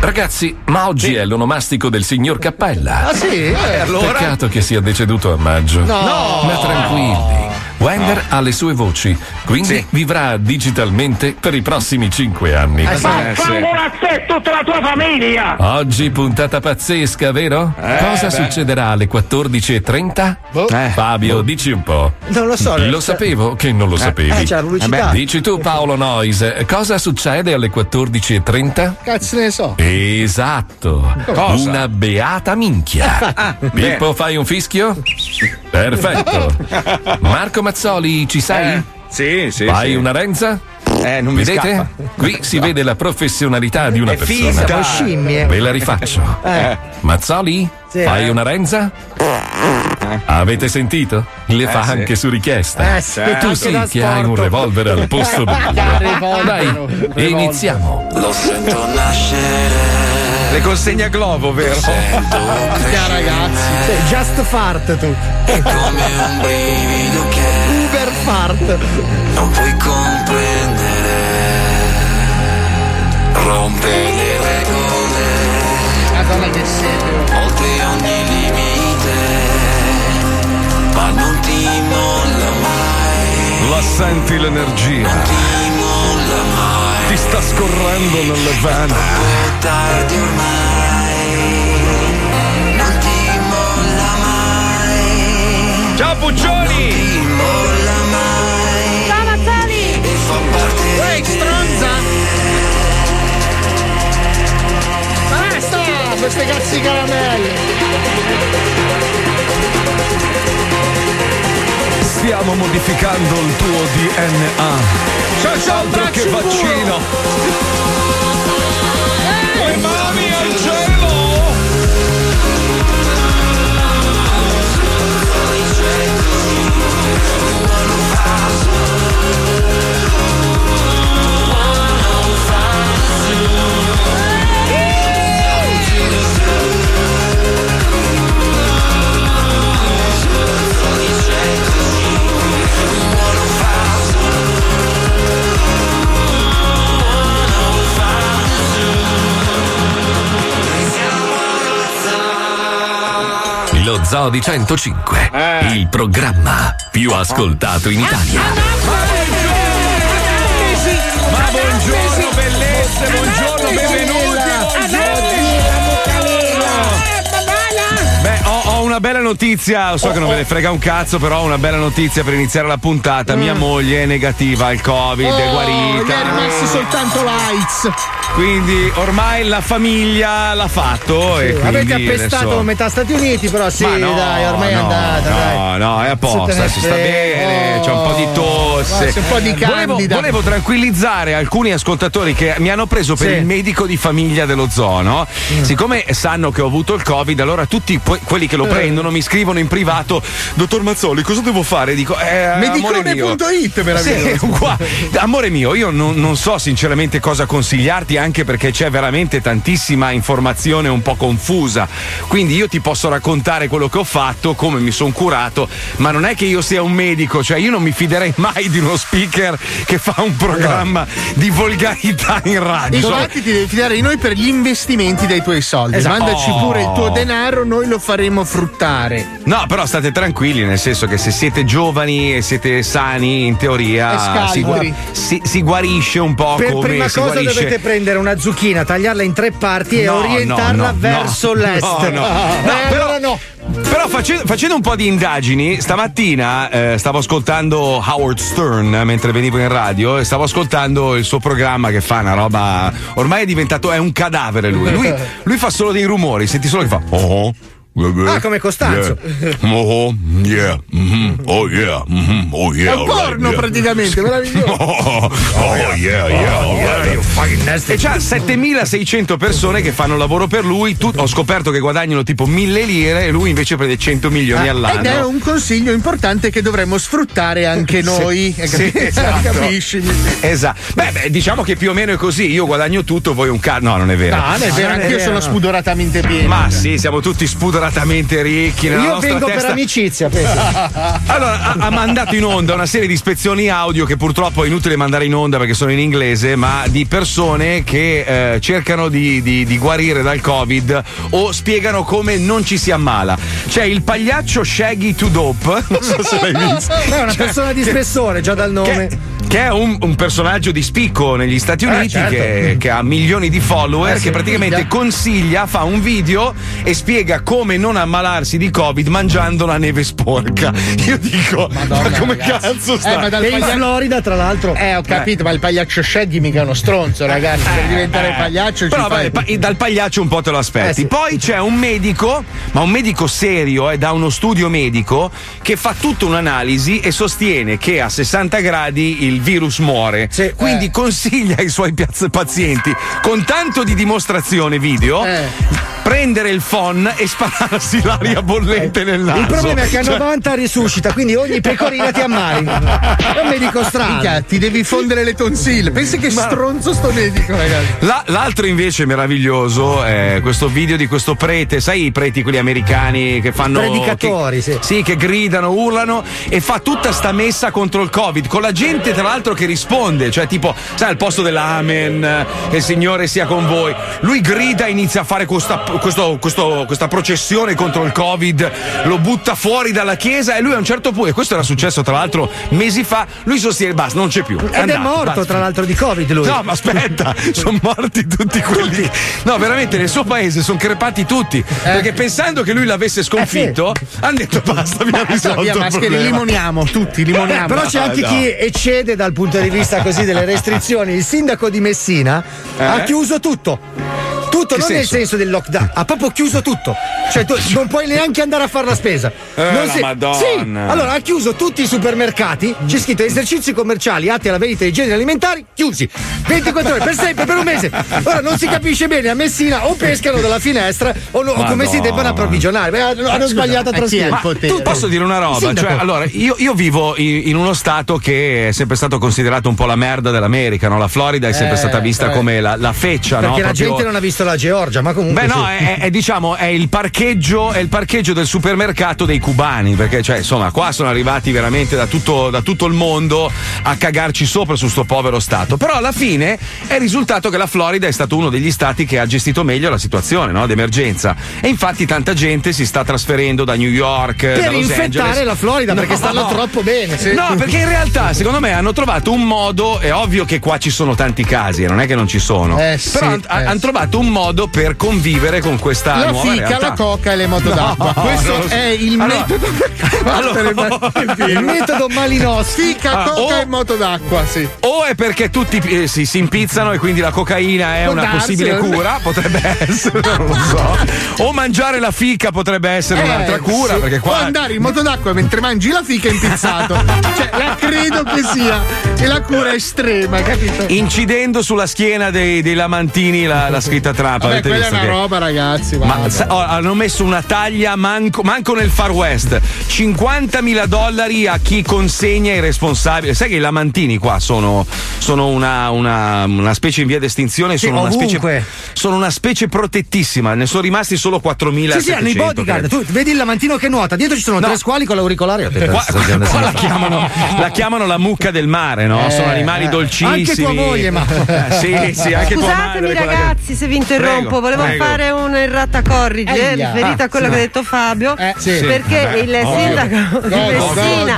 Ragazzi, ma oggi è l'onomastico del signor Cappella. Ah, sì? Eh, allora? Peccato che sia deceduto a maggio. No. Ma tranquilli. Wender ha le sue voci, quindi vivrà digitalmente per i prossimi cinque anni. Ma e tutta la tua famiglia! Oggi puntata pazzesca, vero? Eh, Cosa beh. succederà alle 14.30? Eh. Fabio, dici un po'. Non lo so. Lo sapevo che non lo sapevi. eh, c'è la pubblicità. Dici tu Paolo Noise, cosa succede alle 14.30? Cazzo ne so. Esatto, Cosa? una beata minchia. Ah, Pippo, fai un fischio? Perfetto. Marco Mazzoli, ci sei? Sì, sì. Fai sì. una renza? Eh, non mi Vedete? scappa. Qui si vede la professionalità di una È persona. Siamo scimmie. Ve la rifaccio. Eh. Mazzoli? Sì, Fai eh. una renza? Avete sentito? Le Eh, fa sì. anche su richiesta. Eh, sì. E tu Anche sì che hai un revolver al posto del Dai, iniziamo. Lo sento nascere. Le consegna Globo, vero? Ciao ragazzi. Sei just fart tu. È come un brivido fart. non puoi comprendere. Rompe le regole. Madonna che sete. Oltre ogni limite. Ma non ti molla mai. La senti l'energia? Ti molla mai. Ti sta scorrendo nelle vene. È tardi ormai. Non ti molla mai. Ciao Puccioni! Queste cazzo di caramelle! Stiamo modificando il tuo DNA. C'è altro che vaccino. Le mani al cielo! Lo Zoo di 105, il programma più ascoltato in Italia. Ma buongiorno bellezze, buongiorno, benvenuti. Una bella notizia, so che non ve ne frega un cazzo, però una bella notizia per iniziare la puntata. Mia moglie è negativa al Covid, è Oh, gli è guarita. rimasti soltanto l'AIDS. Quindi ormai la famiglia l'ha fatto e quindi Avete appestato adesso- metà Stati Uniti, però sì, no, dai, ormai è no, andata. no, dai. no, è a posto, Se te ne si sta bene, c'è un po' di tosse. Oh, c'è un po' di volevo, candida. volevo tranquillizzare alcuni ascoltatori che mi hanno preso per Sì. Mm. il medico di famiglia dello zoo, no? Siccome sanno che ho avuto il Covid, allora tutti que- quelli che lo Eh. Prendono mi scrivono in privato: Dottor Mazzoli, cosa devo fare? Dico, eh. Medicone.it, meraviglioso. Sì, amore mio, io non, non so sinceramente cosa consigliarti, anche perché c'è veramente tantissima informazione un po' confusa. Quindi io ti posso raccontare quello che ho fatto, come mi sono curato, ma non è che io sia un medico, cioè io non mi fiderei mai di uno speaker che fa un programma di volgarità in radio. Infatti ti devi fidare di noi per gli investimenti dei tuoi soldi. Esatto. Mandaci Oh. pure il tuo denaro, noi lo faremo fruttare. No, però state tranquilli, nel senso che se siete giovani e siete sani, in E teoria si, gua- si- si guarisce un po' Per come prima cosa guarisce. dovete prendere una zucchina, tagliarla in tre parti e No, orientarla no, no, verso l'est. no. Eh, però- allora no. Però face- facendo un po' di indagini, stamattina eh, stavo ascoltando Howard Stern eh, mentre venivo in radio e stavo ascoltando il suo programma che fa una roba. Ormai è diventato. è un cadavere lui. Lui, lui fa solo dei rumori, senti solo che fa. Oh. Ah, come Costanzo. Yeah. Oh, yeah. mhm, Oh, yeah. mhm, Oh, yeah. È un alright, porno yeah. praticamente, meraviglioso. Oh, oh, yeah, yeah, oh, yeah. E c'ha 7600 persone che fanno lavoro per lui. Tu- ho scoperto che guadagnano tipo 1000 lire e lui invece prende 100 milioni all'anno. Ed è un consiglio importante che dovremmo sfruttare anche noi. Sì, capito? esatto. Capisci? Esatto. Beh, beh, diciamo che più o meno è così. Io guadagno tutto, voi un cazzo. No, non è vero. No, non è vero, anch'io sono spudoratamente pieno. Ma sì, siamo tutti spudoratamente ricchi. Nella Io vengo testa. per amicizia, penso. Allora, ha, ha mandato in onda una serie di ispezioni audio che purtroppo è inutile mandare in onda perché sono in inglese, ma di persone che eh, cercano di, di- di guarire dal Covid o spiegano come non ci si ammala. C'è il pagliaccio Shaggy to Dope, non so se l'hai visto. Beh, è una Cioè, persona di spessore, già dal nome. che, che è un, un personaggio di spicco negli Stati Eh, Uniti certo. che, che ha milioni di follower Eh, che praticamente minchia. consiglia, fa un video e spiega come non ammalarsi di Covid mangiando la neve sporca. Io dico, ma come cazzo sta? Eh, ma dal E in paglia- Florida, tra l'altro. Eh, ho capito, ma il pagliaccio Shaggy mica è uno stronzo, ragazzi. Per diventare pagliaccio ci Eh, Però fai- vabbè, pa- dal pagliaccio un po' te lo aspetti. Eh, sì. Poi c'è un medico, ma un medico serio, è da uno studio medico, che fa tutta un'analisi e sostiene che a 60 gradi il virus muore. Sì. Quindi Eh. consiglia ai suoi pazienti, con tanto di dimostrazione video, Eh. Prendere il phon e spararsi l'aria bollente nel naso. Il problema è che a Cioè- 90 risuscita, quindi ogni pecorina ti ammali. È un medico strano. Minchia, ti devi fondere le tonsille. Pensi che stronzo sto medico, ragazzi. La- l'altro invece meraviglioso è questo video di questo prete, sai i preti quelli americani che fanno Predicatori, che, sì. che gridano, urlano e fa tutta sta messa contro il Covid con la gente tra l'altro che risponde, cioè tipo, sai al posto dell'amen, che il Signore sia con voi. Lui grida e inizia a fare questa, questo- questo- questa processione contro il Covid, lo butta fuori dalla chiesa e lui a un certo punto, e questo era successo tra l'altro mesi fa, lui sostiene basta, non c'è più. Ed è andato, morto, basta. tra l'altro, di Covid lui. No, ma aspetta, sono morti tutti quelli. No, veramente nel suo paese sono crepati tutti. Perché pensando che lui l'avesse sconfitto, hanno detto basta, abbiamo risolto Via, il maschere, problema. limoniamo, tutti, Eh, limoniamo. però c'è anche no. chi eccede dal punto di vista così delle restrizioni. Il sindaco di Messina ha chiuso tutto. Tutto, non nel senso? senso del lockdown, ha proprio chiuso tutto. Cioè, tu non puoi neanche andare a fare la spesa. Eh, Non la Madonna. Sì, allora ha chiuso tutti i supermercati, c'è scritto esercizi commerciali atti alla vendita di generi alimentari, chiusi. 24 ore, per sempre, per un mese. Ora non si capisce bene, a Messina o pescano dalla finestra o, no- o come si debbano approvvigionare. Beh, hanno, hanno sbagliato a eh, potere? Tu posso dire una roba? Cioè, allora, io, io vivo in, in uno stato che è sempre stato considerato un po' la merda dell'America, no? La Florida è sempre Eh, stata vista eh. come la, la feccia, no? Perché la Proprio- gente non ha visto la Georgia, ma comunque. Beh, no, sì. è, è, diciamo è il parcheggio, è il parcheggio del supermercato dei cubani. Perché, cioè, insomma, qua sono arrivati veramente da tutto, da tutto il mondo a cagarci sopra su sto povero stato. Però alla fine è risultato che la Florida è stato uno degli stati che ha gestito meglio la situazione, no? D'emergenza. E infatti tanta gente si sta trasferendo da New York. da per Los infettare Angeles. la Florida perché No. stanno troppo bene. No, perché in realtà, secondo me, hanno trovato un modo. È ovvio che qua ci sono tanti casi, e non è che non ci sono. Eh, sì, però eh, hanno sì. trovato un modo per convivere con questa La nuova fica, realtà. la coca e le moto d'acqua. No, Questo non lo so. è il Allora- metodo combattere Allora- Il metodo Malinowski. Fica, Ah, coca o- e moto d'acqua, sì. O è perché tutti eh, si, si impizzano e quindi la cocaina è Può una darsi, possibile cura, potrebbe essere, non lo so. O mangiare la fica potrebbe essere un'altra Eh, cura, sì. perché qua. andare in moto d'acqua mentre mangi la fica impizzato. cioè, la credo che sia. E la cura estrema, capito? Incidendo sulla schiena dei, dei lamantini la, la scritta Trump. Vabbè, avete quella è una che- roba, ragazzi. Ma oh, hanno messo una taglia manco, manco nel Far West 50.000 dollari a chi consegna i responsabili. Sai che i lamantini qua sono, sono una, una- una specie in via d'estinzione, Sì, sono, una specie, sono una specie protettissima. Ne sono rimasti solo 4.000. Sì, sì, hanno i bodyguard. Tu vedi il lamantino che nuota, dietro ci sono tre squali con l'auricolare. Detto, Qua, qua la, chiamano, la chiamano la mucca del mare, no? Eh, sono animali eh. dolcissimi. Anche tua moglie, ma- Eh, sì, sì, anche tua Scusatemi madre. quella che- ragazzi se vi interrompo, Prego, volevo prego. fare un errata corrige Aia. riferita a quello Ah, che ha sì. detto Fabio, Eh, sì. perché Vabbè, il ovvio. sindaco di Messina.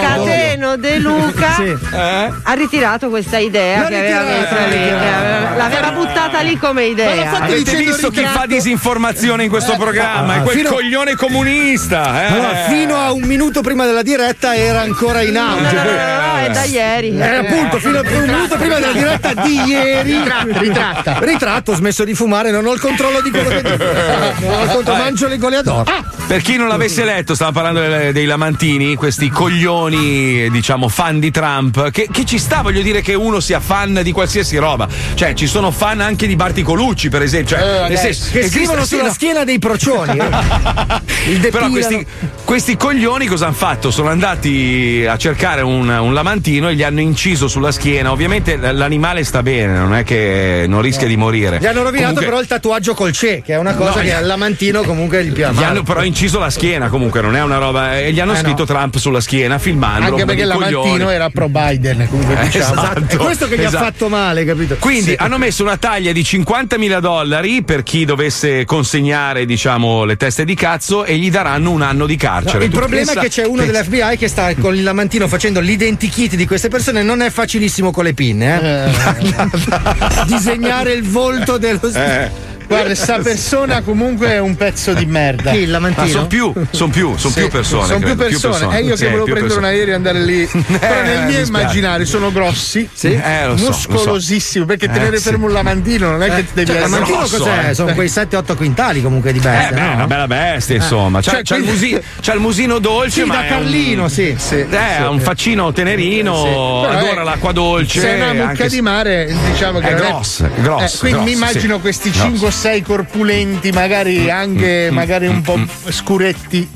Cateno De Luca, Sì. Eh? ha ritirato questa idea che aveva messo lì, l'aveva buttata lì come idea. Avete visto chi ritratto- fa disinformazione in questo programma? È quel fino- coglione comunista. Eh? Allora, fino a un minuto prima della diretta era ancora in No, no, auge. no, no, no, è da ieri. Eh, appunto, fino a un minuto prima della diretta di ieri. Ritratta, ritratta. Ritratto, ho smesso di di fumare, non ho il controllo di quello che dico. Non ho il controllo, mangio le goleador. Per chi non l'avesse letto, stavo parlando dei, dei lamantini, questi coglioni, diciamo, fan di Trump, che, che ci sta, voglio dire che uno sia fan di qualsiasi roba. Cioè, ci sono fan anche di Barti Colucci, per esempio. Cioè, nel senso, Che scrivono sulla no. schiena dei procioni. eh. Però questi, questi coglioni cosa hanno fatto? Sono andati a cercare un, un lamantino e gli hanno inciso sulla schiena. Ovviamente l'animale sta bene, non è che non rischia di morire. Gli hanno rovinato Comunque- però il tatuaggio col C, che è una cosa No, che gli- al lamantino comunque gli piace. Gli hanno però inciso la schiena, comunque non è una roba. E gli hanno Eh, scritto no. Trump sulla schiena, filmandolo. Anche perché Lamantino coglioni. era pro Biden, comunque Eh, diciamo. esatto. È questo che gli Esatto. ha fatto male, capito? Quindi Sì. hanno messo una taglia di 50.000 dollari per chi dovesse consegnare, diciamo, le teste di cazzo e gli daranno un anno di No, carcere. il Tu problema pensa- è che c'è uno dell'FBI che sta con il lamantino facendo l'identikit di queste persone, non è facilissimo con le pinne, eh? Disegnare il volto dello Eh. Guarda, sta persona comunque è un pezzo di merda. Chi, il Ma lamantino? sono più, sono più, sono Sì, più persone. Sono più persone. E io Sì, che volevo prendere un persone. aereo e andare lì. Però nel mi mio immaginario sono grossi, Eh, lo so, lo so. muscolosissimi. Perché Eh, tenere sì. fermo un lamantino non è che ti devi Cioè, essere lamantino grosso, cos'è? eh. Sono quei 7-8 quintali comunque di Eh, bestia, beh, no? una bella bestia, insomma. C'ha, Cioè, c'ha il quindi- musino, c'ha il musino dolce, Sì, ma da è Carlino, un, sì. Sì, Eh, ha un faccino tenerino, adora è- l'acqua dolce. Se è una mucca di mare, diciamo che È grossa, è Eh, quindi mi immagino sì. questi Grossa. 5 o 6 corpulenti, magari anche magari un po' scuretti.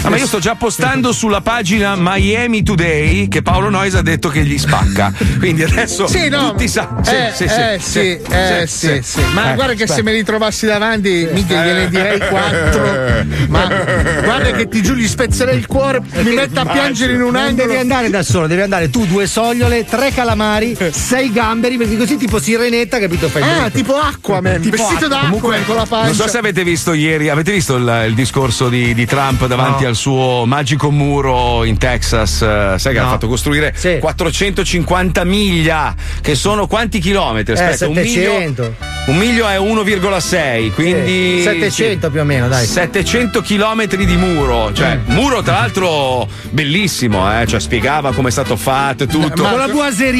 Ah, ma io sto già postando sulla pagina Miami Today che Paolo Noyes ha detto che gli spacca. Quindi adesso Sì, no. tutti sanno. Sì, eh, sì, sì, eh, sì, eh, sì, sì. Ma Eh, guarda che se me li trovassi davanti, mica gliene direi quattro. Ma guarda che ti giù gli spezzerei il cuore, mi metto a piangere in un Non angolo. devi andare da solo, devi andare tu, due sogliole, tre calamari, sei gamberi, perché così tipo sirenetta, capito? Fai Ah, tipo Aquaman, Tipo vestito da Aquaman con la pancia. Non so se avete visto ieri, avete visto il, il discorso di, di Trump davanti No. al suo magico muro in Texas? eh, sai che No. ha fatto costruire Sì. 450 miglia, che sono quanti chilometri? Eh, Aspetta, un 700. miglio, un miglio è 1,6, quindi Sì, 700 più o meno, dai. 700 chilometri di muro, cioè muro tra l'altro bellissimo, eh, cioè spiegava come è stato fatto e tutto. Con la boiserie.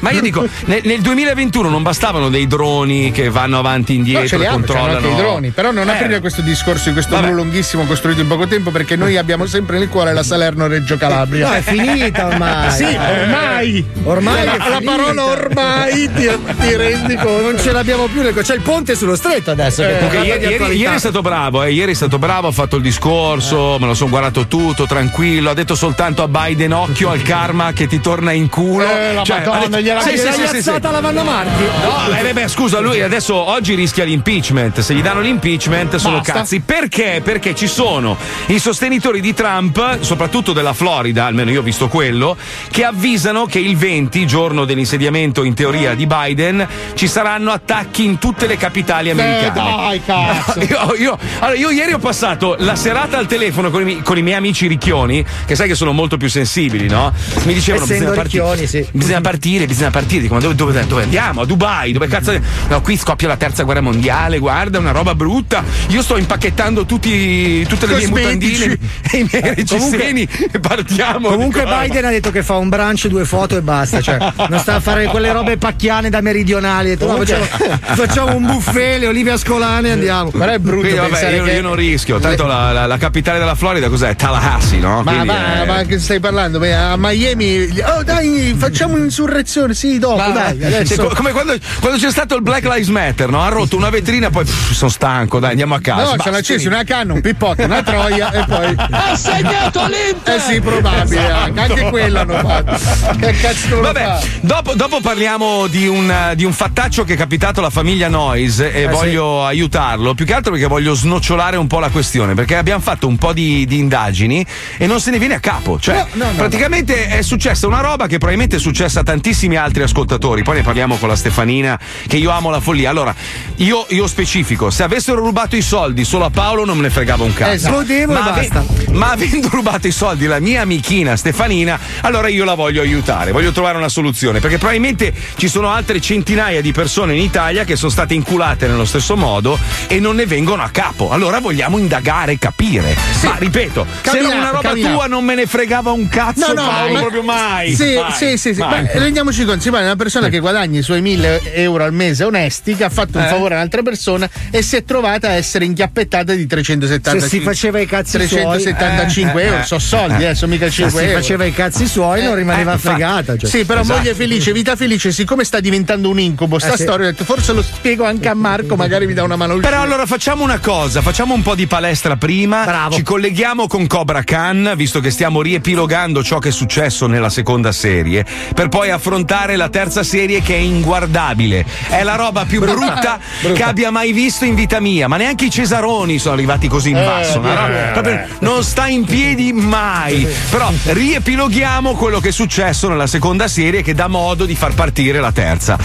Ma io dico, nel, nel 2021 non bastavano dei droni che vanno avanti e No, indietro ce li hanno, c'hanno controllano anche i droni. Però non Eh, aprire questo discorso di questo muro lunghissimo costruito in poco tempo perché noi abbiamo sempre nel cuore la Salerno-Reggio Calabria. No, è finita ormai. Sì, ormai. Ormai la, la parola ormai ti, ti rendi conto. Non ce l'abbiamo più, c'è il ponte sullo stretto adesso. che Comunque, parla ieri, ieri- ieri è stato bravo, eh, ieri è stato bravo, ha fatto il discorso, me lo sono guardato tutto, tranquillo, ha detto soltanto a Biden occhio al karma che ti torna in culo. Eh, la Cioè, Madonna, detto- gliela- sì, sì, sì, sì, la Vanno Marchi? No, eh, beh, scusa, lui adesso oggi rischia l'impeachment. Se gli danno l'impeachment sono Basta. cazzi. Perché? Perché ci sono i sostenitori di Trump, soprattutto della Florida, almeno io ho visto quello, che avvisano che il 20, giorno dell'insediamento in teoria di Biden, ci saranno attacchi in tutte le capitali Eh, americane. dai, cazzo. Io, io- allora, io ieri ho passato la serata al telefono con i, miei- con i miei amici ricchioni, che sai che sono molto più sensibili, no? Mi dicevano: bisogna partire, ricchioni, sì. bisogna partire, bisogna partire. Dico, ma dove, dove- dove andiamo? A Dubai? Dove cazzo. No, qui scoppia la terza guerra mondiale, guarda, è una roba brutta. Io sto impacchettando tutti, tutte le mie Cosmetici. mutandine e i miei reggiseni e partiamo. Comunque Dico, Biden ha detto che fa un brunch, due foto e basta. Cioè, non sta a fare quelle robe pacchiane da meridionali. Detto, no, facciamo, facciamo un buffet, le olive ascolane e andiamo. Però è brutto Quindi, vabbè, io, che... io non rischio. Tanto la, la- la capitale della Florida cos'è? Tallahassee, no? Ma, ma, eh, ma che stai parlando? Beh, A Miami, oh dai, facciamo un'insurrezione. Sì, dopo, Ma- dai. Adesso. co- come quando, quando c'è stato il Black Lives Matter, no? Ha rotto una vetrina, poi pff, sono stanco, dai, andiamo a casa. No, hanno accesi finito. una canna, un pippotto, una troia e poi. Ha segnato l'Inter! Eh sì, probabile, anche, anche quello hanno fatto. Che cazzo Vabbè, fa? dopo, dopo parliamo di un, di un fattaccio che è capitato alla famiglia Noyes Eh, e voglio aiutarlo, più che altro perché voglio snocciolare un po' la questione, perché abbiamo fatto un po' di, di indagini e non se ne viene a capo. Cioè, praticamente è successa una roba che probabilmente è successa a tantissimi altri ascoltatori, poi ne parliamo con la Stefanina, che io amo la follia. Allora, io, io specifico, se avessero rubato i soldi solo a Paolo non me ne fregava un cazzo. Esatto. Godevo e Ma basta. basta. Ma avendo rubato i soldi alla mia amichina Stefanina, allora io la voglio aiutare, voglio trovare una soluzione, perché probabilmente ci sono altre centinaia di persone in Italia che sono state inculate nello stesso modo e non ne vengono a capo. Allora vogliamo indagare capire. Ma ripeto, se Camminato, era una roba camminato. tua non me ne fregava un cazzo, Paolo, ma- proprio mai. Sì, mai, sì, sì, sì. Ma rendiamoci conto, si parla di una persona che guadagna i suoi 1000 euro al mese onesti, che ha fatto un Eh. favore a un'altra persona e si è trovata a essere inchiappettata di 375 Se si faceva i cazzi 375 suoi, eh. euro, so soldi, eh, sono mica Se 5 si euro. faceva i cazzi suoi non rimaneva Eh, fregata. cioè. Sì, però Esatto. moglie felice, vita felice, siccome sta diventando un incubo, sta Eh, sì. storia, ho detto, forse lo spiego anche a Marco, magari mi dà una mano. Però allora facciamo una cosa, facciamo un po' di palestra prima, ci colleghiamo con Cobra Khan, visto che stiamo riepilogando ciò che è successo nella seconda serie, per poi affrontare la terza serie che è inguardabile. È la roba più brutta, Brutta. che abbia mai visto in vita mia, ma neanche i Cesaroni sono arrivati così in Eh, basso. eh, proprio non sta in piedi mai. Però riepiloghiamo quello che è successo nella seconda serie che dà modo di far partire la terza.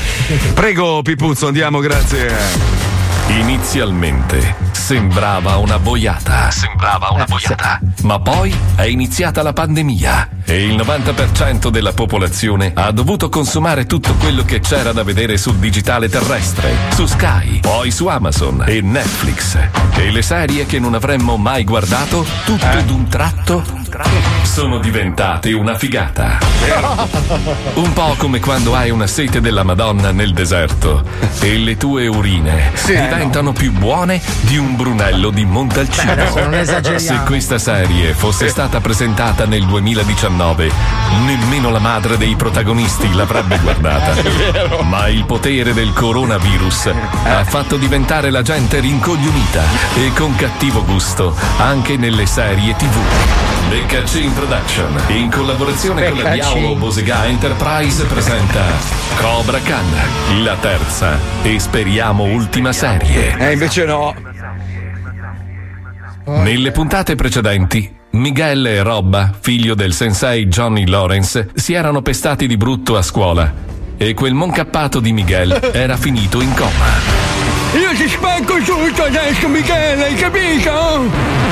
Prego Pipuzzo, andiamo, grazie. Inizialmente sembrava una boiata. Sembrava una boiata. Ma poi è iniziata la pandemia e il 90% della popolazione ha dovuto consumare tutto quello che c'era da vedere sul digitale terrestre, su Sky, poi su Amazon e Netflix. E le serie che non avremmo mai guardato, tutto d'un tratto, sono diventate una figata. Un po' come quando hai una sete della Madonna nel deserto e le tue urine diventano più buone di un Brunello di Montalcino. Beh. Se questa serie fosse stata presentata nel 2019, nemmeno la madre dei protagonisti l'avrebbe guardata. Ma il potere del coronavirus ha fatto diventare la gente rincoglionita e con cattivo gusto anche nelle serie TV. Beccaccin Production, in collaborazione con la. Diavolo Bosega Enterprise, presenta Cobra Khan, la terza e speriamo ultima serie. Eh, invece no. Nelle puntate precedenti, Miguel e Robba, figlio del sensei Johnny Lawrence, si erano pestati di brutto a scuola e quel moncappato di Miguel era finito in coma. Io ti spacco tutto adesso, Michele, hai capito?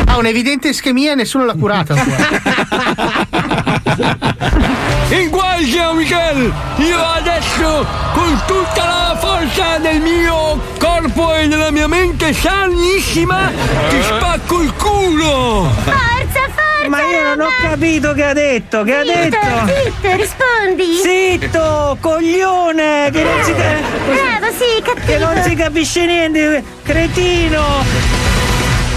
Ha un'evidente ischemia e nessuno l'ha curata In guardia, Michele! Io adesso, con tutta la forza del mio corpo e della mia mente sanissima, ti spacco il culo! Forza, forza! Ma io non ho capito che ha detto, che ha Zitto, detto? zitto, rispondi! Zitto, coglione, che non si, Bravo, sì, cattivo! che non si capisce niente, cretino!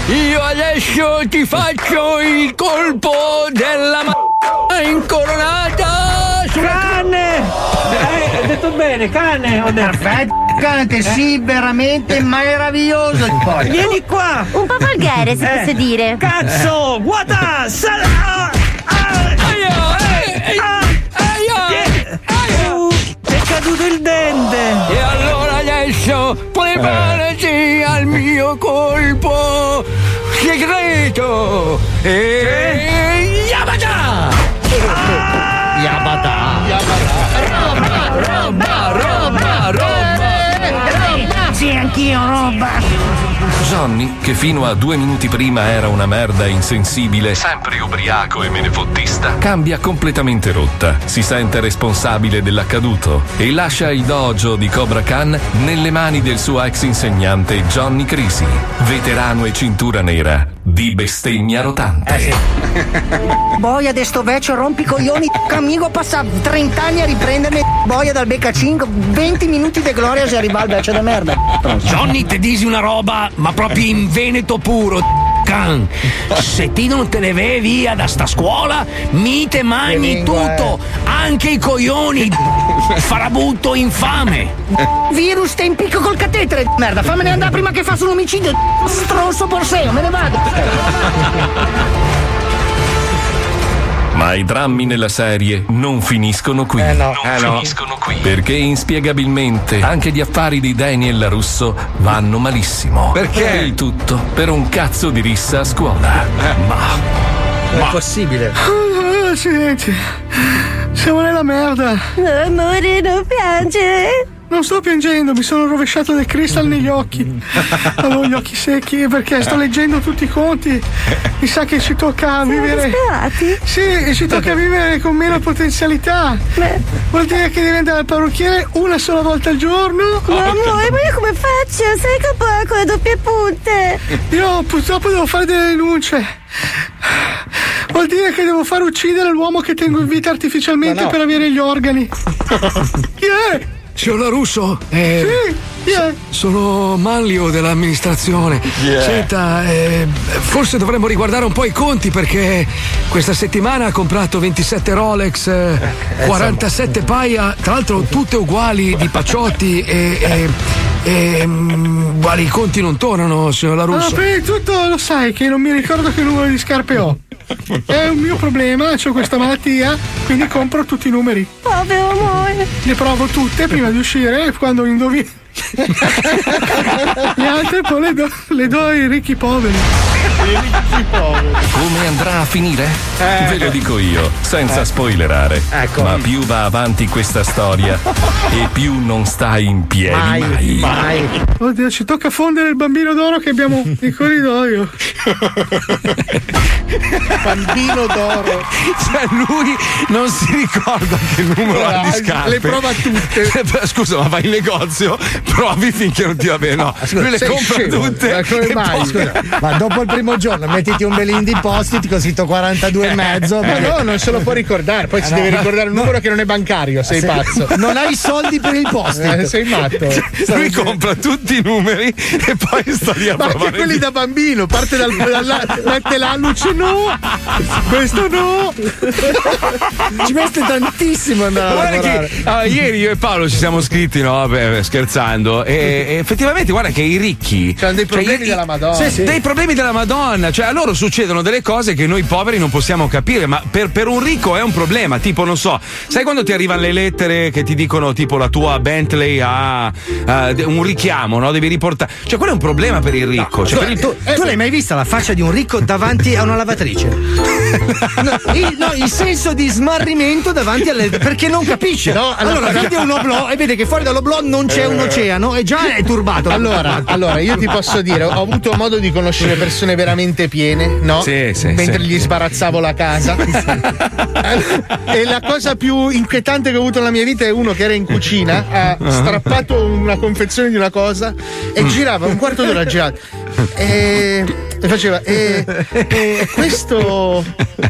Io adesso ti faccio il colpo della ma incoronata sulla Canne! Eh, ho detto bene, canne, ho detto. Perfetto, cante, sì, veramente meraviglioso il poi. Vieni qua! Un po' volgare, se Eh, posso dire. Cazzo! Guarda! Sal- ah, ah, ah, è caduto il dente! E allora adesso preparati al mio colpo segreto! E... Yamada! Yabata. Roba, roba, roba! Sì, anch'io, roba! Johnny, che fino a due minuti prima era una merda insensibile, sempre ubriaco e menefottista, cambia completamente rotta, si sente responsabile dell'accaduto e lascia il dojo di Cobra Khan nelle mani del suo ex insegnante Johnny Crisi, veterano e cintura nera di bestemmia rotante. Boia de sto vecchio rompicoglioni amico passa 30 anni a riprendermi boia dal beccacin 20 minuti di gloria se arriva al vecchio da merda Johnny ti disi una roba, ma proprio in veneto puro. Can. Se ti non te ne vai via da sta scuola, mi te mangi tutto, anche i coglioni. Farabutto infame. virus te impicco col catetere merda fammene andare prima che faccia un omicidio stronzo borseo me ne vado Ma i drammi nella serie non finiscono qui. Eh no. Non Eh no. finiscono qui. Perché inspiegabilmente anche gli affari di Daniel Russo vanno malissimo. Perché? Il tutto per un cazzo di rissa a scuola. Ma Non è possibile. Accidenti. Siamo nella merda. Amore, non piangere. Non sto piangendo, mi sono rovesciato del cristal negli occhi. Avevo gli occhi secchi perché sto leggendo tutti i conti. Mi sa che ci tocca vivere. Sì, ci tocca vivere con meno potenzialità. Vuol dire che devi andare al parrucchiere una sola volta al giorno. Ma amore, ma io come faccio? Che poi con le doppie punte. Io purtroppo devo fare delle denunce. Vuol dire che devo far uccidere l'uomo che tengo in vita artificialmente no. per avere gli organi. Chi è? Signor La Russo? Eh, Sì, è? Sono Manlio dell'amministrazione. Yeah. Senta, eh, forse dovremmo riguardare un po' i conti perché questa settimana ha comprato 27 Rolex, eh, 47 paia, tra l'altro tutte uguali di Pacciotti e. e, e uguali i conti non tornano, signor La Russo. prima di tutto lo sai che non mi ricordo che numero di scarpe ho. È un mio problema, ho questa malattia, quindi compro tutti i numeri. Povero amore. Le provo tutte prima di uscire e quando indovino. Le altre poi le do, le do ai ricchi poveri. Come andrà a finire? Eh. Ve lo dico io, senza Eh. spoilerare. Ecco. Ma più va avanti questa storia e più non sta in piedi mai. Oddio, ci tocca fondere il bambino d'oro che abbiamo in corridoio. Bambino d'oro. Cioè, lui non si ricorda che numero ha di Le scarpe. prova tutte. Scusa, ma vai in negozio, provi finché non ti va bene. No, lui le compra scemo? tutte. Ma come mai? poi- Scusa, ma dopo il primo giorno mettiti un bel indie post così to 42 e mezzo. Ma no, non se lo può ricordare. Poi si Eh, deve no. ricordare un numero che non è bancario. Sei Se- pazzo. Non hai i soldi per il post. Eh, sei matto. Lui compra tutti i numeri e poi sta lì a Ma anche quelli da bambino, parte dal, dalla, mette l'alluce, no, questo no. Ci mette tantissimo andare a lavorare. che ah, ieri io e Paolo ci siamo scritti, no? Vabbè, scherzando. E, e effettivamente, guarda che i ricchi. C'hanno dei cioè, problemi i- della Madonna. Sì, sì. Dei problemi della Madonna. Cioè, a loro succedono delle cose che noi poveri non possiamo capire. Ma per, per un ricco è un problema. Tipo, non so, sai quando ti arrivano le lettere che ti dicono, tipo, la tua Bentley ha ha un richiamo, no? Devi riportare. Cioè, quello è un problema per il ricco. Cioè, Tu, il- tu- tu l'hai mai vista la faccia di un ricco davanti a una lavatrice? No, il, no, il senso di smarrimento davanti alle. perché non capisce. No, allora- allora, vede un oblò e vede che fuori dall'oblò non c'è un oceano e già è turbato. Allora, allora, io ti posso dire, ho avuto modo di conoscere persone veramente piene, no? Sì, sì, Mentre sì. gli sbarazzavo la casa. e la cosa più inquietante che ho avuto nella mia vita è uno che era in cucina, ha strappato una confezione di una cosa e girava un quarto d'ora girato. E, e faceva, e, e questo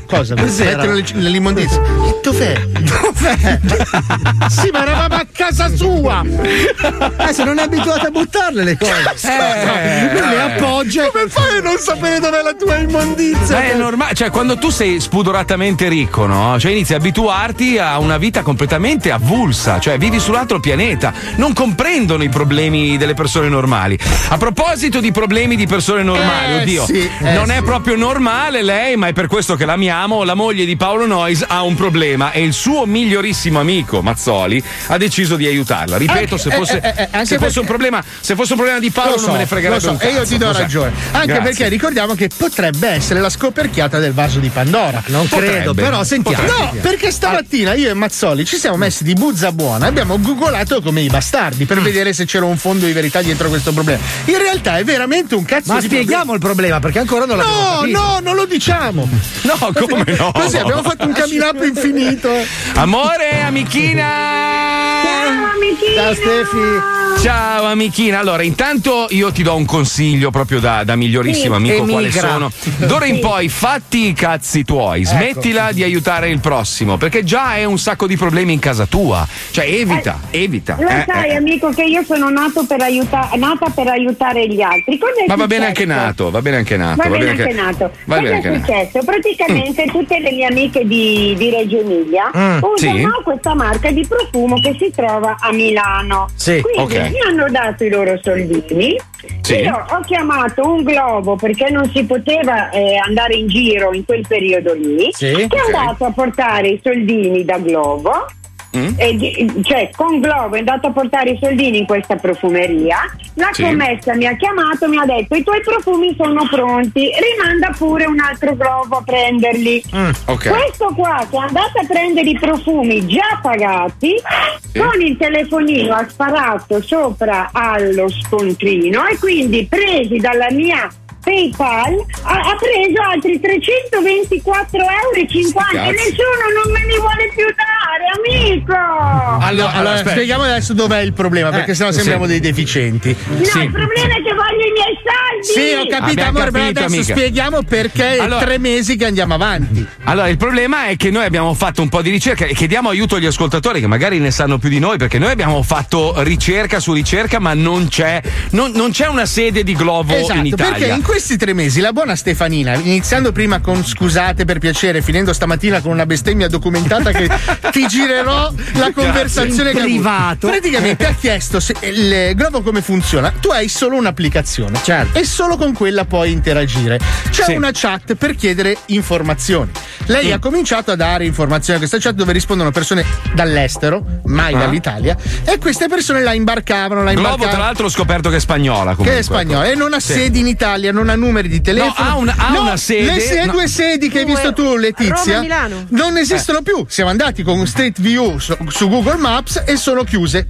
cosa? Cos'era? Mettere le- nell'immondizia. E dov'è? Dov'è? sì, ma eravamo a casa sua! Eh, se non è abituato a buttarle le cose. Eh, lui le eh. appoggia. Come fai a non sapere dov'è la tua immondizia? Ma è normale, cioè quando tu sei spudoratamente ricco, no? Cioè inizi a abituarti a una vita completamente avulsa, cioè vivi sull'altro pianeta, non comprendono i problemi delle persone normali. A proposito di problemi di persone normali, Eh, oddio, sì, eh, non è sì. proprio normale lei, ma è per questo che l'amiamo, la moglie di Paolo Noyes ha un problema e il suo migliorissimo amico Mazzoli ha deciso di aiutarla. Ripeto, Anche- se fosse, eh, eh, eh, anche se fosse problema, se fosse un problema di Paolo Lo so, non me ne fregherebbe so, un cazzo. E io ti do ragione. Anche Grazie. perché ricordiamo che potrebbe essere la scoperchiata del vaso di Pandora. Non credo, Potrebbe. però sentiamo. No, perché stamattina io e Mazzoli ci siamo messi di buzza buona e abbiamo googolato come i bastardi Mm. per vedere se c'era un fondo di verità dietro questo problema. In realtà è veramente un cazzo Ma di spieghiamo il problema perché ancora non l'abbiamo No, capito. no, non lo diciamo. No, come no? Così abbiamo fatto un up infinito. Amore, amichina! Ciao Stefi. Ciao amichina, allora intanto io ti do un consiglio proprio da, da migliorissimo Sì, amico quale sono. D'ora in poi fatti i cazzi tuoi, smettila di aiutare il prossimo, perché già hai un sacco di problemi in casa tua. Cioè evita, evita. Lo eh, sai, eh. amico, che io sono nato per aiuta- nata per aiutare gli altri. Cosa è Ma va bene anche nato, va bene anche nato. Va bene anche nato. Va Cosa bene è successo? Praticamente tutte le mie amiche di, di Reggio Emilia Mm, usano sì. questa marca di profumo che si trova a Milano. Sì, Quindi ok. mi hanno dato i loro soldini. Sì. Io ho chiamato un globo perché non si poteva eh, andare in giro in quel periodo lì. Sì, che è ok. andato a portare i soldini da globo. Mm. e cioè con Globo è andato a portare i soldini in questa profumeria, la Sì. commessa mi ha chiamato, mi ha detto i tuoi profumi sono pronti, rimanda pure un altro Globo a prenderli. ok. Questo qua che è andato a prendere i profumi già pagati, con il telefonino ha sparato sopra allo scontrino e quindi presi dalla mia PayPal ha, ha preso altri 324,50 euro e nessuno non me li vuole più dare, amico! Allora, allora, spieghiamo adesso dov'è il problema, perché sennò sì. sembriamo dei deficienti. No, il problema è che voglio i miei soldi! Sì, ho capito, Abbiamo amore, però capito, adesso amica. spieghiamo perché è Allora- tre mesi che andiamo avanti. Allora, il problema è che noi abbiamo fatto un po' di ricerca e chiediamo aiuto agli ascoltatori che magari ne sanno più di noi, perché noi abbiamo fatto ricerca su ricerca, ma non c'è, non, non c'è una sede di Glovo Esatto, in Italia. perché in questi tre mesi la buona Stefanina, iniziando prima con scusate per piacere, finendo stamattina con una bestemmia documentata che ti girerò la conversazione che privato. Praticamente ha chiesto se il Globo come funziona. Tu hai solo un'applicazione e solo con quella puoi interagire. C'è Sì. una chat per chiedere informazioni. Lei Mm. ha cominciato a dare informazioni a questa chat dove rispondono persone dall'estero, mai Ah. dall'Italia, e queste persone la imbarcavano, la Globo, imbarcavano. tra l'altro, ho scoperto che è spagnola. Comunque, Che è spagnola e non ha Sì. sedi in Italia, non ha numeri di telefono. No, ha una- ha No, una sede- Le se- no. due sedi che hai visto tu, Letizia, Roma non esistono più. Siamo andati con Street View su, su Google Maps e sono chiuse.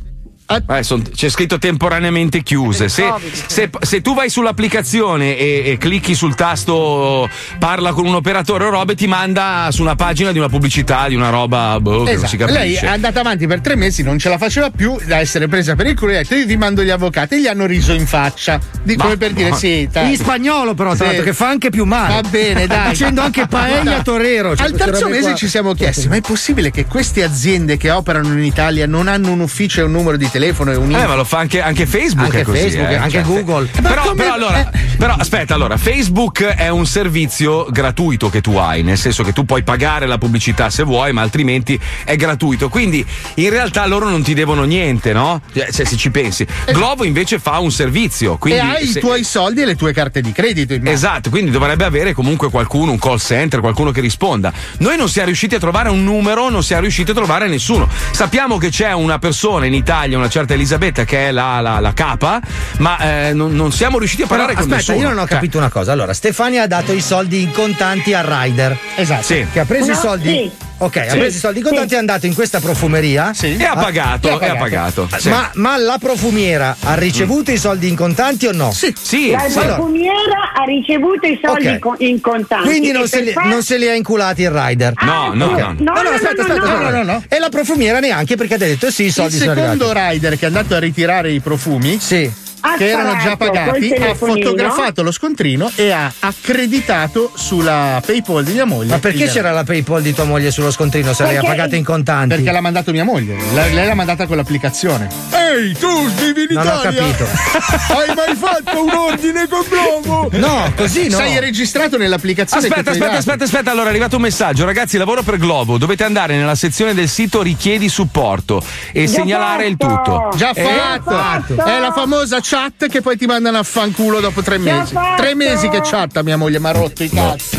Ah, Eh, son- c'è scritto temporaneamente chiuse. Se, se- se tu vai sull'applicazione e, e clicchi sul tasto parla con un operatore o robe, ti manda su una pagina di una pubblicità, di una roba boh, che non si Esatto. Lei capisce. è andata avanti per tre mesi, non ce la faceva più da essere presa per il culo e ha detto io vi mando gli avvocati e gli hanno riso in faccia. Di- Ma- come per dire ma- sì. In spagnolo, però, tra Sì. l'altro, che fa anche più male. Va bene, dai. Facendo anche paella torero. cioè Al terzo mese qua. ci siamo chiesti: ma è possibile che queste aziende che operano in Italia non hanno un ufficio e un numero di telefono e un Eh, ma lo fa anche, anche Facebook. Anche è così, Facebook, eh. anche Google. Però, però, allora, però, aspetta, allora, Facebook è un servizio gratuito che tu hai, nel senso che tu puoi pagare la pubblicità se vuoi, ma altrimenti è gratuito. Quindi in realtà loro non ti devono niente, no? Cioè, se ci pensi. Globo invece fa un servizio. Quindi e hai se- i tuoi soldi e le tue carte di credito. immagino. Esatto, quindi dovrebbe avere comunque qualcuno, un call center, qualcuno che risponda. Noi non siamo riusciti a trovare un numero, non siamo riusciti a trovare nessuno. Sappiamo che c'è una persona in Italia, una certa Elisabetta, che è la, la- la capa, ma eh, non, non siamo riusciti a Però, parlare con aspetta, nessuno. io non ho Cioè, capito una cosa. Allora, Stefania ha dato i soldi in contanti al rider. Esatto. Sì. Che ha preso No, i soldi. sì. Ok, ha Sì. preso i soldi in contanti, è andato in questa profumeria. E ha pagato, e e ha pagato. Sì. Ma, ma la profumiera ha ricevuto i soldi in contanti o no? Sì. Sì, La sì. profumiera ha ricevuto i soldi Ok. co- in contanti. Quindi non se, li, far- non se li ha inculati il rider. No, no, no. No, no, no, aspetta, no, aspetta, no, aspetta. no, no. E la profumiera neanche perché ha detto sì, i Il soldi sono secondo arrivati. rider che è andato a ritirare i profumi, Sì. Ha che erano già pagati, ha fotografato lo scontrino e ha accreditato sulla PayPal di mia moglie. Ma perché il- c'era la PayPal di tua moglie sullo scontrino se Perché- pagato in contanti? Perché l'ha mandato mia moglie. La- lei l'ha mandata con l'applicazione. Ehi, tu vivi in Non ho Italia? capito. Hai mai fatto un ordine con Globo? No, così no. Sei registrato nell'applicazione. Aspetta, aspetta, aspetta, aspetta. Allora è arrivato un messaggio. Ragazzi, lavoro per Globo. Dovete andare nella sezione del sito richiedi supporto e Già segnalare il fatto. tutto. Già Eh, fatto. fatto. È la famosa chat che poi ti mandano a fanculo dopo tre mesi. Tre mesi che chatta mia moglie mi ha rotto i cazzi.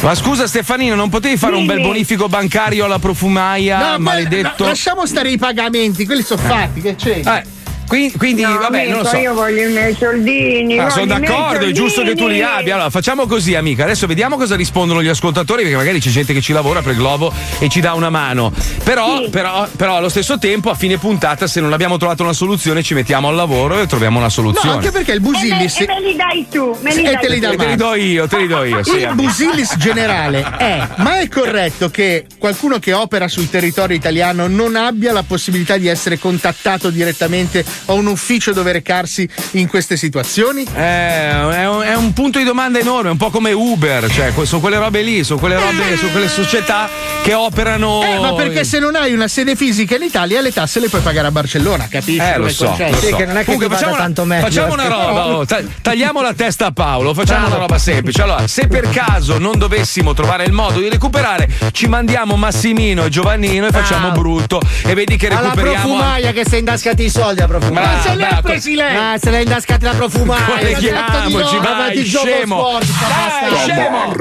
Ma scusa Stefanino, non potevi fare un bel bonifico bancario alla profumaia, No, ma- maledetto? no, lasciamo stare i pagamenti, quelli sono fatti, che c'è? Eh, quindi, quindi, No, vabbè, non lo amico, so. Io voglio i miei soldini. Ah, voglio sono d'accordo, è giusto che tu li abbia. Allora, facciamo così, amica. Adesso vediamo cosa rispondono gli ascoltatori, perché magari c'è gente che ci lavora per Globo e ci dà una mano. Però, Sì. però, però allo stesso tempo, a fine puntata, se non abbiamo trovato una soluzione, ci mettiamo al lavoro e troviamo una No, soluzione. anche perché il E me, Busillis. e me li dai tu, me li E dai te li tu. dai E te li do io, te li do io. Sì, Il Busillis generale è: ma è corretto che qualcuno che opera sul territorio italiano non abbia la possibilità di essere contattato direttamente o un ufficio dove recarsi in queste situazioni? Eh, è, un, è un punto di domanda enorme, un po' come Uber, cioè sono quelle robe lì, sono quelle robe, sono quelle società che operano. Eh, ma perché se non hai una sede fisica in Italia le tasse le puoi pagare a Barcellona, capisci? Eh, lo so, lo so. che non è che Comunque, facciamo, una, tanto meglio, facciamo una roba, oh, ta- tagliamo la testa a Paolo, facciamo una roba semplice. Allora, se per caso non dovessimo trovare il modo di recuperare, ci mandiamo Massimino e Giovannino e facciamo Ah. brutto e vedi che recuperiamo. profumaia che si è indascati i soldi a profumaia. Bravo, Ma se l'ha bravo. presi lei? Ah, se l'ha indascati la profumaia. Colleghiamoci, Ma vai, scemo. Dai, scemo.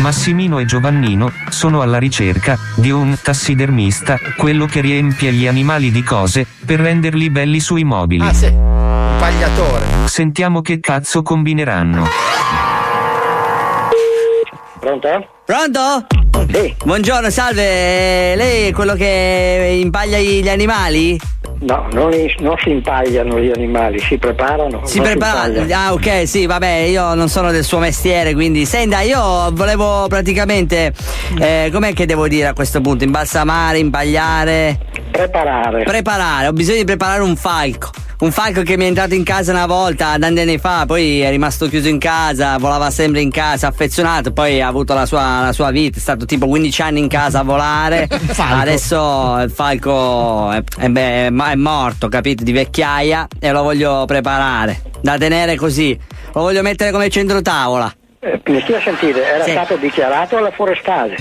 Massimino e Giovannino sono alla ricerca di un tassidermista, quello che riempie gli animali di cose per renderli belli sui mobili. Ah, sì. Un pagliatore. Sentiamo che cazzo combineranno. Pronto? Pronto? Buongiorno, salve. Lei è quello che impaglia gli animali? No, non, non si impagliano gli animali, si preparano. Si non prepara. impagliano. ah, ok, sì, vabbè, io non sono del suo mestiere, quindi. Senta, io volevo praticamente. eh, com'è che devo dire a questo punto? Imbalsamare, impagliare? Preparare. Preparare, ho bisogno di preparare un falco. Un falco che mi è entrato in casa una volta, tanti anni fa, poi è rimasto chiuso in casa, volava sempre in casa, affezionato, poi ha avuto la sua, la sua vita, è stato tipo 15 anni in casa a volare. Falco. Adesso il falco è, è- è- è morto, capito, di vecchiaia e lo voglio preparare. Da tenere così. Lo voglio mettere come centro tavola. Eh, mi stia a sentire, era Sì. stato dichiarato alla forestale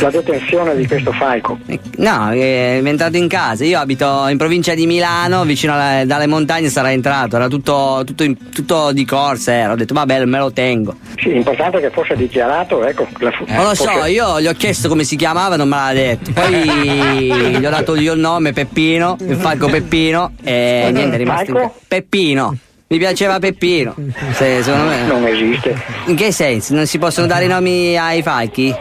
la detenzione di questo falco. No, è entrato in casa. Io abito in provincia di Milano, vicino alle, dalle montagne sarà entrato. Era tutto, tutto, in- tutto di corsa. Era. Ho detto, vabbè, me lo tengo. Sì, l'importante è che fosse dichiarato, ecco. La, Non lo so, fosse- io gli ho chiesto come si chiamava, non me l'ha detto. Poi gli ho dato io il nome, Peppino, il falco Peppino, e niente, è rimasto in Falco? casa. Peppino. Mi piaceva Peppino. Se- secondo me. Non esiste. In che senso? Non si possono dare i nomi ai falchi?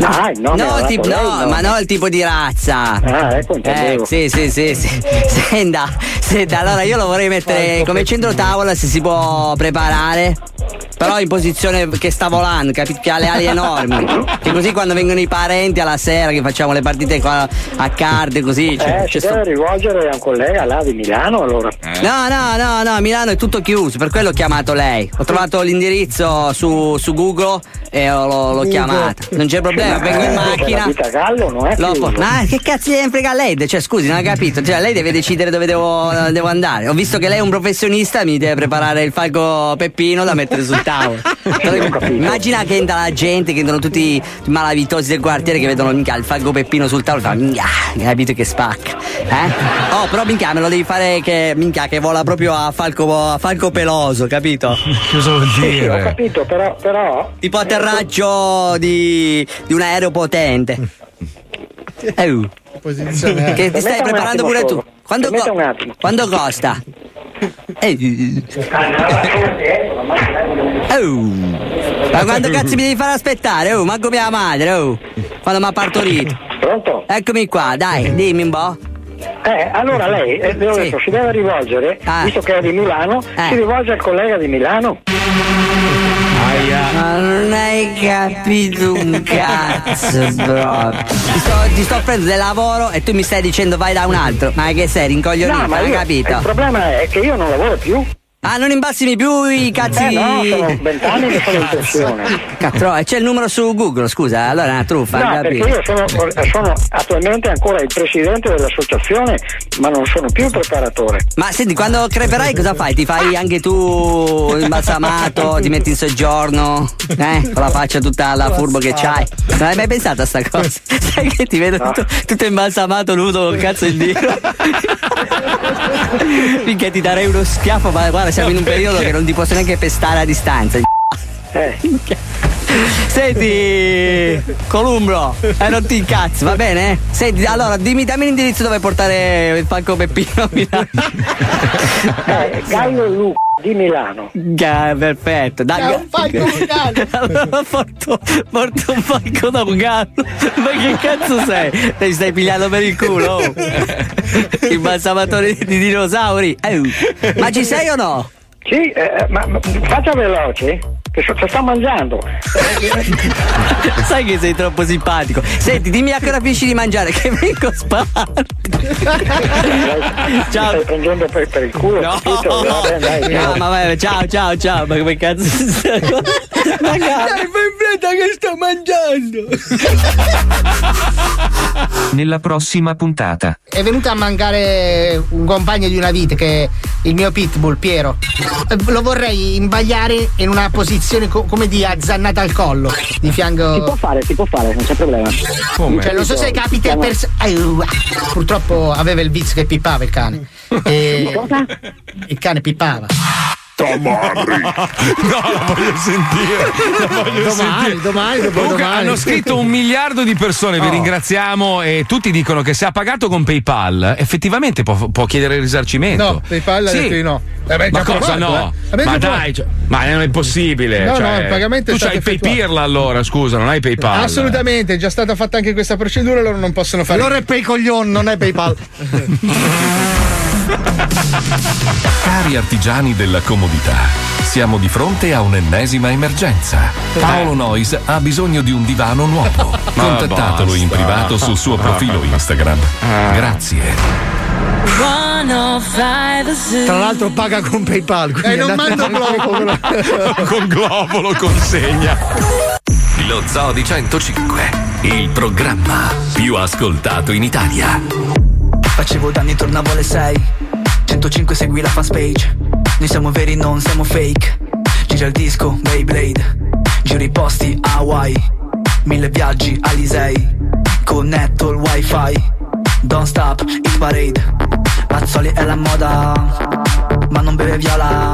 Ah, il nome no, tipo- lei, no, no. ma no il tipo di razza. Ah, ecco, intendevo. Eh, sì, sì, sì, sì. Senta, senta, allora io lo vorrei mettere come centro tavola se si può preparare. Però in posizione che sta volando, capito? Che ha le ali enormi. Che così quando vengono i parenti alla sera che facciamo le partite qua a carte così. c'è- Eh, c'è si sto- deve rivolgere a un collega là di Milano allora. No, no, no, no, Milano è tutto chiuso, per quello ho chiamato lei. Ho trovato l'indirizzo su, su Google e l'ho, l'ho chiamata. Non c'è problema, Sì, vengo in eh, macchina. la gallo non è po- Ma che cazzo gliene frega a lei? Cioè, scusi, non ha capito. Cioè, lei deve decidere dove devo, devo andare. Ho visto che lei è un professionista, mi deve preparare il falco Peppino da mettere sul tavolo. Immagina che entra la gente, che entrano tutti i malavitosi del quartiere che vedono minchia il falco Peppino sul tavolo fanno minchia, hai capito che spacca. Eh? Oh, però minchia, me lo devi fare che minchia che vola proprio a falco, a falco peloso, capito? Cosa vuol Sì, sì, ho capito, però, però Tipo atterraggio di, di un aereo potente. Eh, uh. Posizione. Che ti stai Permetta preparando pure solo. tu. Quando, Permetta co- un attimo. costa? Eh, oh. Ma quando cazzo mi devi fare aspettare? Oh, manco mia madre, oh. Quando mi ha partorito. Pronto? Eccomi qua, dai, dimmi un po'. Eh, allora lei, eh, Sì. detto, si deve rivolgere, Ah. visto che è di Milano, Eh. si rivolge al collega di Milano. Ma non hai capito un cazzo, bro. Ti sto, ti sto offrendo del lavoro e tu mi stai dicendo vai da un altro. Ma che sei, rincoglionito, No, ma hai io- capito? il problema è che io non lavoro più. Ah, non imbassimi più i cazzi Eh no, sono vent'anni che sono in pensione. E c'è il numero su Google, scusa, allora è una truffa, No, perché io sono, sono attualmente ancora il presidente dell'associazione, ma non sono più il preparatore. Ma senti, quando creperai cosa fai? Ti fai anche tu imbalsamato, ti metti in soggiorno, eh? Con la faccia tutta alla furbo che c'hai. Non hai mai pensato a sta cosa? Sai che ti vedo tutto, tutto imbalsamato, nudo, cazzo in dito. Finché ti darei uno schiaffo, ma guarda, siamo in un periodo che non ti posso neanche pestare a distanza. Eh. Senti, Columbro, eh, non ti incazzi, va bene? Senti, allora dimmi, dammi l'indirizzo dove portare il falco Peppino a Milano. Eh, Gallo Luca di Milano. Ga- perfetto, dai. È un falco un porto, porto un falco da un gallo. Ma che cazzo sei? Ti stai pigliando per il culo? oh. Il balsamatore di dinosauri. Eh, Ma ci sei o no? Sì, eh, ma, ma faccia veloce, che so, sto mangiando. Sai che sei troppo simpatico. Senti, dimmi a che ora finisci di mangiare, che vengo a spararti. Ciao. Stai prendendo per, per il culo, No, capito? Vabbè, dai, no, ciao. ma vai, ciao, ciao, ciao. Ma come cazzo stai? Ma dai, fai in fretta che sto mangiando. Nella prossima puntata. È venuto a mancare un compagno di una vita che è il mio pitbull Piero. Eh, Lo vorrei imbagliare in una posizione co- come di azzannata al collo, di fianco. Si può fare, si può fare, non c'è problema. Cioè, non so se capita per. Purtroppo aveva il vizio che pippava il cane. E... Il cane pippava. Tamarri. No, la voglio sentire. La voglio Domani, sentire. domani, dopo Comunque, domani. hanno scritto un miliardo di persone, vi Oh. ringraziamo e tutti dicono che se ha pagato con PayPal effettivamente può, può chiedere il risarcimento. No, PayPal ha Sì. detto di no. Eh ma cosa provato, no? eh. Abbiamo Ma dai, cioè, ma non è possibile. No, cioè, no, il pagamento è tu stato c'hai effettuato. PayPal allora, scusa, non hai PayPal. Assolutamente, è già stata fatta anche questa procedura, loro non possono fare. Allora è PayCoglion, non è PayPal. Cari artigiani della comodità, siamo di fronte a un'ennesima emergenza. Paolo Nois ha bisogno di un divano nuovo. Contattatelo in privato sul suo profilo Instagram. Grazie. Tra l'altro paga con PayPal. Eh, quindi non mando globo. con globo lo consegna. Lo Zoo di 105, il programma più ascoltato in Italia. Facevo danni, tornavo alle 6 105 segui la fanpage Noi siamo veri, non siamo fake. Gira il disco, Beyblade. Giro i posti, Hawaii. Mille viaggi, Alisei. Connetto il wifi. Don't stop, hit parade. Mazzoli è la moda Ma non beve viola.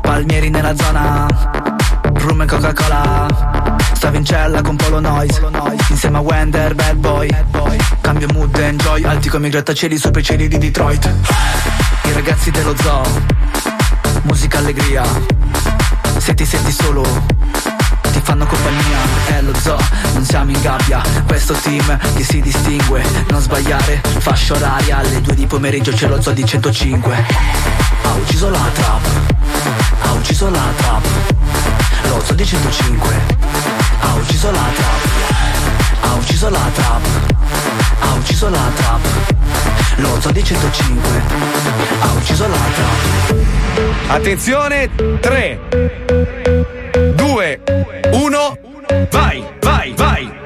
Palmieri nella zona. Rum e Coca-Cola Stavo in cella con Polo Noise. Insieme a Wender, bad boy. Cambio mood, enjoy. Alti come i grattacieli sopra i cieli di Detroit. I ragazzi dello zoo. Musica allegria. Se ti senti solo Ti fanno compagnia. È lo zoo, non siamo in gabbia. Questo team che si distingue. Non sbagliare, fascia oraria. Alle due di pomeriggio c'è lo zoo di 105 Ha ucciso la trap. Ha ucciso la trap. Lo zoo di 105 ha ucciso la trap. Ha ucciso la trap. Ha ucciso la trap. Lo zoo di 105 Ha ucciso la trap. Attenzione, 3, 2, 1, vai, vai, vai.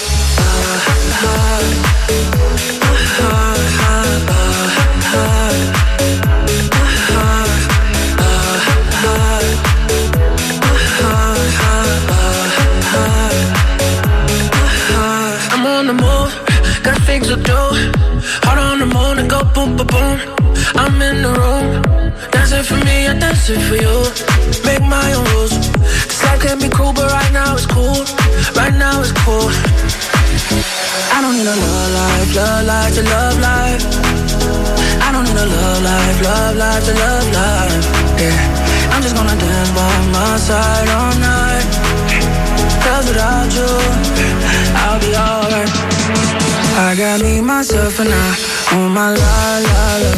to do. Hard on the moon and go boom, boom, boom. I'm in the room, dancing for me, I dance it for you. Make my own rules. This life can be cruel, but right now it's cool. Right now it's cool. I don't need a love life, love life to love life. I don't need a love life, love life to love life. Yeah, I'm just gonna dance by my side all night. Cause without you, I'll be alright. I got me, myself, and I on my la la la.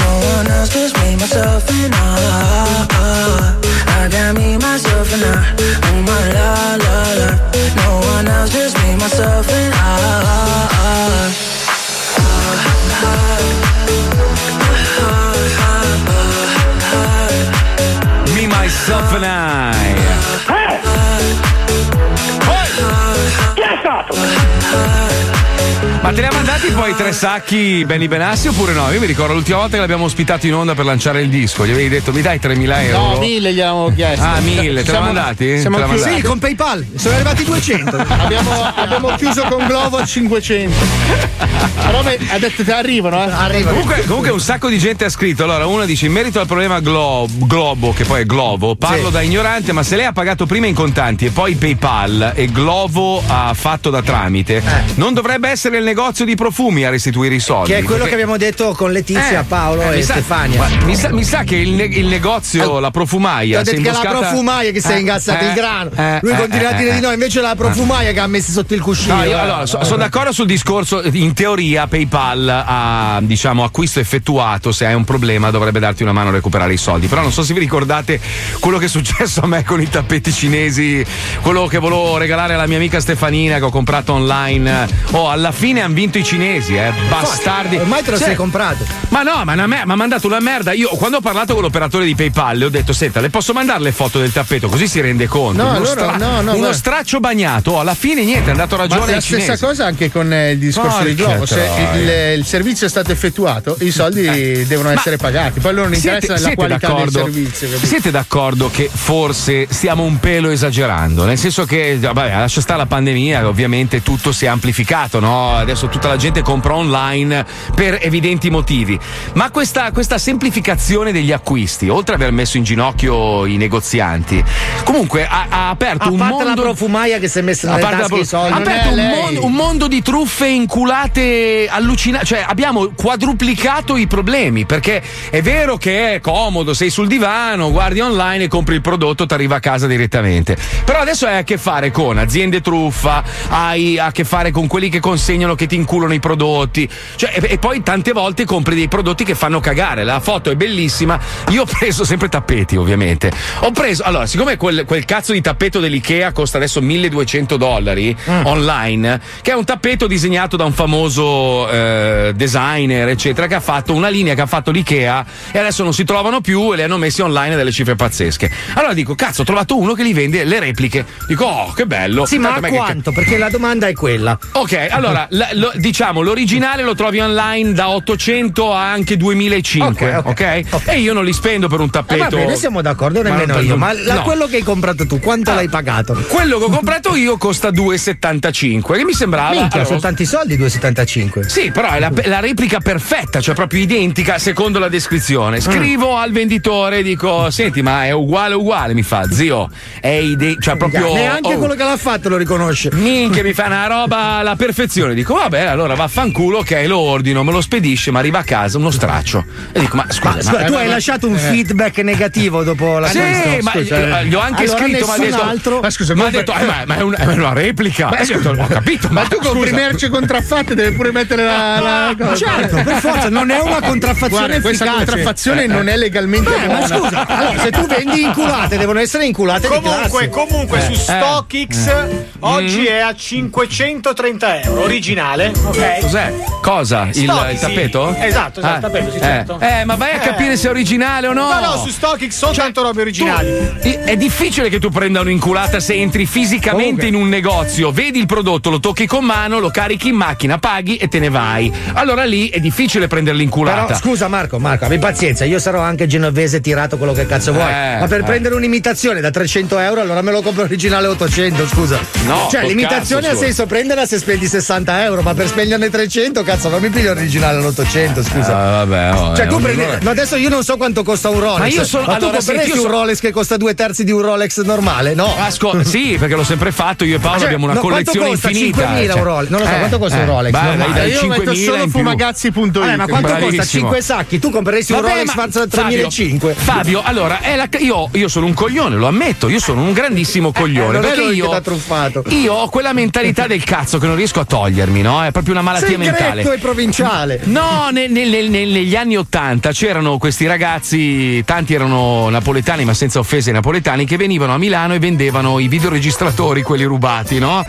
No one else, just me, myself, and I. I got me, myself, and I on my la la la. No one else, just me, myself, and I. Me, myself and I. Ma te li ha mandati poi tre sacchi Benny Benassi oppure no? Io mi ricordo l'ultima volta che l'abbiamo ospitato in onda per lanciare il disco, gli avevi detto mi dai 3.000 euro? No, mille gli avevamo chiesto. Ah, mille, te l'ha Siamo- mandati? Siamo Te chiusi-? Sì, con PayPal. Sono arrivati 200. abbiamo, abbiamo chiuso con Glovo a 500. Però beh, ha detto che arrivano, eh. Arrivano. Comunque, comunque un sacco di gente ha scritto. Allora, uno dice: In merito al problema Glo- Globo, che poi è Globo, parlo Sì. da ignorante, ma se lei ha pagato prima in contanti e poi PayPal e Glovo ha fatto da tramite, non dovrebbe essere il negozio di profumi a restituire i soldi. Che è quello perché- che abbiamo detto con Letizia, Eh, Paolo eh, e mi Stefania. mi, sa, mi sa che il, ne- il negozio, la Ti profumaia. ho detto che è la imboscata- profumaia che si è Eh, ingazzato eh, il grano. eh, Lui eh, continua a eh, dire di eh. no, invece la profumaia che ha messo sotto il cuscino. No, io, Eh. allora, so- sono d'accordo sul discorso. In teoria, PayPal ha diciamo acquisto effettuato. Se hai un problema, dovrebbe darti una mano a recuperare i soldi. Però non so se vi ricordate quello che è successo a me con i tappeti cinesi, quello che volevo regalare alla mia amica Stefanina che ho comprato online. Oh, alla fine hanno vinto i cinesi, eh. Bastardi. Ormai te lo Cioè, sei comprato. ma no, ma me- mi ha mandato una merda. Io quando ho parlato con l'operatore di PayPal le ho detto: Senta, le posso mandare le foto del tappeto? Così si rende conto. No, uno, allora, no, no, uno guarda. straccio bagnato. Oh, alla fine niente, è andato ragione Ma la stessa cinesi. cosa anche con eh, il discorso di Porca Globo. Se il, il servizio è stato effettuato, i soldi devono essere pagati. Poi loro non interessa la qualità del servizio. capito? siete d'accordo che forse stiamo un pelo esagerando? Nel senso che, vabbè, lascia stare la pandemia, ovviamente tutto si è amplificato, no? Adesso tutta la gente compra online per evidenti motivi. Ma questa, questa semplificazione degli acquisti, oltre ad aver messo in ginocchio i negozianti, comunque ha, ha aperto A un mondo. la profumaia che si è messa nelle tasche i pro- soldi. ha aperto un, mondo, un mondo di truffe inculate allucinanti. Cioè, abbiamo quadruplicato i problemi. Perché è vero che è comodo, sei sul divano, guardi online e compri il prodotto, ti arriva a casa direttamente. Però adesso hai a che fare con aziende truffa, hai a che fare con quelli che consegnano, che ti inculano i prodotti. Cioè, e, e poi tante volte compri dei prodotti che fanno cagare. La foto è bellissima. Io ho preso sempre tappeti, ovviamente. Ho preso, allora, siccome quel, quel cazzo di tappeto dell'IKEA costa adesso 1200 dollari online, che è un tappeto disegnato da un famoso eh, designer, eccetera, che ha fatto una linea che ha fatto l'IKEA e adesso non si trovano più e le hanno messi online a delle cifre pazzesche. Allora dico, cazzo, ho trovato uno che li vende le repliche. Dico, oh, che bello. Sì, ma Tanto a a me che- quanto? Perché la domanda è quella. Ok, allora la- lo- diciamo l'originale lo trovi online da 800 a anche 2005, ok? Ok, ok. E io non li spendo per un Eh, tappeto. va bene, siamo d'accordo, nemmeno io. Ma la- no. quello che hai comprato tu, quanto l'hai pagato? Quello che ho comprato io costa 2,75, che mi sembrava. Minchia, allora, sono tanti soldi, 2,75. Sì, però è la, la replica perfetta, cioè proprio identica secondo la descrizione. Scrivo al venditore, dico: Senti, ma è uguale, uguale. Mi fa, zio, è ide- cioè proprio. Neanche oh, quello che l'ha fatto lo riconosce. Minchia, mi fa una roba alla perfezione. Dico, vabbè, allora vaffanculo, ok, lo ordino, me lo spedisce, ma arriva a casa uno straccio. E dico, ma scusa, Ma, scusa, tu hai lasciato un feedback negativo dopo la Sì, ma Scusa, gli ho anche allora scritto, ma ha detto, altro. ma scusa, mi ha detto, eh, ma, ma è, una, è una replica. Ho detto, ho capito, ma, Ma tu compri merce contraffatte, devi pure mettere la, la cosa. Certo, per forza, non è una contraffazione Guarda, questa contraffazione non è legalmente Beh, ma buona. scusa, allora se tu vendi inculate, devono essere inculate Comunque, comunque su Eh. StockX oggi è a 530 euro, originale, ok? Cos'è? Cosa? Il, il tappeto? Esatto, esatto, Ah, il tappeto, sì, eh. certo. Eh, ma vai a capire se è originale o no. No, no, su StockX soltanto robe originali. I- È difficile che tu prenda un'inculata se entri fisicamente in un negozio, vedi il prodotto, lo tocchi con mano, lo carichi in macchina, paghi e te ne vai. Allora lì è difficile prendere l'inculata. Però scusa Marco, Marco, abbi pazienza, io sarò anche genovese tirato quello che cazzo vuoi. Eh, ma per eh. prendere un'imitazione da 300 euro, allora me lo compro originale 800, scusa. No, cioè l'imitazione ha senso prenderla se spendi 60 euro, ma per spenderne 300, cazzo, non mi piglio l'originale all'800, scusa. Ah, vabbè, oh, Cioè, eh, tu un prendi. rigore. No, adesso io non so quanto costa un Rolex. Ma io sono- Ma tu compreresti io un Rolex che costa due terzi di un Rolex normale? No. Ascolta, sì, perché l'ho sempre fatto. Io e Paolo Cioè, abbiamo una no, collezione costa? infinita. 5.000 cioè. un Rolex? Non lo so, quanto costa un Rolex? Dai, Io metto 5.000 solo fumagazzi.it. Ma quanto costa? Bravissimo. 5 sacchi? Tu compreresti un Rolex ma- Farza Fabio, 3005? Fabio, allora, io, sono un coglione, lo ammetto, io sono un grandissimo coglione. non è perché io ho quella mentalità del cazzo che non riesco a togliermi, no? È proprio una malattia Segreto mentale. e provinciale. No, ne- ne- ne- ne- negli anni Ottanta c'erano questi ragazzi, tanti erano napoletani, ma senza offese napoletani, che venivano a Milano e vendevano i videoregistratori, quelli rubati, no?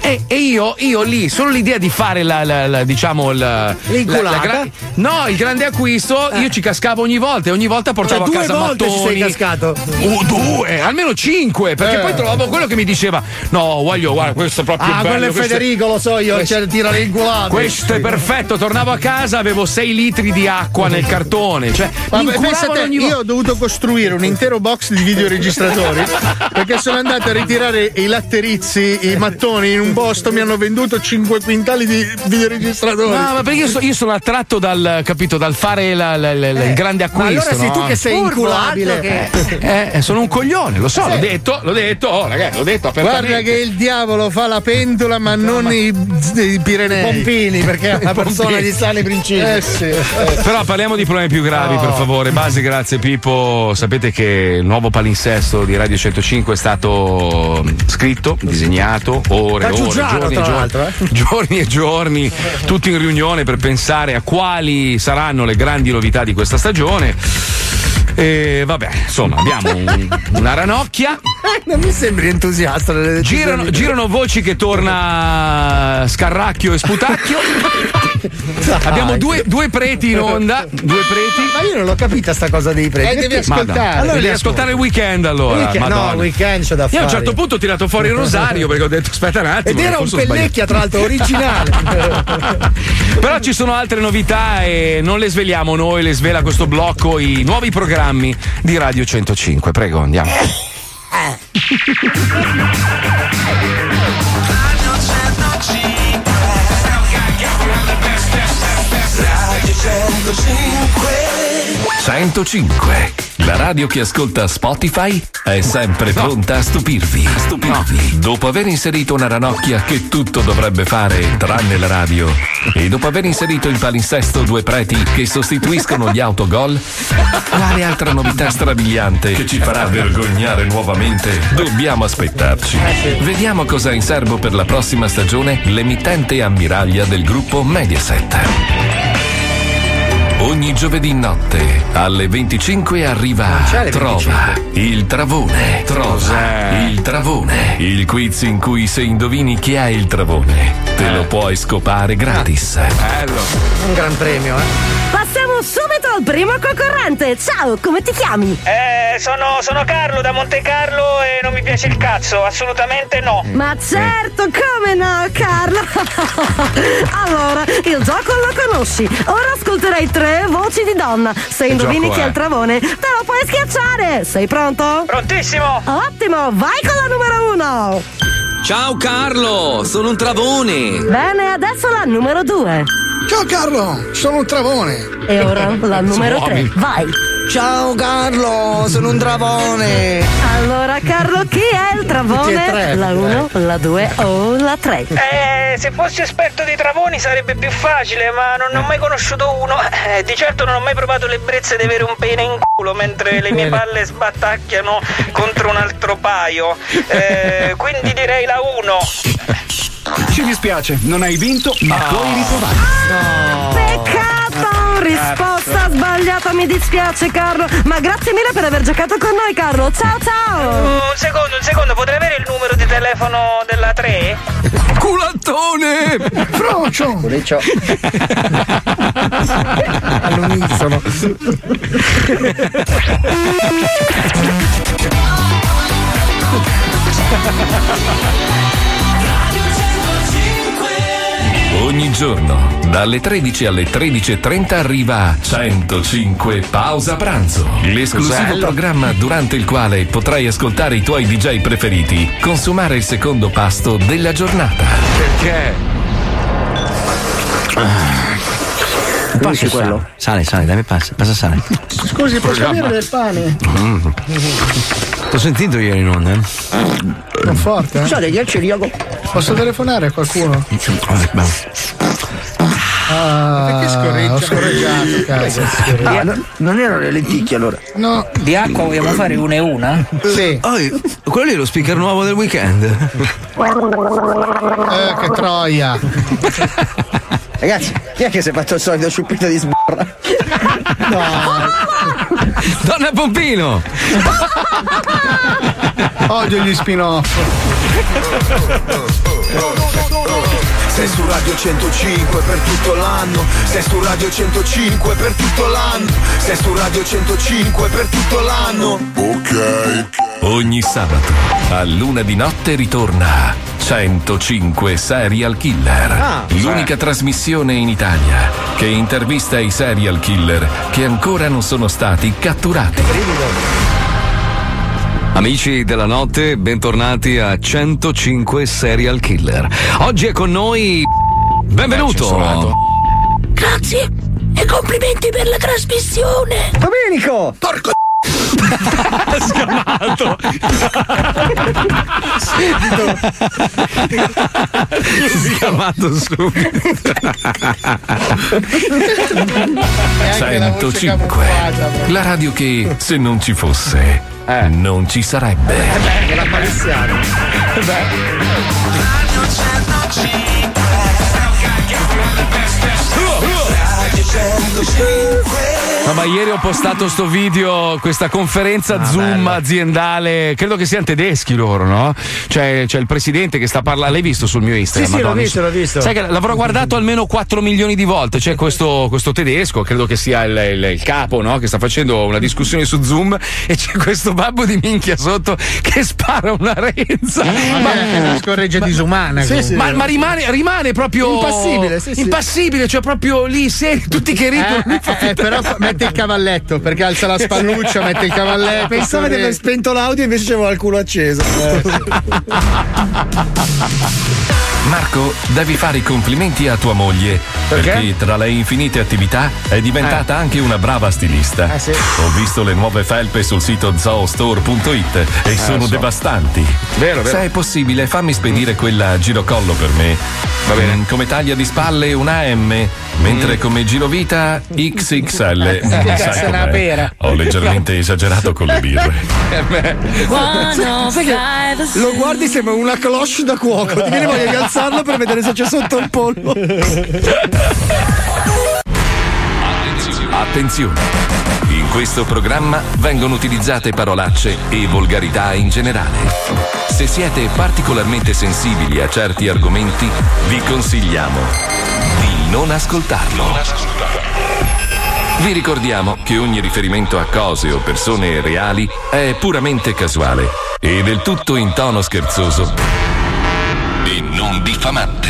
E, e io, io lì, solo l'idea di fare la, la- la- diciamo, la, la- no, il grande acquisto, io ci cascavo ogni volta e ogni volta portavo Cioè, a casa volte ci mattoni. sei cascato. Uh, due, almeno cinque, perché Eh. poi trovavo quello che mi diceva: No, voglio, guarda, questo è proprio Ah, bello. quello è questo Federico, lo so io, questo- c'è tira le inculate. questo è perfetto, tornavo a casa, avevo 6 litri di acqua nel cartone. Cioè, Ma mi pensa inculavano te, ogni io ho dovuto costruire un intero box di videoregistratori perché sono andato a ritirare i latterizi, i mattoni in un posto, mi hanno venduto 5 quintali di videoregistratori. No, ma perché io, so- io sono attratto dal, capito, dal fare la- la- la- il grande Ma acquisto. allora sei no? tu che sei inculabile. che- Eh, sono un coglione, lo so, l'ho detto, l'ho detto, oh ragazzi, l'ho detto apertamente. Guarda che il diavolo fa la pentola, ma non i, i Pirenei. Pompini, perché è una persona di sani principi. Eh sì. Però parliamo di problemi più gravi, No. per favore. Base, grazie Pippo. Sapete che il nuovo palinsesto di Radio 105 è stato scritto, disegnato, ore, Da ore, giorni, e tra giorni, l'altro, eh. giorni e giorni, tutti in riunione per pensare a quali saranno le grandi novità di questa stagione. E vabbè, insomma, abbiamo un- una ranocchia. Non mi sembri entusiasta delle decisioni. Girano, girano voci che torna Scarracchio e Sputacchio. Abbiamo due, due preti in onda. Due preti. Ma io non l'ho capita sta cosa dei preti. Eh, devi ascoltare. Allora devi ascoltare il weekend allora. Weekend- no, weekend c'ho da Io a un fare. certo punto ho tirato fuori il rosario perché ho detto aspetta un attimo. Ed era un pellecchia, tra l'altro, originale. Però ci sono altre novità e non le sveliamo noi, le svela questo blocco i nuovi programmi di Radio 105. Prego, andiamo. Ah. Radio 105. La radio che ascolta Spotify è sempre pronta a stupirvi. A stupirvi. Dopo aver inserito una ranocchia che tutto dovrebbe fare tranne la radio e dopo aver inserito il palinsesto due preti che sostituiscono gli autogol, quale altra novità strabiliante che ci farà vergognare nuovamente dobbiamo aspettarci. Vediamo cosa ha in serbo per la prossima stagione l'emittente ammiraglia del gruppo Mediaset. Ogni giovedì notte alle 25 arriva Trova il Travone. Trova il Travone. Il quiz in cui se indovini chi è il Travone te lo puoi scopare gratis. Bello. Un gran premio, eh. Passiamo subito al primo concorrente. Ciao, come ti chiami? Eh, sono, sono Carlo da Monte Carlo e non mi piace il cazzo, assolutamente no. Ma certo, come no, Carlo? allora, il gioco lo conosci. Ora ascolterai tre voci di donna. Se Che indovini gioco chi è? il travone, te lo puoi schiacciare. Sei pronto? Prontissimo! Ottimo, vai con la numero uno. Ciao Carlo, sono un travone. Bene, adesso la numero due. Ciao Carlo, sono un travone. E ora la numero tre. Vai. Ciao Carlo, sono un travone. Allora, Carlo, chi è il travone? tre. La uno, la due o la tre? Eh, se fossi esperto di travoni sarebbe più facile, ma non ho mai conosciuto uno. Eh, di certo non ho mai provato l'ebbrezza di avere un pene in culo mentre le mie palle sbattacchiano contro un altro paio. Eh, quindi direi la 1. Ci dispiace, non hai vinto, ma puoi riprovare. Peccato! Risposta sbagliata, mi dispiace Carlo. Ma grazie mille per aver giocato con noi, Carlo. Ciao ciao! Un secondo, un secondo, potrei avere il numero di telefono della 3? Culattone! Frocio! All'unisono. Ogni giorno, dalle 13 alle 13.30 arriva 105 Pausa Pranzo, l'esclusivo Bello. programma durante il quale potrai ascoltare i tuoi DJ preferiti consumare il secondo pasto della giornata. Perché? Passi quello. Sale, sale, dammi passa, passa sale. Scusi, posso avere del pane? T'ho sentito ieri in onda, eh? È forte, eh? Scusate, io ho. Posso telefonare a qualcuno? Ah, Perché scorreggia? Ho scorreggiato, cazzo. No- non erano le lenticchie allora. No. Di acqua vogliamo fare una e una? Sì. quello lì è lo speaker nuovo del weekend. Eh, che troia. Ragazzi, chi è che si è fatto il solito ciuppito di sborra? Donna Pompino! Odio gli spin-off. Sei su Radio 105 per tutto l'anno Sei su Radio 105 per tutto l'anno Sei su Radio 105 per tutto l'anno Ok. Ogni sabato a luna di notte ritorna 105 Serial Killer. Ah, l'unica trasmissione in Italia che intervista i serial killer che ancora non sono stati catturati. Amici della notte, bentornati a 105 Serial Killer. Oggi è con noi. Benvenuto! Grazie e complimenti per la trasmissione. Domenico! Porco Scamato subito. 105. La radio che se non ci fosse non ci sarebbe. Beh, la palissiana. No, ma ieri ho postato sto video, questa conferenza Zoom aziendale, credo che siano tedeschi loro, no? Cioè, c'è il presidente che sta parlando, l'hai visto sul mio Instagram? Sì, sì, l'ho visto, l'ho visto. Sai che l'avrò guardato almeno 4 milioni di volte, c'è questo, questo tedesco, credo che sia il, il- il capo, no? Che sta facendo una discussione su Zoom e c'è questo babbo di minchia sotto che spara una renza. Ma è una scorreggia disumana. comunque. ma, ma rimane, rimane proprio Impassibile, sì, sì. impassibile, cioè proprio lì, seri, tutti che ridono. Eh, eh, però mette il cavalletto perché alza la spalluccia, mette il cavalletto. Pensava di aver spento l'audio invece c'avevo il culo acceso. Marco, devi fare i complimenti a tua moglie. Perché, tra le infinite attività è diventata anche una brava stilista. Eh, sì. Ho visto le nuove felpe sul sito zoostore.it e sono so. devastanti. Vero, vero. Se è possibile, fammi spedire quella a girocollo per me. Va bene. Come taglia di spalle una M, mentre come girovita XXL. Sai una pera? Ho leggermente esagerato con le birre. Che lo guardi sembra una cloche da cuoco. Ti viene voglia di alzarlo per vedere se c'è sotto il pollo. Attenzione! In questo programma vengono utilizzate parolacce e volgarità in generale. Se siete particolarmente sensibili a certi argomenti, vi consigliamo di non ascoltarlo. Vi ricordiamo che ogni riferimento a cose o persone reali è puramente casuale e del tutto in tono scherzoso e non diffamante.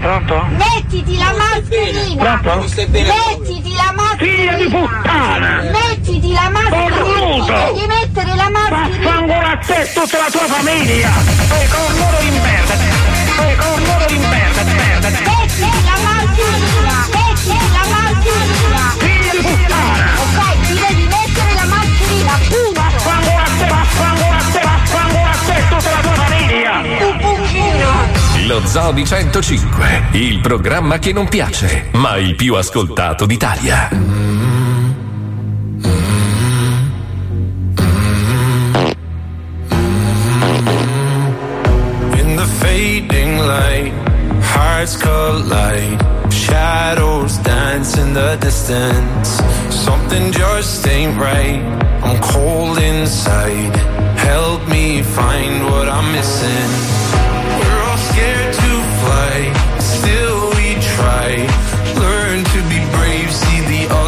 Pronto? Mettiti la mascherina! Pronto? Mettiti la mascherina! Figlia di puttana! Mettiti la mascherina! Cornuto! Devi mettere la mascherina! Vaffanculo a te e tutta la tua famiglia! Sei cornuto di merda! Sei cornuto di merda. Mettiti la Lo Zoo di 105, il programma che non piace, ma il più ascoltato d'Italia. In the fading light, hearts collide. Shadows dance in the distance. Something just ain't right. I'm cold inside. Help me find what I'm missing.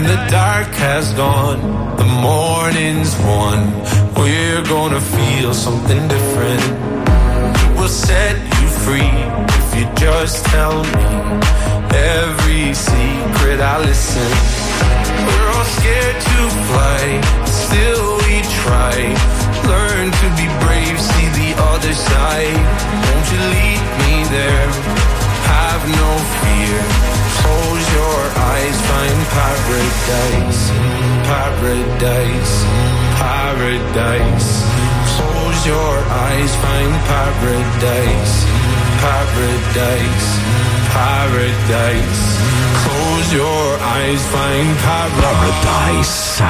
The dark has gone, the morning's won. We're gonna feel something different. We'll set you free if you just tell me every secret I listen. We're all scared to fly, still we try. Learn to be brave, see the other side. Won't you lead me there? Have no fear. Close your eyes, find paradise, paradise, paradise. Close your eyes, find paradise, paradise, paradise. Close your eyes, find paradise.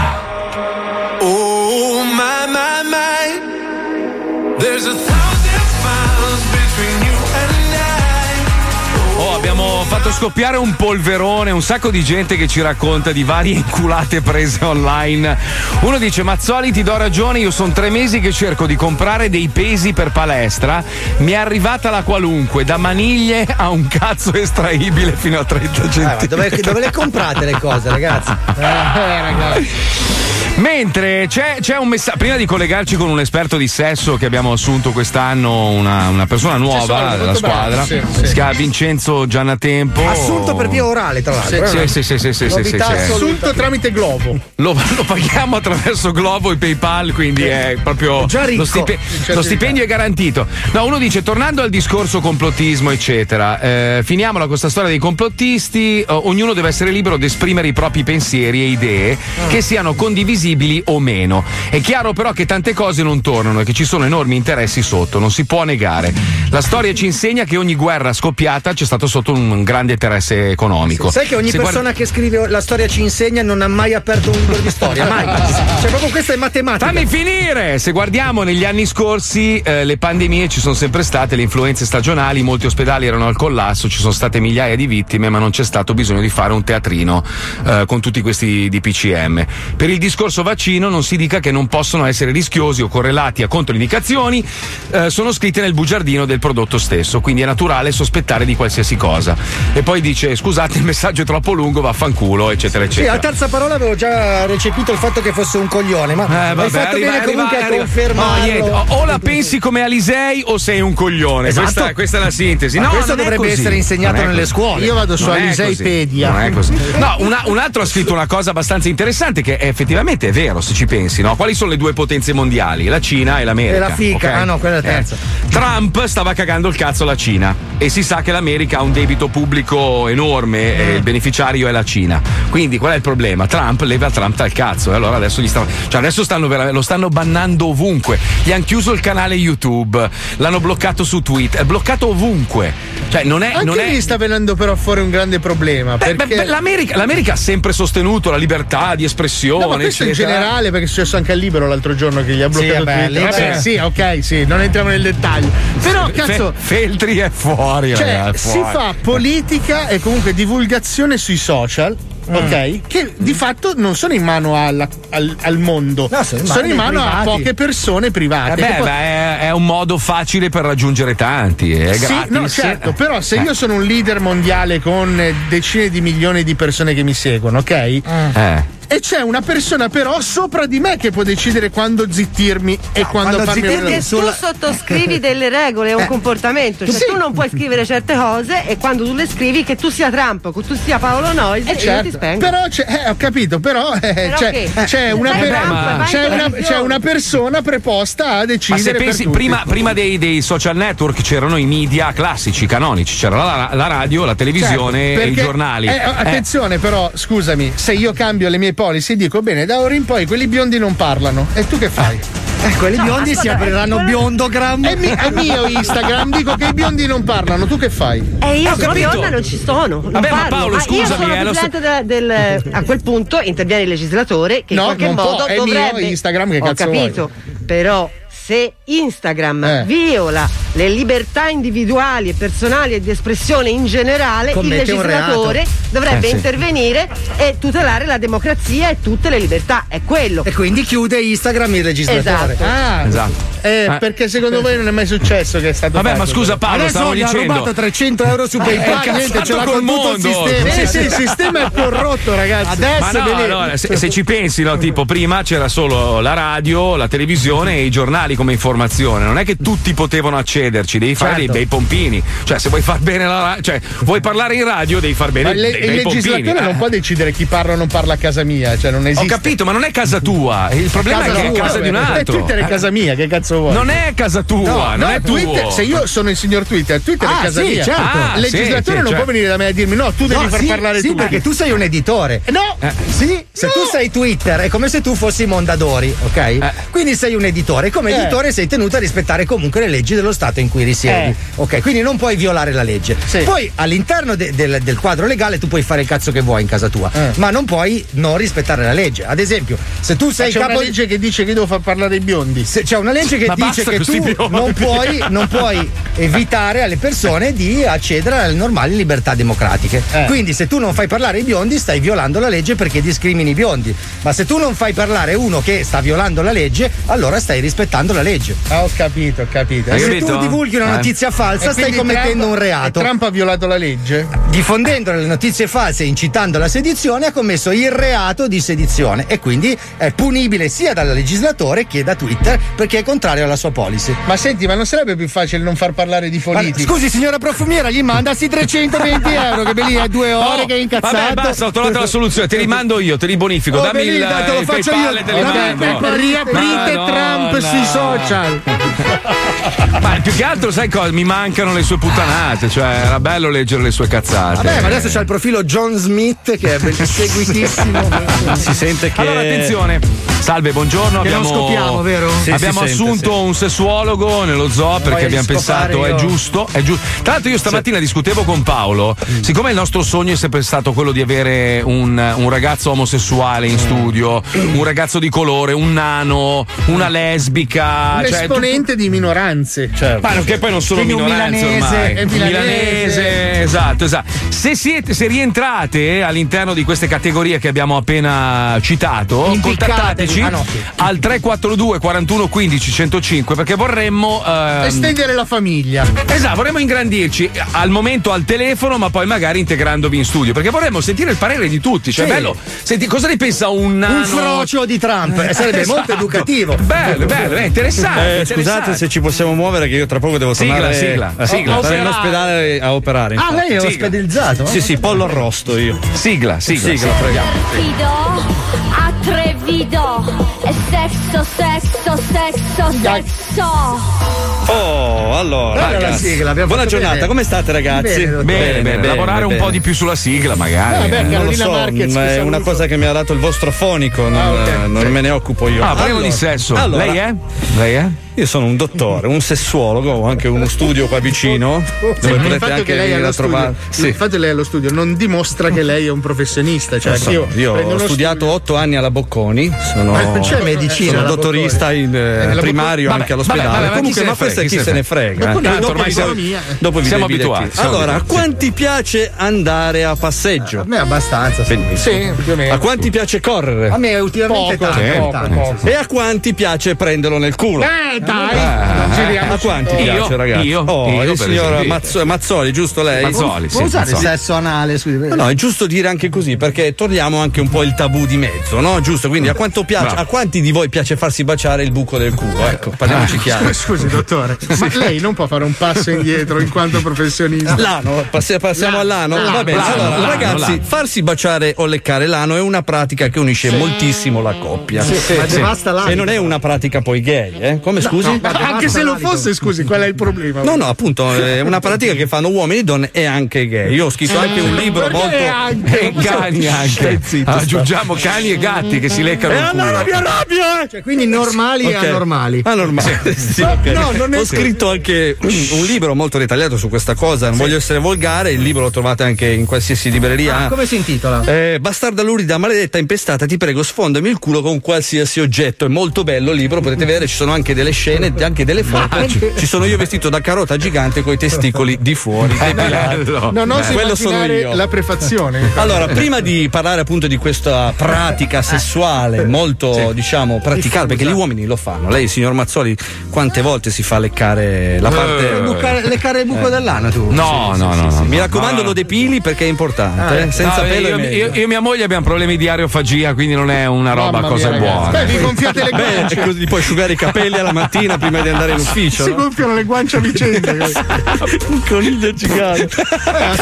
Oh my my my, there's a thousand fatto scoppiare un polverone, un sacco di gente che ci racconta di varie inculate prese online. Uno dice: Mazzoli, ti do ragione, io sono tre mesi che cerco di comprare dei pesi per palestra. Mi è arrivata la qualunque, da maniglie a un cazzo estraibile fino a 30 Eh, ma centimetri. dove, dove le comprate le cose, ragazzi? Mentre c'è, c'è un messaggio, prima di collegarci con un esperto di sesso che abbiamo assunto quest'anno, una, una persona nuova della squadra, bravo, sì, si sì. chiama Vincenzo Giannatempo. Assunto per via orale, tra l'altro. Sì, eh. sì, sì, sì, sì, sì, sì, sì. Assunto tramite Globo. Lo, lo paghiamo attraverso Globo e PayPal, quindi è proprio Già ricco. lo, stipe- lo di stipendio è garantito. No, uno dice: tornando al discorso complottismo, eccetera, eh, finiamola con questa storia dei complottisti. eh, ognuno deve essere libero di esprimere i propri pensieri e idee che siano condivisibili o meno. È chiaro però che tante cose non tornano e che ci sono enormi interessi sotto, non si può negare. La storia ci insegna che ogni guerra scoppiata c'è stato sotto un grande interesse economico. Sai che ogni Se persona guardi- che scrive la storia ci insegna non ha mai aperto un libro di storia, mai. Cioè, proprio questa è matematica. Fammi finire! Se guardiamo negli anni scorsi, eh, le pandemie ci sono sempre state, le influenze stagionali, molti ospedali erano al collasso, ci sono state migliaia di vittime, ma non c'è stato bisogno di fare un teatrino eh, con tutti questi DPCM. Per il discorso vaccino non si dica che non possono essere rischiosi o correlati a controindicazioni, eh, sono scritte nel bugiardino del prodotto stesso, quindi è naturale sospettare di qualsiasi cosa. E poi dice: scusate, il messaggio è troppo lungo, vaffanculo, eccetera, Sì, eccetera. a terza parola avevo già recepito il fatto che fosse un coglione, ma Eh, hai vabbè, fatto arriva- bene arriva- comunque a arriva- confermarlo. Oh, niente, o, o la pensi come Alisei o sei un coglione. Esatto. Questa, questa è la sintesi. Ma No, questo dovrebbe essere insegnato nelle scuole. Io vado su Aliseipedia. No, una- un altro ha scritto una cosa abbastanza interessante che è effettivamente è vero se ci pensi. No? Quali sono le due potenze mondiali? La Cina e l'America. E la fica. ok? Ah, no, quella è la Eh. terza. Trump stava cagando il cazzo alla Cina e si sa che l'America ha un debito pubblico enorme e il beneficiario è la Cina. Quindi qual è il problema? Trump leva Trump dal cazzo e allora adesso, gli stanno, cioè adesso stanno vera- lo stanno bannando ovunque. Gli hanno chiuso il canale YouTube, l'hanno bloccato su Twitter, è bloccato ovunque. Cioè non è, Anche non è sta venendo però fuori un grande problema. Beh, perché... l'America, l'America ha sempre sostenuto la libertà di espressione. No, questo in generale, perché è successo anche al libero l'altro giorno che gli ha bloccato vabbè, Twitter. Vabbè, sì. sì, ok, sì, non entriamo nel dettaglio. Però, Fe- cazzo. Feltri è fuori, Cioè, ragazzi, si fuori. fa politica e comunque divulgazione sui social. Mm. Ok? Che di fatto non sono in mano alla- al, al mondo, sono in sono in mano mano a poche persone private. Eh beh, poi- beh, è, un modo facile per raggiungere tanti. È Sì, gratis. no, certo, però se Eh. io sono un leader mondiale con decine di milioni di persone che mi seguono, ok? Eh. E c'è una persona però sopra di me che può decidere quando zittirmi e quando, quando farmi zittirmi Perché tu sottoscrivi delle regole, è un Eh. comportamento. Cioè, Sì. tu non puoi scrivere certe cose e quando tu le scrivi, che tu sia Trump, che tu sia Paolo Noyes, Eh, io certo, ti spengo. però c'è, eh, ho capito, però, eh, Però c'è, una, Sai per- Trump, vai in c'è una- televisione. c'è una persona preposta a Ma decidere. se per pensi, prima, prima dei, dei social network c'erano i media classici, canonici, c'era la, la radio, la televisione Certo, e i perché- giornali. eh, Eh, attenzione, però, scusami, se io cambio le mie policy dico bene, da ora in poi quelli biondi non parlano. E tu che fai? Eh, quelli No, biondi si ascolta, apriranno quello- biondogram. È, mi- è mio Instagram, dico che i biondi non parlano, tu che fai? E io Ho sono capito. bionda non ci sono. Non Vabbè, ma parlo. Paolo, io scusami, sono eh, lo so- presidente del, del- a quel punto interviene il legislatore che No, in qualche non può, modo è mio dovrebbe. Instagram, che Ho cazzo vuoi? capito. Però se Instagram Eh. viola le libertà individuali e personali e di espressione in generale, Commette il legislatore dovrebbe Eh, sì. intervenire e tutelare la democrazia e tutte le libertà. È quello. E quindi chiude Instagram il registratore. Esatto. Ah, Esatto. eh, Eh. perché secondo voi non è mai successo che è stato Vabbè, fatto? ma scusa Paolo, Adesso stavo gli ha dicendo. rubato 300 euro su Eh, PayPal. niente, ce l'ha col tutto il mondo. sistema. Sì, sì, il sistema è corrotto, ragazzi. Adesso Ma no, allora, se, se ci pensi, no, tipo prima c'era solo la radio, la televisione e i giornali come informazione. Non è che tutti potevano accederci, devi fare Certo. dei bei pompini. Cioè, se vuoi far bene la cioè, vuoi parlare in radio, devi far bene Ma le- dei il bei pompini. legislatore non Eh. può decidere chi parla o non parla a casa mia, cioè non esiste. Ho capito, ma non è casa tua. Il problema è che è tua, casa di un altro. Twitter è Eh. casa mia, che cazzo vuoi? Non è casa tua, No, non no, è Twitter, tuo. se io sono il signor Twitter, Twitter Ah, è casa sì, mia. certo. Ah, il sì, legislatore sì, non cioè- può venire da me a dirmi no, tu devi No, far sì, parlare sì, tu. perché tu sei un editore. No, Eh, sì, se tu sei Twitter è come se tu fossi Mondadori, ok? Quindi sei un editore come Eh. Editore sei tenuto a rispettare comunque le leggi dello Stato in cui risiedi, Eh. ok? Quindi non puoi violare la legge. Poi all'interno de- del, del quadro legale tu puoi fare il cazzo che vuoi in casa tua, Eh. ma non puoi non rispettare la legge. Ad esempio, se tu sei c'è capo una legge che dice che devo far parlare i biondi. se c'è una legge che Ma dice che tu biondi. non puoi, non puoi evitare alle persone di accedere alle normali libertà democratiche. Eh. Quindi se tu non fai parlare i biondi stai violando la legge perché discrimini i biondi, ma se tu non fai parlare uno che sta violando la legge, allora stai rispettando la legge. Ah, ho capito, ho capito. E se tu divulghi una notizia falsa E stai commettendo Trump- un reato. Trump ha violato la legge? Diffondendo le notizie false e incitando alla sedizione ha commesso il reato di sedizione e quindi è punibile sia dal legislatore che da Twitter perché è contrario alla sua policy. Ma senti, ma non sarebbe più facile non far parlare di politici? Scusi signora profumiera, gli manda sti 320 euro che belli è due ore Oh, che è incazzato. Vabbè, basta, ho trovato la soluzione. Te li mando io, te li bonifico. Oh, Dammi Belì, il, te lo il faccio PayPal io. te li Vabbè, mando. riaprite Madonna. Trump sui social. Ma più che altro, sai cosa? Mi mancano le sue puttanate. Cioè, era bello leggere le sue cazzate. Vabbè, ma adesso c'è il profilo John Smith che è seguitissimo. Si sente che. Allora, attenzione. Salve, buongiorno. Che non abbiamo scopiamo, vero? Sì, abbiamo sente, assunto un sessuologo nello zoo perché abbiamo pensato io- è giusto, è giusto. Tra l'altro, io stamattina discutevo con Paolo. Mm. Siccome il nostro sogno è sempre stato quello di avere un, un ragazzo omosessuale Mm. in studio, un ragazzo di colore, un nano, una lesbica. Un cioè, esponente di minoranze. ma non- che poi non sono Quindi minoranze milanese, ormai. è Un milanese. esatto, esatto. Se siete, se rientrate all'interno di queste categorie che abbiamo appena citato, contattateci Ah, no. al 342 41 15 105 perché vorremmo ehm, Estendere la famiglia. Esatto, vorremmo ingrandirci al momento al telefono, ma poi magari integrandovi in studio, perché vorremmo sentire il parere di tutti. Cioè, Sì. bello. Senti, cosa ne pensa un nano? Un frocio di Trump, eh, sarebbe molto Esatto. educativo. Bello, bello, è interessante. Eh, interessante. scusate se ci possiamo muovere che io tra poco devo Sigla, tornare sigla, eh, sigla. Stare in ospedale a operare. Ah, infatti. lei è Sigla. ospedalizzato? Sì, sì, pollo arrosto io. Sigla, sigla. Sigla, prego. Atrevido, e sesso, sesso, sesso, sesso. Oh, allora, ragazzi. sigla, abbiamo Buona giornata, bene. come state ragazzi? Bene, Bene, bene, lavorare un po' di più sulla sigla, magari. Vabbè, eh. Non lo Carolina so, Marquez, ma che è saluto. una cosa che mi ha dato il vostro fonico, non, Ah, ok. eh, non me ne occupo io. Ah, parliamo Allora, di sesso. allora, Lei è? Lei è? Io sono un dottore, un sessuologo, ho anche uno studio qua vicino. Sì, dove il potete anche venire a trovare. studio, fatto che lei allo studio non dimostra che lei è un professionista. Cioè, so, io, io ho studiato otto anni alla Bocconi, sono, Ma non c'è medicina sono dottorista in, eh, Eh, primario Bocconi- anche vabbè, all'ospedale. vabbè, vabbè, Comunque, ma questo è frega, chi se ne frega. Bocconi eh. è Dopo ormai vi dopo Siamo abituati, siamo Allora, a quanti piace andare a passeggio? A me abbastanza. Sì, Benissimo. meno. A quanti piace correre? A me ultimamente Poco, tanto, tanto. poco. E a quanti piace prenderlo nel culo? Eh, dai, Ah, a quanti intorno. piace, Io, ragazzi? io, oh, io, il signor. Mazzo- Mazzoli, giusto lei? Mazzoli, Può sì, usare il Mazzoli. sesso anale, scusi. No, no, è giusto dire anche così perché togliamo anche un po' il tabù di mezzo, no? Giusto? Quindi a quanto piace, a quanti di voi piace farsi baciare il buco del culo? Ecco, parliamoci chiaro. Scusi, dottore, ma lei non può fare un passo indietro in quanto professionista. L'ano, passi- passiamo all'ano? L'ano, Va bene, l'ano, allora, l'ano, ragazzi, l'ano. farsi baciare o leccare l'ano è una pratica che unisce moltissimo la coppia. Sì, sì, l'anima. E non è una pratica poi gay, eh? Come scusi? no, Anche se lo fosse, scusi, qual è il problema? No, no, appunto, è una pratica che fanno uomini e donne e anche gay. Io ho scritto anche un libro molto. anche? E cani anche. Zitto, Aggiungiamo cani e gatti che si leccano E il allora mi arrabbio, eh! Cioè, quindi normali Ok. e anormali. Anormali. Sì, ok. No, non è Ho sì. scritto anche un libro molto dettagliato su questa cosa. Non voglio essere volgare, il libro lo trovate anche in qualsiasi libreria. Ah, come si intitola? Eh, bastarda lurida, maledetta, impestata, ti prego, sfondami il culo con qualsiasi oggetto. È molto bello il libro, potete vedere, ci sono anche delle scene, anche delle foto. Ci sono io vestito da carota gigante con i testicoli di fuori. depilati. Bello. Non oso Quello sono io. la prefazione. Allora, prima di parlare appunto di questa pratica sessuale molto, diciamo, praticata, perché gli uomini lo fanno. Lei, signor Mazzoli, quante volte si fa leccare la parte. Eh, Bucare- leccare il buco dell'ano tu. No, no, no, no. Mi raccomando, no, lo depili perché è importante. Ah, eh. Senza No, pelo io, io- io e mia moglie abbiamo problemi di areofagia, quindi non è una roba Mamma cosa mia, buona. Beh, vi gonfiate le Beh, guance. e così puoi asciugare i capelli alla mattina prima di andare in ufficio. Si no? gonfiano le guance a vicenda. Un coniglio gigante. Eh,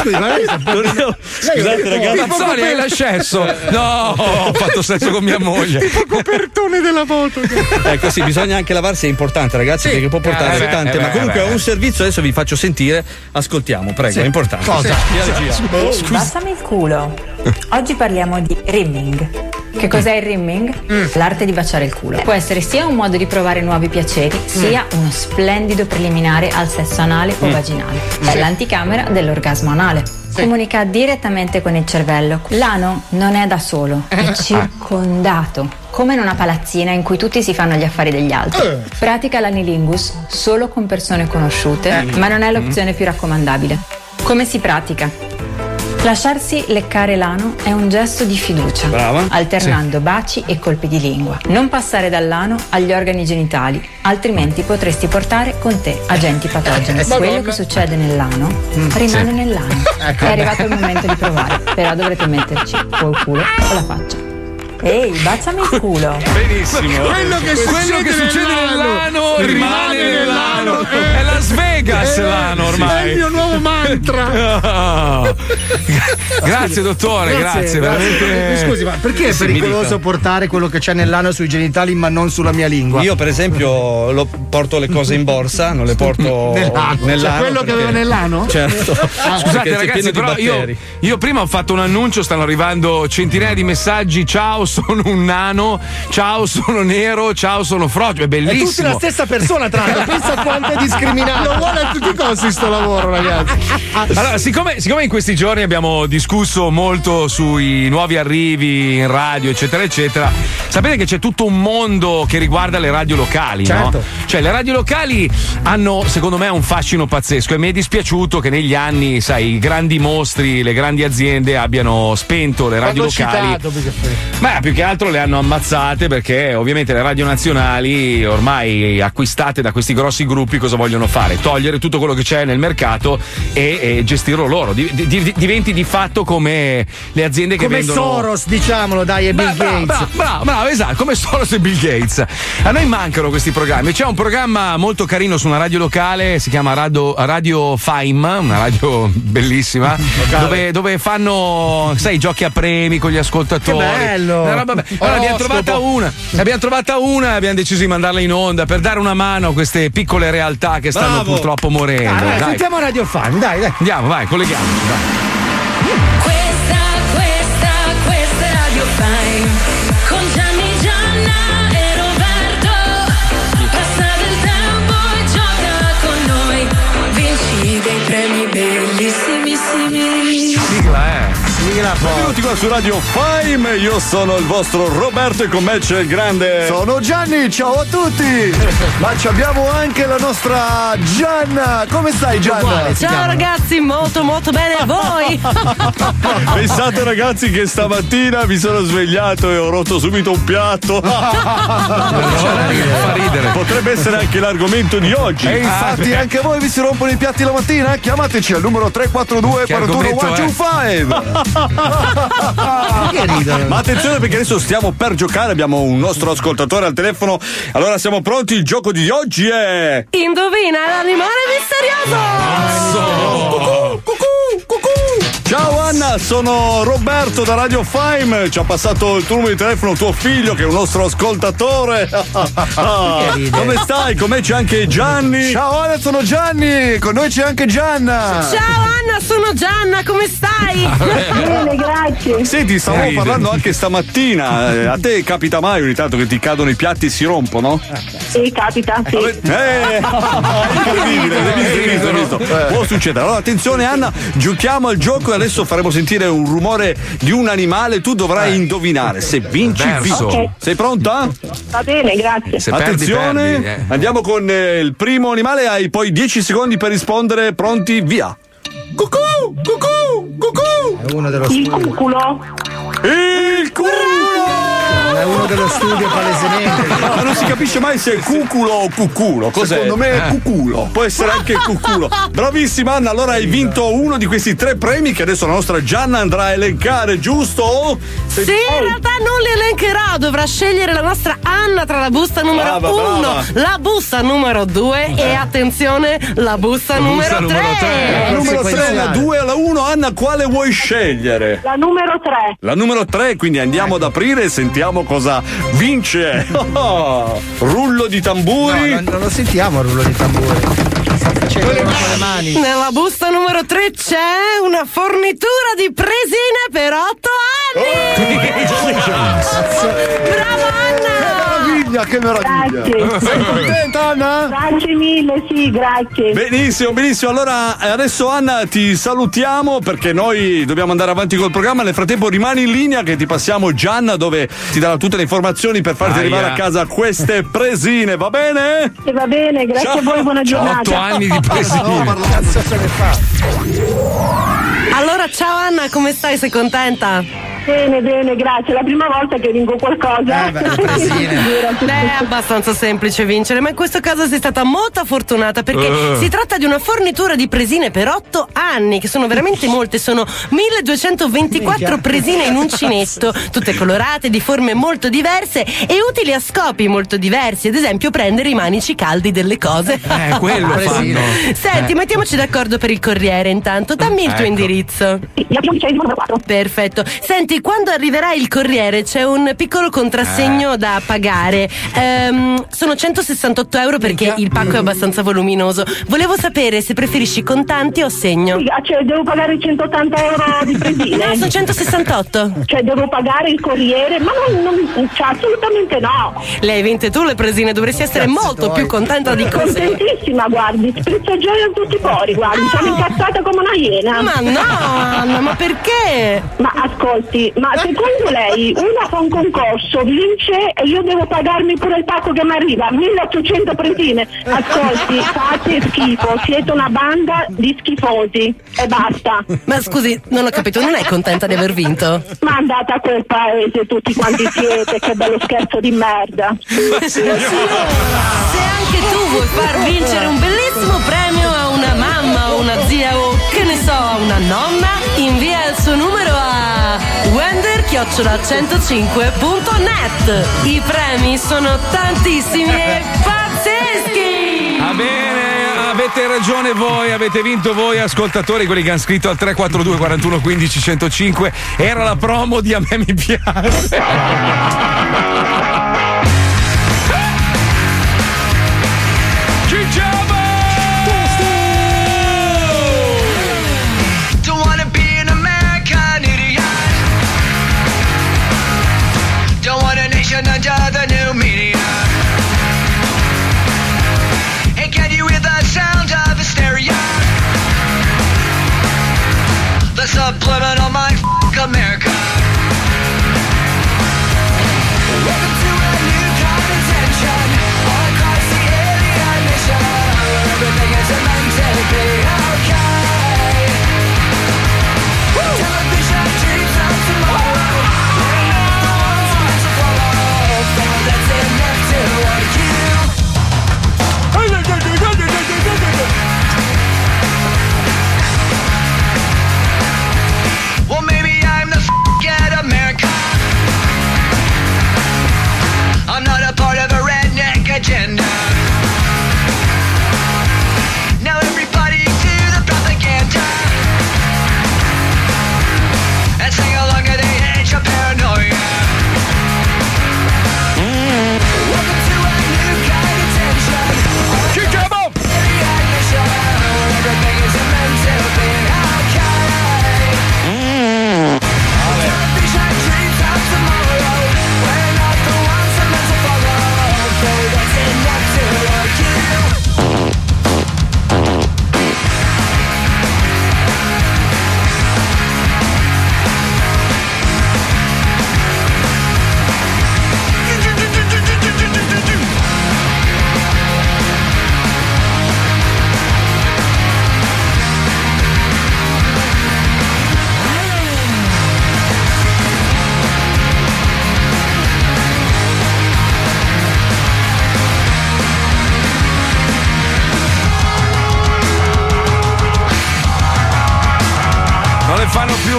Scusate, ragazzi. Mazzoli, hai l'ascesso? No, ho fatto sesso con mia moglie. Tipo copertone della moto. Ecco, sì, bisogna anche lavarsi, è importante, ragazzi, perché può portare Eh, tante. eh, ma comunque eh, è un servizio, adesso vi faccio sentire. Ascoltiamo, prego, è importante. Cosa? Regia. Ehi, bassami il culo. Oggi parliamo di rimming. Che cos'è il rimming? L'arte di baciare il culo. Può essere sia un modo di provare nuovi piaceri, sia uno splendido preliminare al sesso anale o Mm. vaginale. È Sì. l'anticamera dell'orgasmo anale. Comunica direttamente con il cervello. L'ano non è da solo, è circondato, come in una palazzina in cui tutti si fanno gli affari degli altri. Eh. Pratica l'anilingus solo con persone conosciute, Eh. ma non è l'opzione più raccomandabile. Come si pratica? Lasciarsi leccare l'ano è un gesto di fiducia, Brava. alternando baci e colpi di lingua. Non passare dall'ano agli organi genitali, altrimenti potresti portare con te agenti patogeni. Eh, Quello che succede nell'ano Mm, rimane sì. nell'ano. Ecco. È arrivato il momento di provare, però dovrete metterci o il culo o la faccia. Ehi, baciami il culo. Benissimo. Quello che Quello succede che succede nell'ano nell'ano rimane nell'ano. È Las Vegas Eh, l'ano ormai. È il mio nuovo mantra. Grazie dottore, grazie, veramente. Scusi, ma perché è pericoloso portare quello che c'è nell'ano sui genitali ma non sulla mia lingua? Io, per esempio, lo- porto le cose in borsa, non le porto Nell'ano. nell'ano. Cioè, quello che perché- aveva nell'ano? Certo. Ah, Scusate ragazzi, però io, io prima ho fatto un annuncio, stanno arrivando centinaia di messaggi. Ciao, sono un nano. Ciao, sono nero. Ciao, sono frocio. È È bellissimo. tutti la stessa persona, tra l'altro. Pensa a quanto è discriminato. Vuole a tutti i costi sto lavoro, ragazzi. Allora, siccome, siccome in questi giorni abbiamo discusso molto sui nuovi arrivi in radio, eccetera, eccetera, sapete che c'è tutto un mondo che riguarda le radio locali, Certo. no? Cioè, le radio locali hanno, secondo me, un fascino pazzesco e mi è dispiaciuto che negli anni, sai, i grandi mostri, le grandi aziende abbiano spento le radio locali. citato, Ma più che altro le hanno ammazzate perché ovviamente le radio nazionali ormai acquistate da questi grossi gruppi cosa vogliono fare? Togliere tutto quello che c'è nel mercato e, e gestirlo loro. Di- di- diventi di fatto come le aziende che Come vendono Soros, diciamolo, dai, e Bill Bravo, Gates. bravo, bravo, bravo, esatto, come Soros e Bill Gates. A noi mancano questi programmi. C'è un programma molto carino su una radio locale, si chiama Radio, radio Fime, una radio bellissima, dove, dove fanno, sai, giochi a premi con gli ascoltatori. Che bello! Una roba be- Allora, abbiamo trovata una, abbiamo trovata una e abbiamo deciso di mandarla in onda per dare una mano a queste piccole realtà che stanno Bravo. purtroppo morendo. Ah, dai, Dai. sentiamo Radio Fan, dai, dai. Andiamo, vai, colleghiamo. vai. Benvenuti qua su Radio Fime, io sono il vostro Roberto e con me c'è il grande. Sono Gianni, ciao a tutti! Ma ci abbiamo anche la nostra Gianna! Come stai Gianna? Ciao ragazzi, molto molto bene a voi. Pensate ragazzi che stamattina mi sono svegliato e ho rotto subito un piatto. Fa ridere. Potrebbe essere anche l'argomento di oggi. E infatti anche voi vi si rompono i piatti la mattina? Chiamateci al numero 342 Che 41 argomento 125 Ma attenzione perché adesso stiamo per giocare, abbiamo un nostro ascoltatore al telefono. Allora siamo pronti, il gioco di oggi è. Indovina l'animale misterioso. Ciao Anna, sono Roberto da Radio Fime. Ci ha passato il tuo numero di telefono tuo figlio che è un nostro ascoltatore. Ah, come stai? Con me c'è anche Gianni. Ciao Anna, sono Gianni! Con noi c'è anche Gianna! Ciao Anna, sono Gianna, come stai? Bene, grazie. Senti, stavamo Ride. parlando anche stamattina. Eh, A te capita mai ogni tanto che ti cadono i piatti e si rompono? Sì, capita, sì. Eh, incredibile, visto, visto, visto. Può succedere. Allora, attenzione, Anna, giochiamo al gioco e adesso faremo sentire un rumore di un animale. Tu dovrai indovinare. Se vinci, Verso. vinci. Sei pronta? Va bene, grazie. Se perdi, Attenzione, perdi, eh. andiamo con eh, il primo animale. Hai poi 10 secondi per rispondere. Pronti? Via. Cucù! Cucù! Cucù! È uno dello Il cuculo. Il È uno dello studio palesemente. Ma non si capisce mai se è cuculo o cuculo. Cos'è? Secondo me è Eh. cuculo. Può essere anche cuculo. Bravissima Anna, allora hai vinto uno di questi tre premi che adesso la nostra Gianna andrà a elencare, giusto? Se- Sì, in realtà non li elencherò, dovrà scegliere la nostra Anna tra la busta numero Brava, uno, brava. la busta numero due e attenzione, la busta numero numero tre. tre. La numero 3, la 2 e la 1. Anna, quale vuoi scegliere? La numero 3. La numero 3, quindi andiamo ad aprire e sentiamo cosa vince. Rullo di tamburi. No, non, non lo sentiamo il rullo di tamburi. Facendo Nella busta numero 3 c'è una fornitura di presine per 8 anni! Brava Anna! Meraviglia, che meraviglia! Grazie. Sei contenta, Anna? Grazie mille, sì, grazie. Benissimo, benissimo. Allora, eh, adesso Anna ti salutiamo perché noi dobbiamo andare avanti col programma. Nel frattempo rimani in linea che ti passiamo Gianna dove ti darà tutte le informazioni per farti Aia. arrivare a casa queste presine, va bene? E va bene, grazie a voi, buona giornata. Otto anni di presine. Cazzo se ne fa? Allora, ciao Anna, come stai? Sei contenta? Bene, bene, grazie. È la prima volta che vinco qualcosa. Eh, beh, è abbastanza semplice vincere, ma in questo caso sei stata molto fortunata perché Eh. si tratta di una fornitura di presine per 8 anni, che sono veramente molte, sono 1224 presine in uncinetto, tutte colorate, di forme molto diverse e utili a scopi molto diversi, ad esempio prendere i manici caldi delle cose. Eh, quello fanno. Senti, Eh. mettiamoci d'accordo per il corriere intanto, dammi il tuo Ecco. indirizzo. Abbiamo il numero 4. Perfetto. Senti, quando arriverà il corriere c'è un piccolo contrassegno Eh. da pagare. Ehm, sono 168 euro perché il pacco è abbastanza voluminoso. Volevo sapere se preferisci contanti o segno. Figa, Cioè, devo pagare 180 euro di presine? No, sono 168. Cioè, devo pagare il corriere? Ma non, non cioè, assolutamente no. Le hai vinte tu le presine, dovresti essere Cazzo molto vuoi? più contenta di cose. Contentissima, guardi, sprizzo gioia in tutti i pori, guardi, sono incazzata come una iena. Ma no, Anna, ma perché? Ma ascolti, ma secondo lei una fa un concorso, vince e io devo pagarmi pure il pacco che mi arriva, 1800 presine. Ascolti, fate schifo, siete una banda di schifosi e basta. Ma scusi, non ho capito, non è contenta di aver vinto? Ma andate a quel paese tutti quanti siete, che bello scherzo di merda. Se anche tu vuoi far vincere un bellissimo premio a una mamma o una zia o so, a una nonna, invia il suo numero a wender-105.net. I premi sono tantissimi e pazzeschi! Va bene, avete ragione voi, avete vinto voi ascoltatori, quelli che hanno scritto al 342 41 15 105. Era la promo di A me mi piace.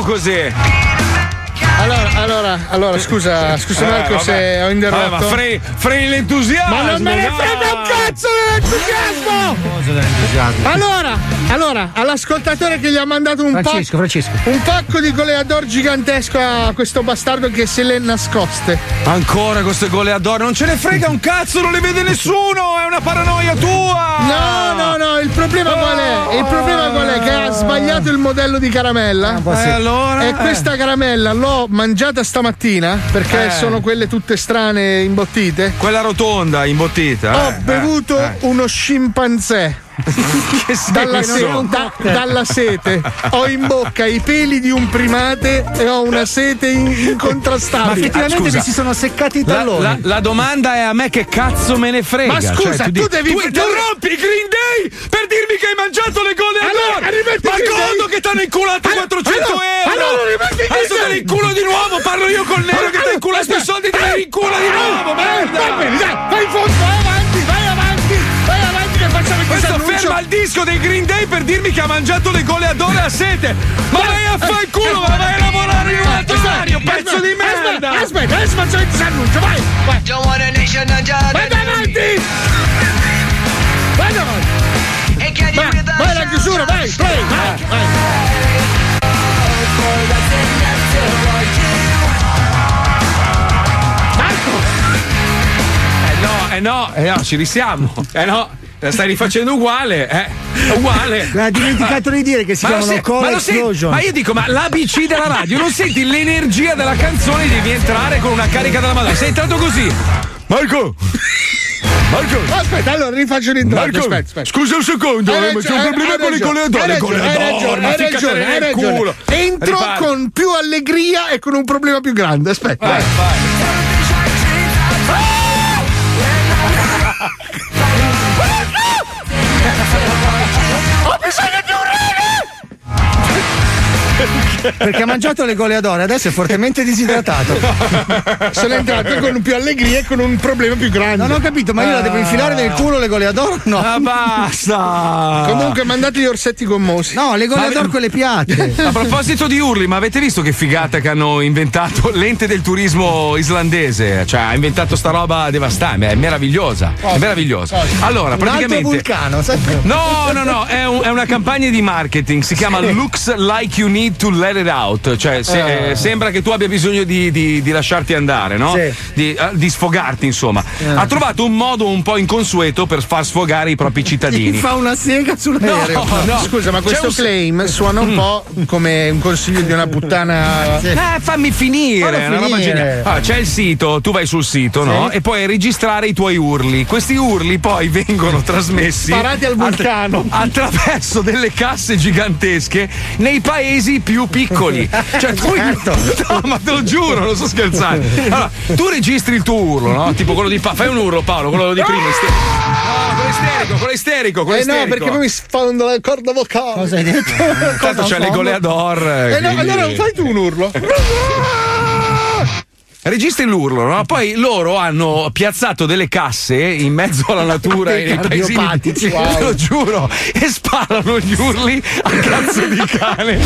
Più così. Allora, allora, allora, scusa, scusa Eh, Marco vabbè. se ho interrotto. Vabbè, ma freni, freni l'entusiasmo. Ma non me ne frega un cazzo dell'entusiasmo! Allora, Allora, all'ascoltatore che gli ha mandato un Francesco, pacco, Francesco. un pacco di goleador gigantesco a questo bastardo che se le nascoste. Ancora queste goleador, non ce ne frega un cazzo, non le vede nessuno, è una paranoia tua! No, no, no, il problema qual è? Il problema qual è? Che ha sbagliato il modello di caramella. sì. Eh, allora? E questa caramella l'ho mangiata stamattina perché Eh. sono quelle tutte strane imbottite. Quella rotonda, imbottita. Ho eh, bevuto eh. uno scimpanzé. Che dalla, se- da- dalla sete ho in bocca i peli di un primate e ho una sete in- incontrastabile. Ah, scusa. sono seccati i La, talloni. la- la domanda è a me che cazzo me ne frega. Ma scusa, Cioè, tu dici- devi- Tu interrompi i Green Day per dirmi che hai mangiato le gole Allora, allora, Ma i Day. che ti hanno inculato Allora, 400 allora, euro! allora, i Adesso te ne inculo di nuovo, parlo io col nero che ti incula quei soldi, te ne rincula di nuovo, merda! Va bene, dai, vai in fondo, avanti, vai facciamo questo annuncio. ferma il disco dei Green Day per dirmi che ha mangiato le goleadore a sete! Ma vai a fare il culo, ma vai a lavorare in un altro orario, pezzo di merda! Aspetta, aspetta, adesso facciamo il annuncio, vai, vai. Vai avanti! Vai avanti! Vai, vai alla chiusura, vai, play, vai, vai. Eh no, eh no, eh no, ci risiamo. Eh no, la stai rifacendo uguale, eh. Uguale. Ha dimenticato di dire che si Ma, chiamano se- Cola ma Explosion. ma io dico, ma l'ABC della radio, non senti l'energia della canzone, devi entrare con una carica della Madonna. Sei entrato così. Marco! Marco! Aspetta, allora rifaccio l'intro. Marco, Aspetta, aspetta. scusa un secondo, eh, ma c'è un problema con le goleadore. hai Le goleadore, hai ragione, hai ragione. Entro Riparte. con più allegria e con un problema più grande. Aspetta. Vai, vai. Ho Perché ha mangiato le goleadore, adesso è fortemente disidratato. Sono entrato con più allegria e con un problema più grande. Non ho capito, ma io la devo infilare nel culo le goleadore o no? Ah, basta! Comunque mandate gli orsetti gommosi. No, le goleadore Ma- quelle piatte. A proposito di urli, ma avete visto che figata che hanno inventato l'ente del turismo islandese? Cioè, ha inventato sta roba devastante, è meravigliosa. È meravigliosa. Allora, Un altro praticamente. vulcano, sai? No, no, no, è, un- è una campagna di marketing, si chiama Looks Like You Need to Let It Out, cioè se- Ah. eh, sembra che tu abbia bisogno di, di- di lasciarti andare, no? Sì. Di, eh, di sfogarti, insomma. Ha trovato un modo un po' inconsueto per far sfogare i propri Gli cittadini. fa una sega sull'aereo. No, no. Scusa, ma questo un- claim suona un po' come un consiglio di una puttana. Eh, fammi finire, roba finire. Ah, c'è il sito, tu vai sul sito, no? E puoi registrare i tuoi urli. Questi urli poi vengono trasmessi Sparati al vulcano. attraverso delle casse gigantesche nei paesi più piccoli. Cioè, tu No, ma te lo giuro, non sto scherzando. Allora, tu registri il tuo urlo, no? Tipo quello di Pa- fai un urlo, Paolo, quello di prima. ister- No, quello isterico, quello isterico, quello Eh no, perché poi mi sfondo la corda vocale. Cosa hai detto? Tanto c'è le goleador. Eh no, allora fai tu un urlo. Registri l'urlo, no? Poi loro hanno piazzato delle casse in mezzo alla natura e nei cardiopatici. Te lo giuro, e sparano gli urli a cazzo di cane.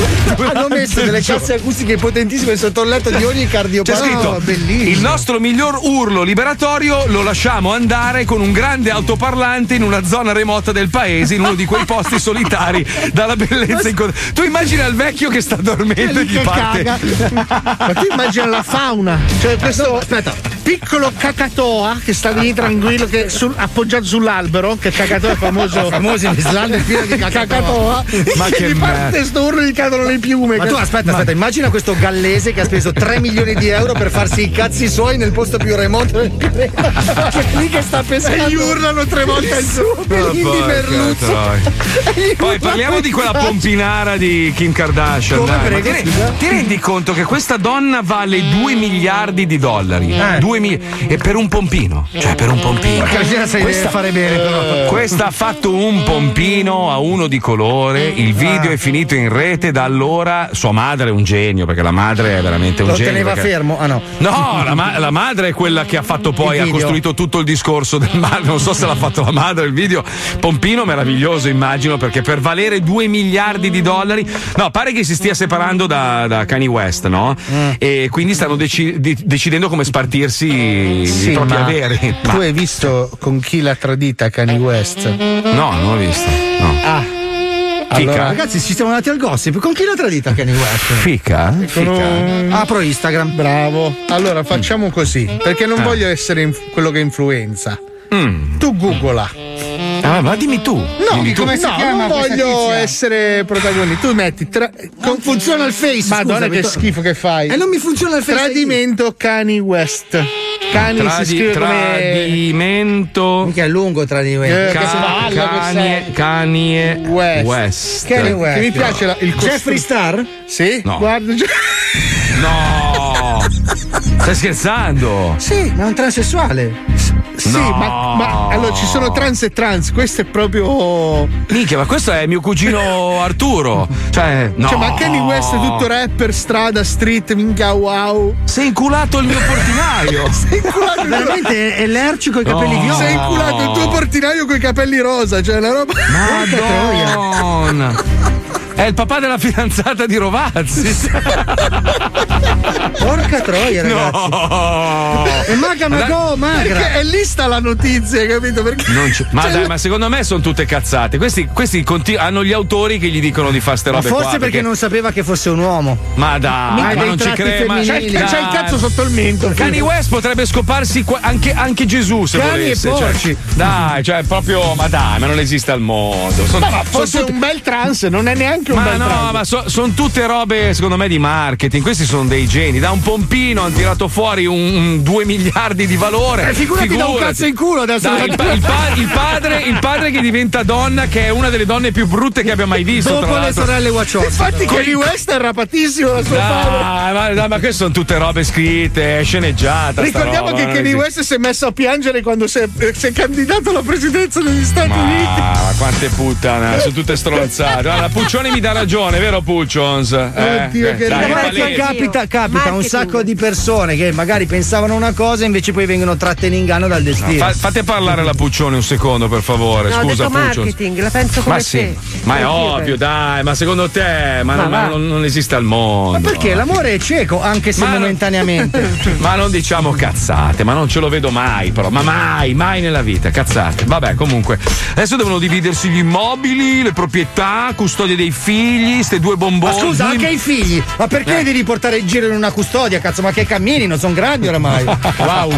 Hanno messo delle casse acustiche potentissime sotto il letto di ogni C'è cardiopatico. scritto Oh, bellissimo. il nostro miglior urlo liberatorio lo lasciamo andare con un grande altoparlante in una zona remota del paese, in uno di quei posti solitari dalla bellezza incontrabile. Tu immagina il vecchio che sta dormendo e gli parte. caga. Ma tu immagina la fauna, cioè questo piccolo cacatoa che sta lì tranquillo, che sul- appoggiato sull'albero, che cacatoa è famoso. Famoso in Islanda è pieno di cacatoa. Ma e che gli parte sto urlo gli cadono le piume. Ma tu aspetta, aspetta, immagina questo gallese che ha speso 3 milioni di euro per farsi i cazzi suoi nel posto più remoto del pianeta. Che è lì che sta pesando. E gli urlano tre volte al giorno. Oh, gli Poi parliamo di quella pompinara di Kim Kardashian. Come, dai. Ma prego, ti, re- scusa? ti rendi conto che questa donna vale 2 miliardi di dollari? Eh. 2 mi- e per un pompino. Cioè, per un pompino. Questa- fare bene, però. Questa ha fatto un pompino a uno di colore. Il video Ah. è finito in rete. Da allora sua madre è un genio, perché la madre è veramente un Lo genio. teneva perché- fermo? Ah no. No, la, ma- la madre è quella che ha fatto poi, ha costruito tutto il discorso del male. Non so se l'ha fatto la madre il video. Pompino meraviglioso, immagino, perché per valere 2 miliardi di dollari. No, pare che si stia separando da, da Kanye West, no? Mm. E quindi stanno deci- di- decidendo come spartirsi i Sì, propri ma averi. Tu hai visto con chi l'ha tradita Kanye West? No, non l'ho visto. No. Ah. Allora, ragazzi, ci siamo andati al gossip. Con chi l'ha tradita Kenny West? Fica? Con un- Apro Instagram. Bravo. Allora facciamo così, perché non Ah. voglio essere inf- quello che influenza. Mm. Tu googla. Ah, ma dimmi tu. No, Dimmi tu. come si no, chiama non voglio tizia? essere protagonista. Tu metti tra... Non funziona il face. Madonna scusami, che to- schifo che fai. E non mi funziona il face. Tradimento Kanye West. Kanye Tradi- si scrive come Tradimento. Mica è lungo tradimento. Eh, Ca- Kanye. Kanye West. West. Kanye West. che mi piace la- il costume. Jeffree Star? Sì, No. guarda. No! Stai scherzando? Sì, ma è un transessuale. Sì, No. ma, ma allora ci sono trans e trans, questo è proprio. Minchia, ma questo è mio cugino Arturo. Cioè, no. Cioè, ma Kenny West è tutto rapper, strada, street, minchia wow. Sei inculato il mio portinaio. Sei inculato Veramente è lercio con i capelli No. viola. Sei inculato il tuo portinaio con i capelli rosa, cioè una roba. Madonna. È il papà della fidanzata di Rovazzi. Porca troia, ragazzi. No. E maga magò, magra. Perché è lì sta la notizia, capito? Perché Non c'è- Ma Cioè, dai, ma secondo me sono tutte cazzate. Questi, questi conti- hanno gli autori che gli dicono di fare ste Ma robe forse qua. perché non sapeva che fosse un uomo. Ma dai, Mica ma dei non ci credo. Ma femminili. C'ha il cazzo sotto il mento. Kanye West potrebbe scoparsi qua- anche, anche Gesù se Cani e volesse. porci. Cioè, dai, cioè proprio, ma dai, ma non esiste al mondo. Sono, No, ma son fosse tutte- un bel trans, non è neanche un ma bel no, trans. ma sono tutte robe secondo me di marketing. Questi sono dei geni. Da un pompino hanno tirato fuori un 2 miliardi di valore. Eh, figurati da un cazzo in culo adesso. Dai, il, pa- il pa- il padre, il padre che diventa donna, che è una delle donne più brutte che abbia mai visto. Dopo le sorelle Wachowski. Infatti, Kanye West è rapatissimo da suo padre. Dai, ma, dai, ma queste sono tutte robe scritte, sta Ricordiamo roba, che Kanye esiste. West si è messo a piangere quando si è, si è candidato alla presidenza degli Stati Uniti. Ma quante puttane, sono tutte stronzate. Guarda, Puccioni mi dà ragione, vero Puccions? Eh, Oddio, eh, che dai, palese. Capita, capita, un sacco di persone che magari pensavano una cosa e invece poi vengono tratte in inganno dal destino. Fa- fate parlare la Puccioni un secondo, per favore. No, Scusa, marketing, la penso come Ma sì, te. ma è ovvio, dai, ma secondo te, ma, Ma non, ma non- non esiste al mondo. Ma perché l'amore è cieco, anche se Ma no- momentaneamente. Ma non diciamo cazzate, ma non ce lo vedo mai, però. Ma mai, mai nella vita, cazzate. Vabbè, comunque. Adesso devono dividersi gli immobili, le proprietà, custodia dei figli, ste due bomboni. Ma scusa, due- anche i figli, ma perché Eh. devi portare in giro in una custodia, cazzo? Ma che camminino, sono grandi oramai. Wow.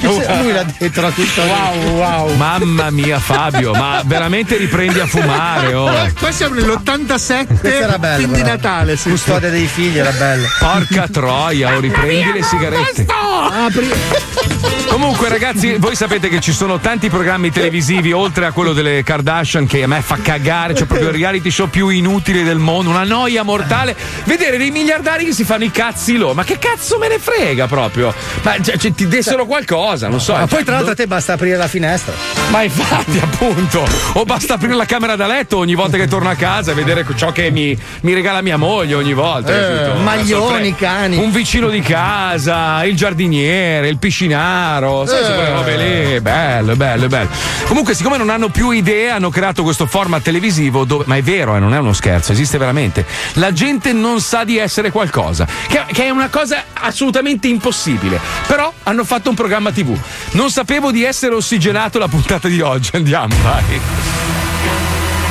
Lui l'ha detto la custodia. Wow, wow. Mamma mia, Fabio, ma veramente riprendi a fumare, oh. Eh, Qua siamo nell'87, Questo era di. Natale. Sì. Custodia dei figli era bello. Porca troia, oh, riprendi le sigarette. Apri. Comunque, ragazzi, voi sapete che ci sono tanti programmi televisivi, oltre a quello delle Kardashian, che a me fa cagare, c'è proprio il reality show più inutile del mondo, una noia mortale. Vedere dei miliardari che si fanno i cazzi loro. Ma che cazzo me ne frega proprio? Ma cioè, cioè, ti dessero qualcosa, non so. Ma poi tra l'altro a te basta aprire la finestra. Ma infatti, appunto, o basta aprire la camera da letto ogni volta che torno a casa e vedere ciò che mi, mi regala mia moglie ogni volta. Eh, maglioni, cani. Un vicino di casa, il giardiniere, il piscinaro, sai, Eh. quelle robe lì. Bello, bello, bello. Comunque, siccome non hanno più idee, hanno creato questo format televisivo dove, ma è vero, eh, non è uno scherzo, esiste veramente. La gente non sa di essere qualcosa, che, che è una cosa assolutamente impossibile. Però hanno fatto un programma TV. Non sapevo di essere ossigenato la puntata di oggi. Andiamo, vai.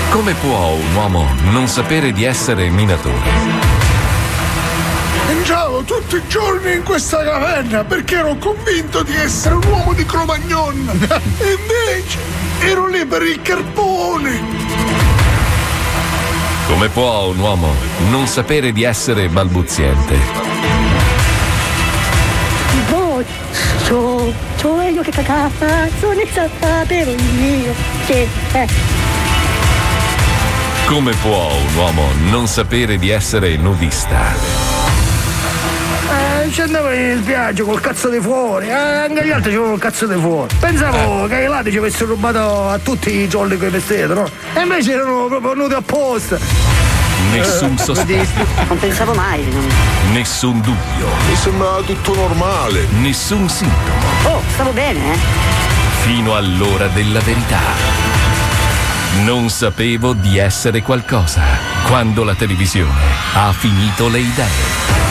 Come può un uomo non sapere di essere minatore? Mangiavo tutti i giorni in questa caverna perché ero convinto di essere un uomo di Cro-Magnon. e invece ero lì per il carpone. Come può un uomo non sapere di essere balbuziente? Boh, so, so io che cazzo ne sapevo io. Che, eh. Come può un uomo non sapere di essere nudista? Eh, ci andavo in spiaggia col cazzo di fuori, eh, anche gli altri c'erano il cazzo di fuori. Pensavo che i lati ci avessero rubato a tutti i giorni che vestite, no? E invece erano proprio venuti apposta. Nessun Eh, sospetto, Non pensavo mai. nessun dubbio, Mi sembrava tutto normale. nessun sintomo, Oh, stavo bene, eh? fino all'ora della verità. Non sapevo di essere qualcosa quando la televisione ha finito le idee.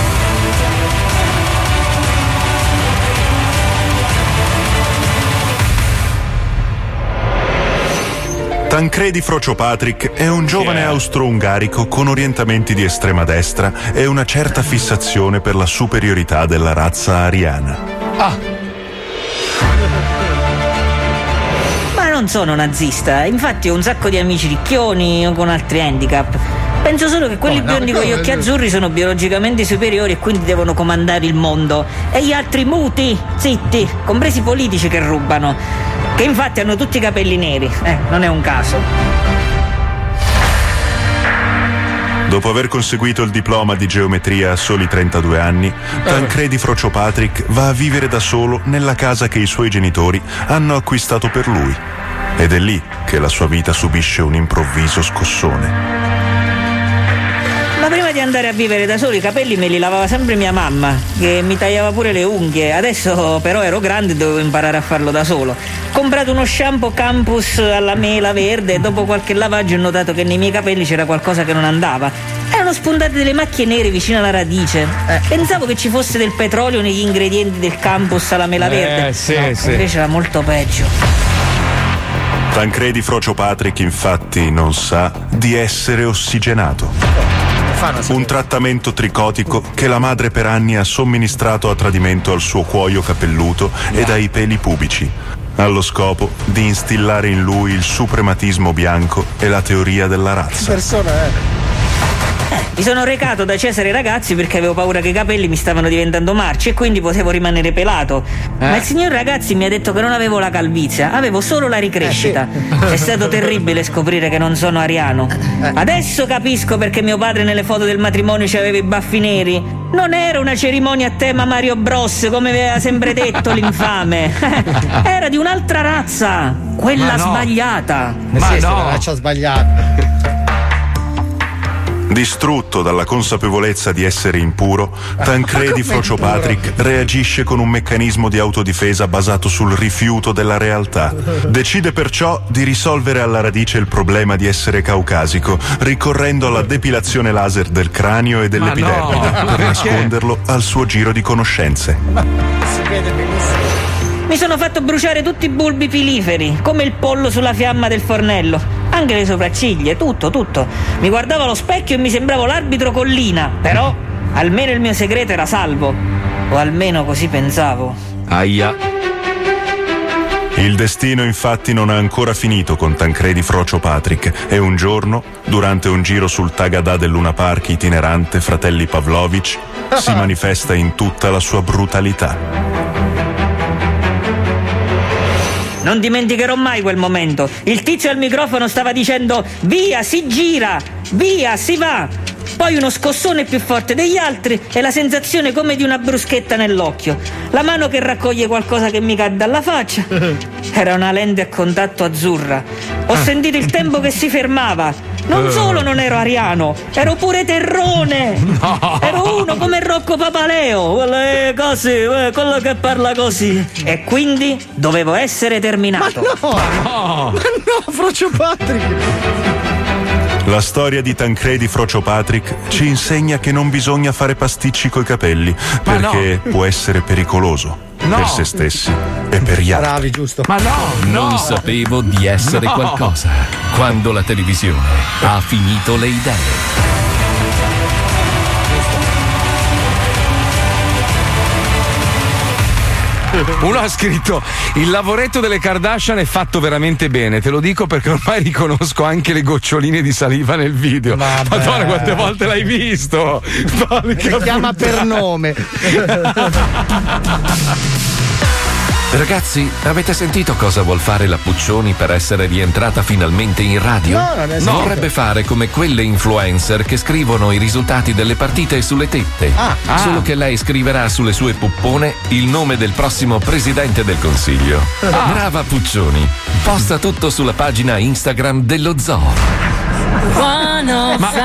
Tancredi Frocio Patrick è un giovane austro-ungarico con orientamenti di estrema destra e una certa fissazione per la superiorità della razza ariana. Ah. Ma non sono nazista, infatti ho un sacco di amici ricchioni o con altri handicap. Penso solo che quelli Oh, no, biondi con gli occhi azzurri sono biologicamente superiori e quindi devono comandare il mondo. E gli altri muti, zitti, compresi i politici che rubano. Che infatti hanno tutti i capelli neri. Eh, non è un caso. Dopo aver conseguito il diploma di geometria a soli 32 anni, Tancredi Frocio Patrick va a vivere da solo nella casa che i suoi genitori hanno acquistato per lui. Ed è lì che la sua vita subisce un improvviso scossone. Di andare a vivere da solo i capelli me li lavava sempre mia mamma, che mi tagliava pure le unghie. Adesso però ero grande e dovevo imparare a farlo da solo. Ho comprato uno shampoo Campus alla mela verde e dopo qualche lavaggio ho notato che nei miei capelli c'era qualcosa che non andava. Erano spuntate delle macchie nere vicino alla radice. Pensavo che ci fosse del petrolio negli ingredienti del Campus alla mela Eh, verde. sì, No, sì. Invece era molto peggio. Tancredi Frocio Patrick infatti non sa di essere ossigenato. Un trattamento tricotico che la madre per anni ha somministrato a tradimento al suo cuoio capelluto ed ai peli pubici, allo scopo di instillare in lui il suprematismo bianco e la teoria della razza. persona è? Mi sono recato da Cesare Ragazzi perché avevo paura che i capelli mi stavano diventando marci e quindi potevo rimanere pelato. Ma il signor Ragazzi mi ha detto che non avevo la calvizia, avevo solo la ricrescita. È stato terribile scoprire che non sono ariano. Adesso capisco perché mio padre nelle foto del matrimonio ci aveva i baffi neri. Non era una cerimonia a tema Mario Bros, come aveva sempre detto l'infame. Era di un'altra razza, quella Ma no. sbagliata. Ma sì, no. la faccia sbagliata. Distrutto dalla consapevolezza di essere impuro, Tancredi Frocio? Patrick reagisce con un meccanismo di autodifesa basato sul rifiuto della realtà. Decide perciò di risolvere alla radice il problema di essere caucasico, ricorrendo alla depilazione laser del cranio e dell'epidermide no, per nasconderlo al suo giro di conoscenze. Si vede benissimo. Mi sono fatto bruciare tutti i bulbi piliferi, come il pollo sulla fiamma del fornello. Anche le sopracciglia, tutto, tutto. Mi guardavo allo specchio e mi sembravo l'arbitro collina. Però, almeno il mio segreto era salvo. O almeno così pensavo. Aia. Il destino infatti non ha ancora finito con Tancredi Frocio Patrick e un giorno, durante un giro sul Tagadà del Luna Park itinerante Fratelli Pavlovic, si manifesta in tutta la sua brutalità. Non dimenticherò mai quel momento. Il tizio al microfono stava dicendo: Via, si gira! Via, si va! Poi uno scossone più forte degli altri e la sensazione come di una bruschetta nell'occhio. La mano che raccoglie qualcosa che mi cade dalla faccia. Era una lente a contatto azzurra. Ho sentito il tempo che si fermava. Non solo non ero ariano, ero pure terrone. Ero uno come Rocco Papaleo, quello, eh, così, eh, quello che parla così. E quindi dovevo essere terminato. No! Ma no, Frocio Patrick! La storia di Tancredi Frocio Patrick ci insegna che non bisogna fare pasticci coi capelli Ma no. perché può essere pericoloso No. per se stessi e per gli altri. Bravi, giusto. Ma no! Non sapevo di essere No. qualcosa quando la televisione ha finito le idee. Uno ha scritto: Il lavoretto delle Kardashian è fatto veramente bene. Te lo dico perché ormai riconosco anche le goccioline di saliva nel video. Madonna, quante volte l'hai visto? Porca Si chiama per nome. Ragazzi, avete sentito cosa vuol fare la Puccioni per essere rientrata finalmente in radio? No, non è sentito. Vorrebbe fare come quelle influencer che scrivono i risultati delle partite sulle tette. Ah, ah. Solo che lei scriverà sulle sue puppone il nome del prossimo presidente del consiglio. Ah. Brava Puccioni. Posta tutto sulla pagina Instagram dello zoo. Ma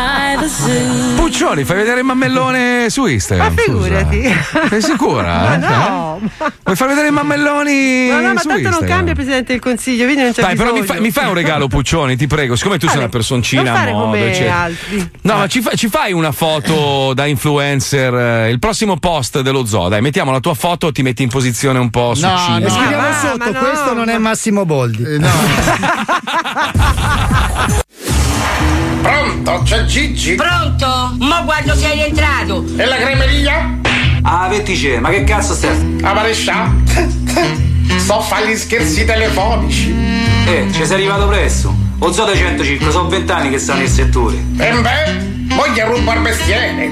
Puccioni, fai vedere il mammellone su Instagram. Ma figurati. scusa. Sei sicura? Ma eh? no. Vuoi far vedere i mammelloni? Ma no, ma su tanto non Instagram? cambia il Presidente del Consiglio, quindi non c'è Dai, però mi, bisogno. fa- mi fai un regalo, Puccioni, ti prego. Siccome tu sei una personcina non a fare modo, come eccetera. altri. No, ma ci, fa- ci fai una foto da influencer? eh, Il prossimo post dello zoo, dai, mettiamo la tua foto, ti metti in posizione un po' No, succina. ne scriviamo ma sotto, no. questo non è Massimo Boldi. Pronto, c'è Gigi? Pronto? Mo quando sei rientrato? E la cremeria? Ah, vettice, ma che cazzo stai? A marescià? Sto a fare gli scherzi telefonici. Eh, ci sei arrivato presto. O dei 100 circa, sono vent'anni che stanno nel settore. E beh, voglio rubare mestiere.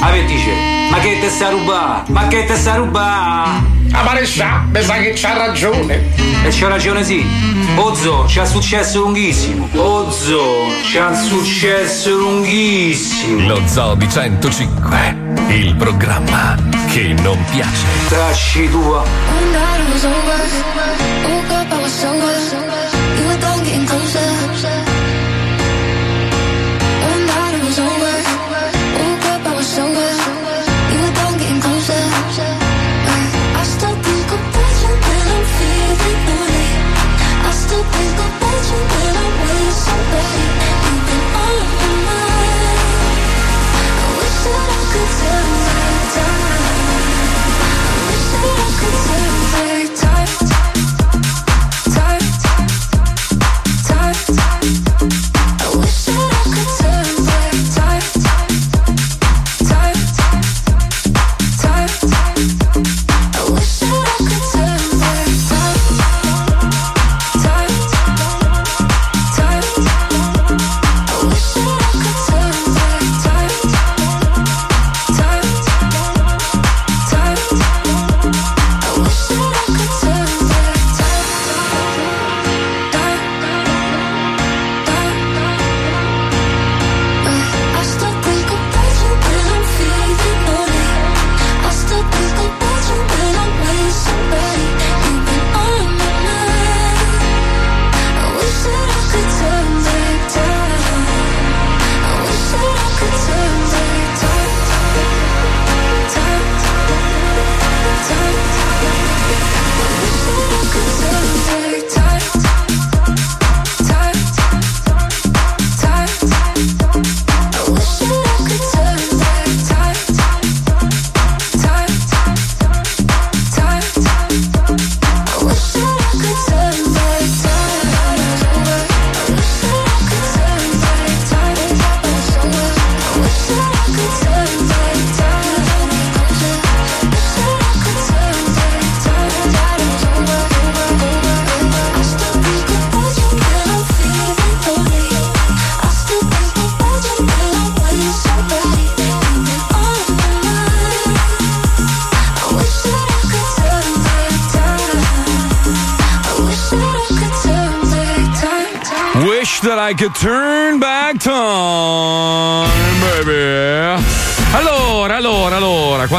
Ah, vettice, ma che te sta a rubare? Ma che te sta a rubare? A marescià, mi sa che c'ha ragione. E c'ha ragione sì. Ozzo, c'ha successo lunghissimo. Ozzo, c'ha successo lunghissimo. Lo Zoo di 105, il programma che non piace. Trasci tua. Night it was over. Woke up, I was sober. You were getting closer.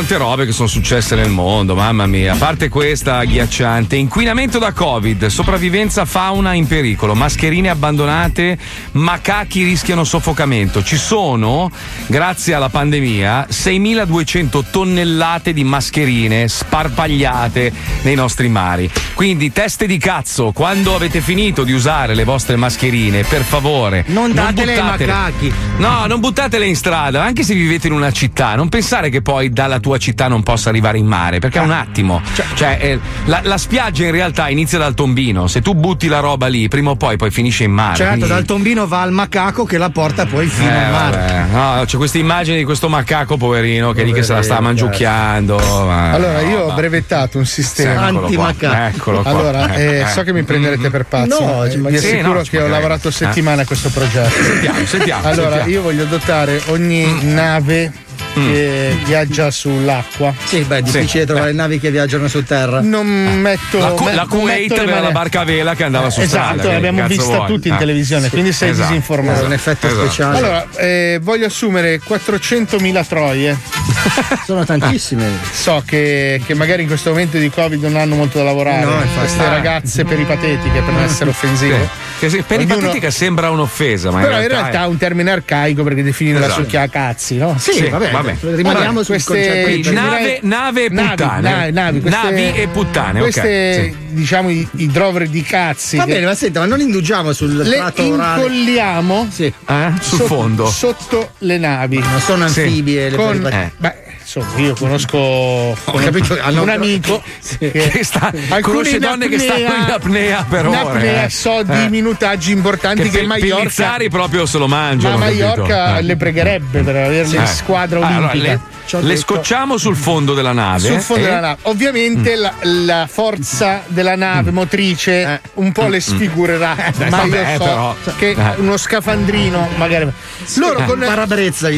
Quante robe che sono successe nel mondo, mamma mia. A parte questa agghiacciante, inquinamento da Covid, sopravvivenza fauna in pericolo, mascherine abbandonate, macachi rischiano soffocamento. Ci sono, grazie alla pandemia, 6.200 tonnellate di mascherine sparpagliate nei nostri mari. Quindi, teste di cazzo, quando avete finito di usare le vostre mascherine, per favore, Non datele ai buttatele. macachi. No, non buttatele in strada, anche se vivete in una città, non pensare che poi dalla tua città non possa arrivare in mare, perché è un attimo. Cioè, eh, la, la spiaggia in realtà inizia dal tombino, se tu butti la roba lì, prima o poi poi finisce in mare. Certo, quindi- dal tombino va al macaco che la porta poi fino eh, al mare. vabbè. No, c'è questa immagine di questo macaco poverino che lì che se la sta mangiucchiando. ma- Allora, io ho brevettato un sistema antimacaco. eccolo qua. Allora, eh, Eh, so che mi prenderete per pazzo. No, ma ci vi assicuro no, che ho lavorato Eh. settimane a questo progetto. Sentiamo, sentiamo, Allora, sentiamo. io voglio dotare ogni nave che viaggia sull'acqua. Sì, beh, è difficile trovare navi che viaggiano su terra. Non metto La, Ku- me- la Kuwait aveva la barca a vela che andava su strada. Esatto, che l'abbiamo vista vuoi? tutti in Ah. televisione, Sì, quindi sei esatto, disinformato. È un effetto esatto. speciale. Allora, eh, voglio assumere 400.000 troie. Sono tantissime. So che, che magari in questo momento di Covid non hanno molto da lavorare. No, infatti. Queste Ah. ragazze peripatetiche, per non essere offensivo. che se- peripatetica sembra un'offesa, ma in Però in realtà, realtà è un termine arcaico perché definire la Esatto. succhia a cazzi, no? Sì, Sì, vabbè, vabbè. rimaniamo su queste- nave- nave e puttane. Navi, navi, queste- Navi e puttane, Queste, diciamo, i, i drover di cazzi. Va che- bene, ma senta, ma non indugiamo sul le tratto orale. incolliamo Eh? sul sotto- fondo. sotto le navi. Non sono Sì. anfibie le Con- eh, beh, insomma, io conosco un, capito, hanno- un amico Che sta- alcuni conosce donne che apnea- stanno in apnea per in ore, apnea eh. so di Eh. minutaggi importanti che, Che pe- Mallorca Pellizzari proprio se lo mangiano. ma? Mallorca Eh. le pregherebbe per averle in Eh. squadra Ah, allora, olimpica. le, le scocciamo sul fondo della nave. sul fondo eh? della nave. Ovviamente la, la forza della nave motrice un po' le sfigurerà, Eh, ma vabbè, io so però. che Eh. uno scafandrino magari. Loro Eh. con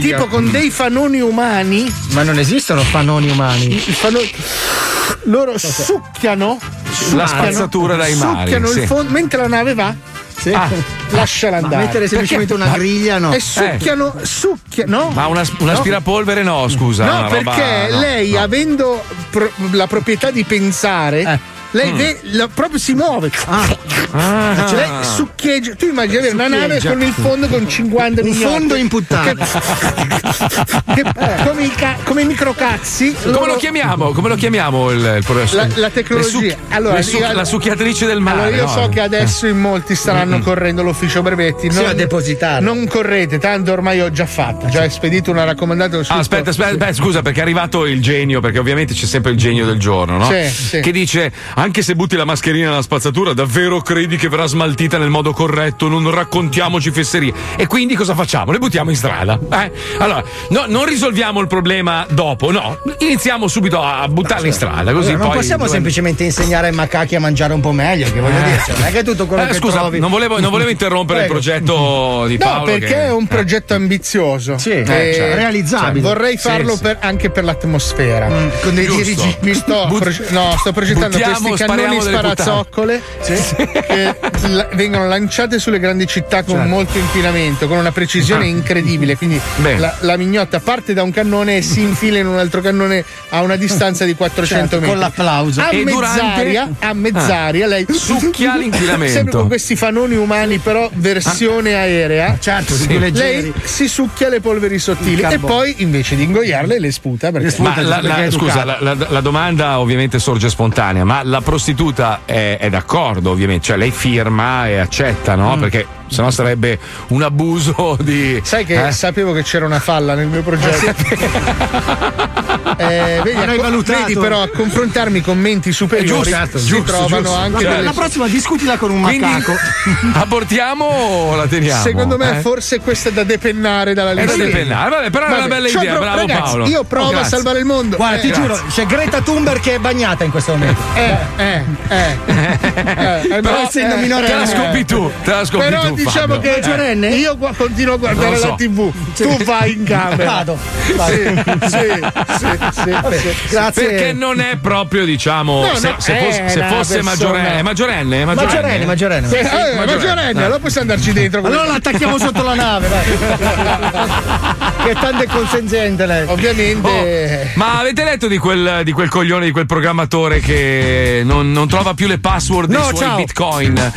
tipo con dei fanoni umani. Ma non esistono fanoni umani. il fano- loro succhiano, succhiano spazzatura dai mari, succhiano sì. il fondo mentre la nave va. Ah. Lasciala andare. mettere semplicemente una griglia, no. E succhiano, succhiano. Ma una, un No. aspirapolvere no, scusa. No, una roba- perché no, lei, no. avendo pro- la proprietà di pensare, lei Mm. ve- la- proprio si muove. Ah. Cioè, lei succhieggia. Tu immagini avere una nave con il fondo con 50 Un milioni. fondo imputtato. Che, come, i ca- come i microcazzi. Come loro- lo chiamiamo? Come lo chiamiamo il, il La, la tecnologia. suc- allora, suc- io- la succhiatrice del mare. Allora, io no? so che adesso in molti staranno Mm-mm. correndo l'ufficio brevetti. Sì, Non, a depositarlo. non correte, tanto ormai ho già fatto. Già spedito una raccomandata. Ah, aspetta, aspetta, aspetta, scusa, perché è arrivato il genio, perché ovviamente c'è sempre il genio del giorno, no? Sì, sì. Che dice: anche se butti la mascherina nella spazzatura, davvero credi che verrà smaltita nel modo corretto? Non raccontiamoci fesserie. E quindi cosa facciamo? Le buttiamo in strada. Eh? Allora, no, non risolviamo il problema dopo, no. Iniziamo subito a buttarle in strada. Così Allora, non poi possiamo due- semplicemente insegnare ai macachi a mangiare un po' meglio, che voglio Eh. dire, cioè, non è che tutto quello Eh, che scusa, trovi. non volevo, non volevo interrompere il progetto di No, Paolo. perché che- è un progetto ambizioso. Sì, Eh, certo. realizzabile. cioè, vorrei Sì, farlo sì. per- anche per l'atmosfera. con dei Giusto. dirigi- Mi sto, But- proge- no, sto progettando buttiamo, questi cannoni sparazzoccole che la- vengono lanciate sulle grandi città con Certo. molto inquinamento, con una precisione Ah. incredibile. Quindi la, la mignotta parte da un cannone e si infila in un altro cannone a una distanza di 400 Certo, metri. con l'applauso. A E mezz'aria, durante- a mezz'aria lei Succhia l'inquinamento. Sempre con questi fanoni umani, però versione aerea. Certo, Sì. Lei si succhia le polveri sottili Il e poi invece di ingoiarle le sputa. Perché Ma la- la- è scusa, la, la- la domanda ovviamente sorge spontanea, ma la prostituta è, è d'accordo, ovviamente, cioè lei firma e accetta, Mm. no? Perché sennò sarebbe un abuso di. Sai che eh? sapevo che c'era una falla nel mio progetto. Eh, vedi, Non hai a- valutato. vedi però a confrontarmi con menti superiori giusto, si giusto, trovano giusto. anche Cioè, delle La prossima discutila con un Quindi macaco. abortiamo o la teniamo? Secondo me eh? forse questa è da depennare dalla È lista. da depennare, vabbè, però è una Vabbè, bella idea, pro- bravo ragazzi, Paolo. Io provo Oh, a salvare il mondo. Guarda, Eh, ti grazie. giuro, c'è Greta Thunberg che è bagnata in questo momento. Eh, eh, eh. eh, Però essendo minorenne- Te la scopi tu, te la scopi Però tu. Diciamo Fabio. che maggiorenne? io continuo a guardare so. la TV. Tu vai in camera. Vado. Sì, sì, sì, sì, Vabbè, sì. grazie. Perché non è proprio, diciamo, No, se, no, se è fosse, se fosse maggiorenne, è maggiorenne, è Maggiorenne, maggiorenne. Sì, eh, maggiorenne. maggiorenne, allora possiamo andarci dentro. Allora l'attacchiamo sotto la nave, che tanto è consenziente lei. Ovviamente. Oh, ma avete letto di quel, di quel coglione, di quel programmatore che non, non trova più le password dei No, suoi ciao. bitcoin?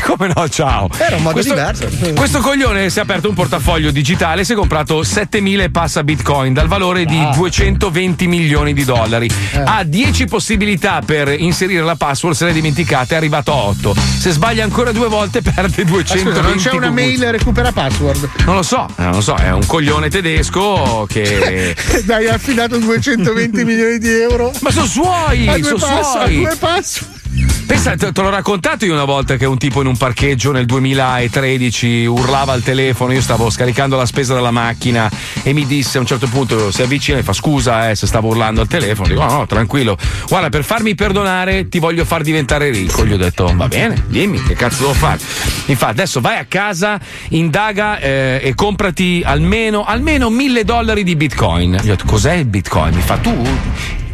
Come no, ciao. Era un modo questo, diverso. Questo coglione si è aperto un portafoglio digitale e si è comprato 7000 e passa bitcoin dal valore di 220 milioni di dollari. Ha 10 possibilità per inserire la password, se l'è dimenticata è arrivato a 8. Se sbaglia ancora due volte perde Ma 220 scusa, non c'è una cucuzzi. mail recupera password. Non lo so, eh, non lo so, è un coglione tedesco che. Dai, ha affidato 220 milioni di euro. Ma sono suoi! Sono pass- a suoi! due password. Pensa, te, te l'ho raccontato io una volta che un tipo in un parcheggio nel 2013 urlava al telefono, io stavo scaricando la spesa dalla macchina e mi disse a un certo punto si avvicina e fa scusa eh, se stavo urlando al telefono, dico no, no, tranquillo, guarda per farmi perdonare ti voglio far diventare ricco, gli ho detto va bene, dimmi che cazzo devo fare. Infatti adesso vai a casa, indaga eh, e comprati almeno, almeno mille dollari di bitcoin. Gli ho detto cos'è il bitcoin? Mi fa tu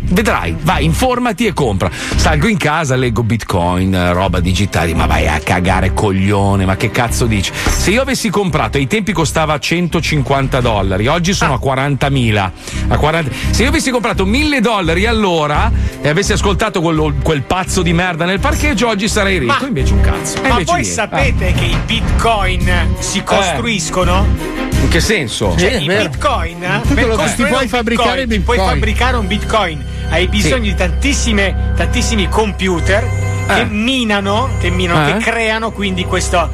Vedrai, vai, informati e compra. Salgo in casa, leggo bitcoin, eh, roba digitale, ma vai a cagare coglione, ma che cazzo dici? Se io avessi comprato, ai tempi costava 150 dollari, oggi sono a 40.000. a 40. Se io avessi comprato 1000 dollari all'ora e avessi ascoltato quello- quel pazzo di merda nel parcheggio, oggi sarei ricco. Ma- invece un cazzo. Ma voi niente. sapete che i bitcoin si costruiscono? Eh, in che senso? Cioè, i bitcoin eh, Tu per costruire ti puoi bitcoin, ti puoi bitcoin. fabbricare un bitcoin. Hai bisogno di tantissime, tantissimi computer che Eh. minano, che minano, Eh. che creano quindi questo.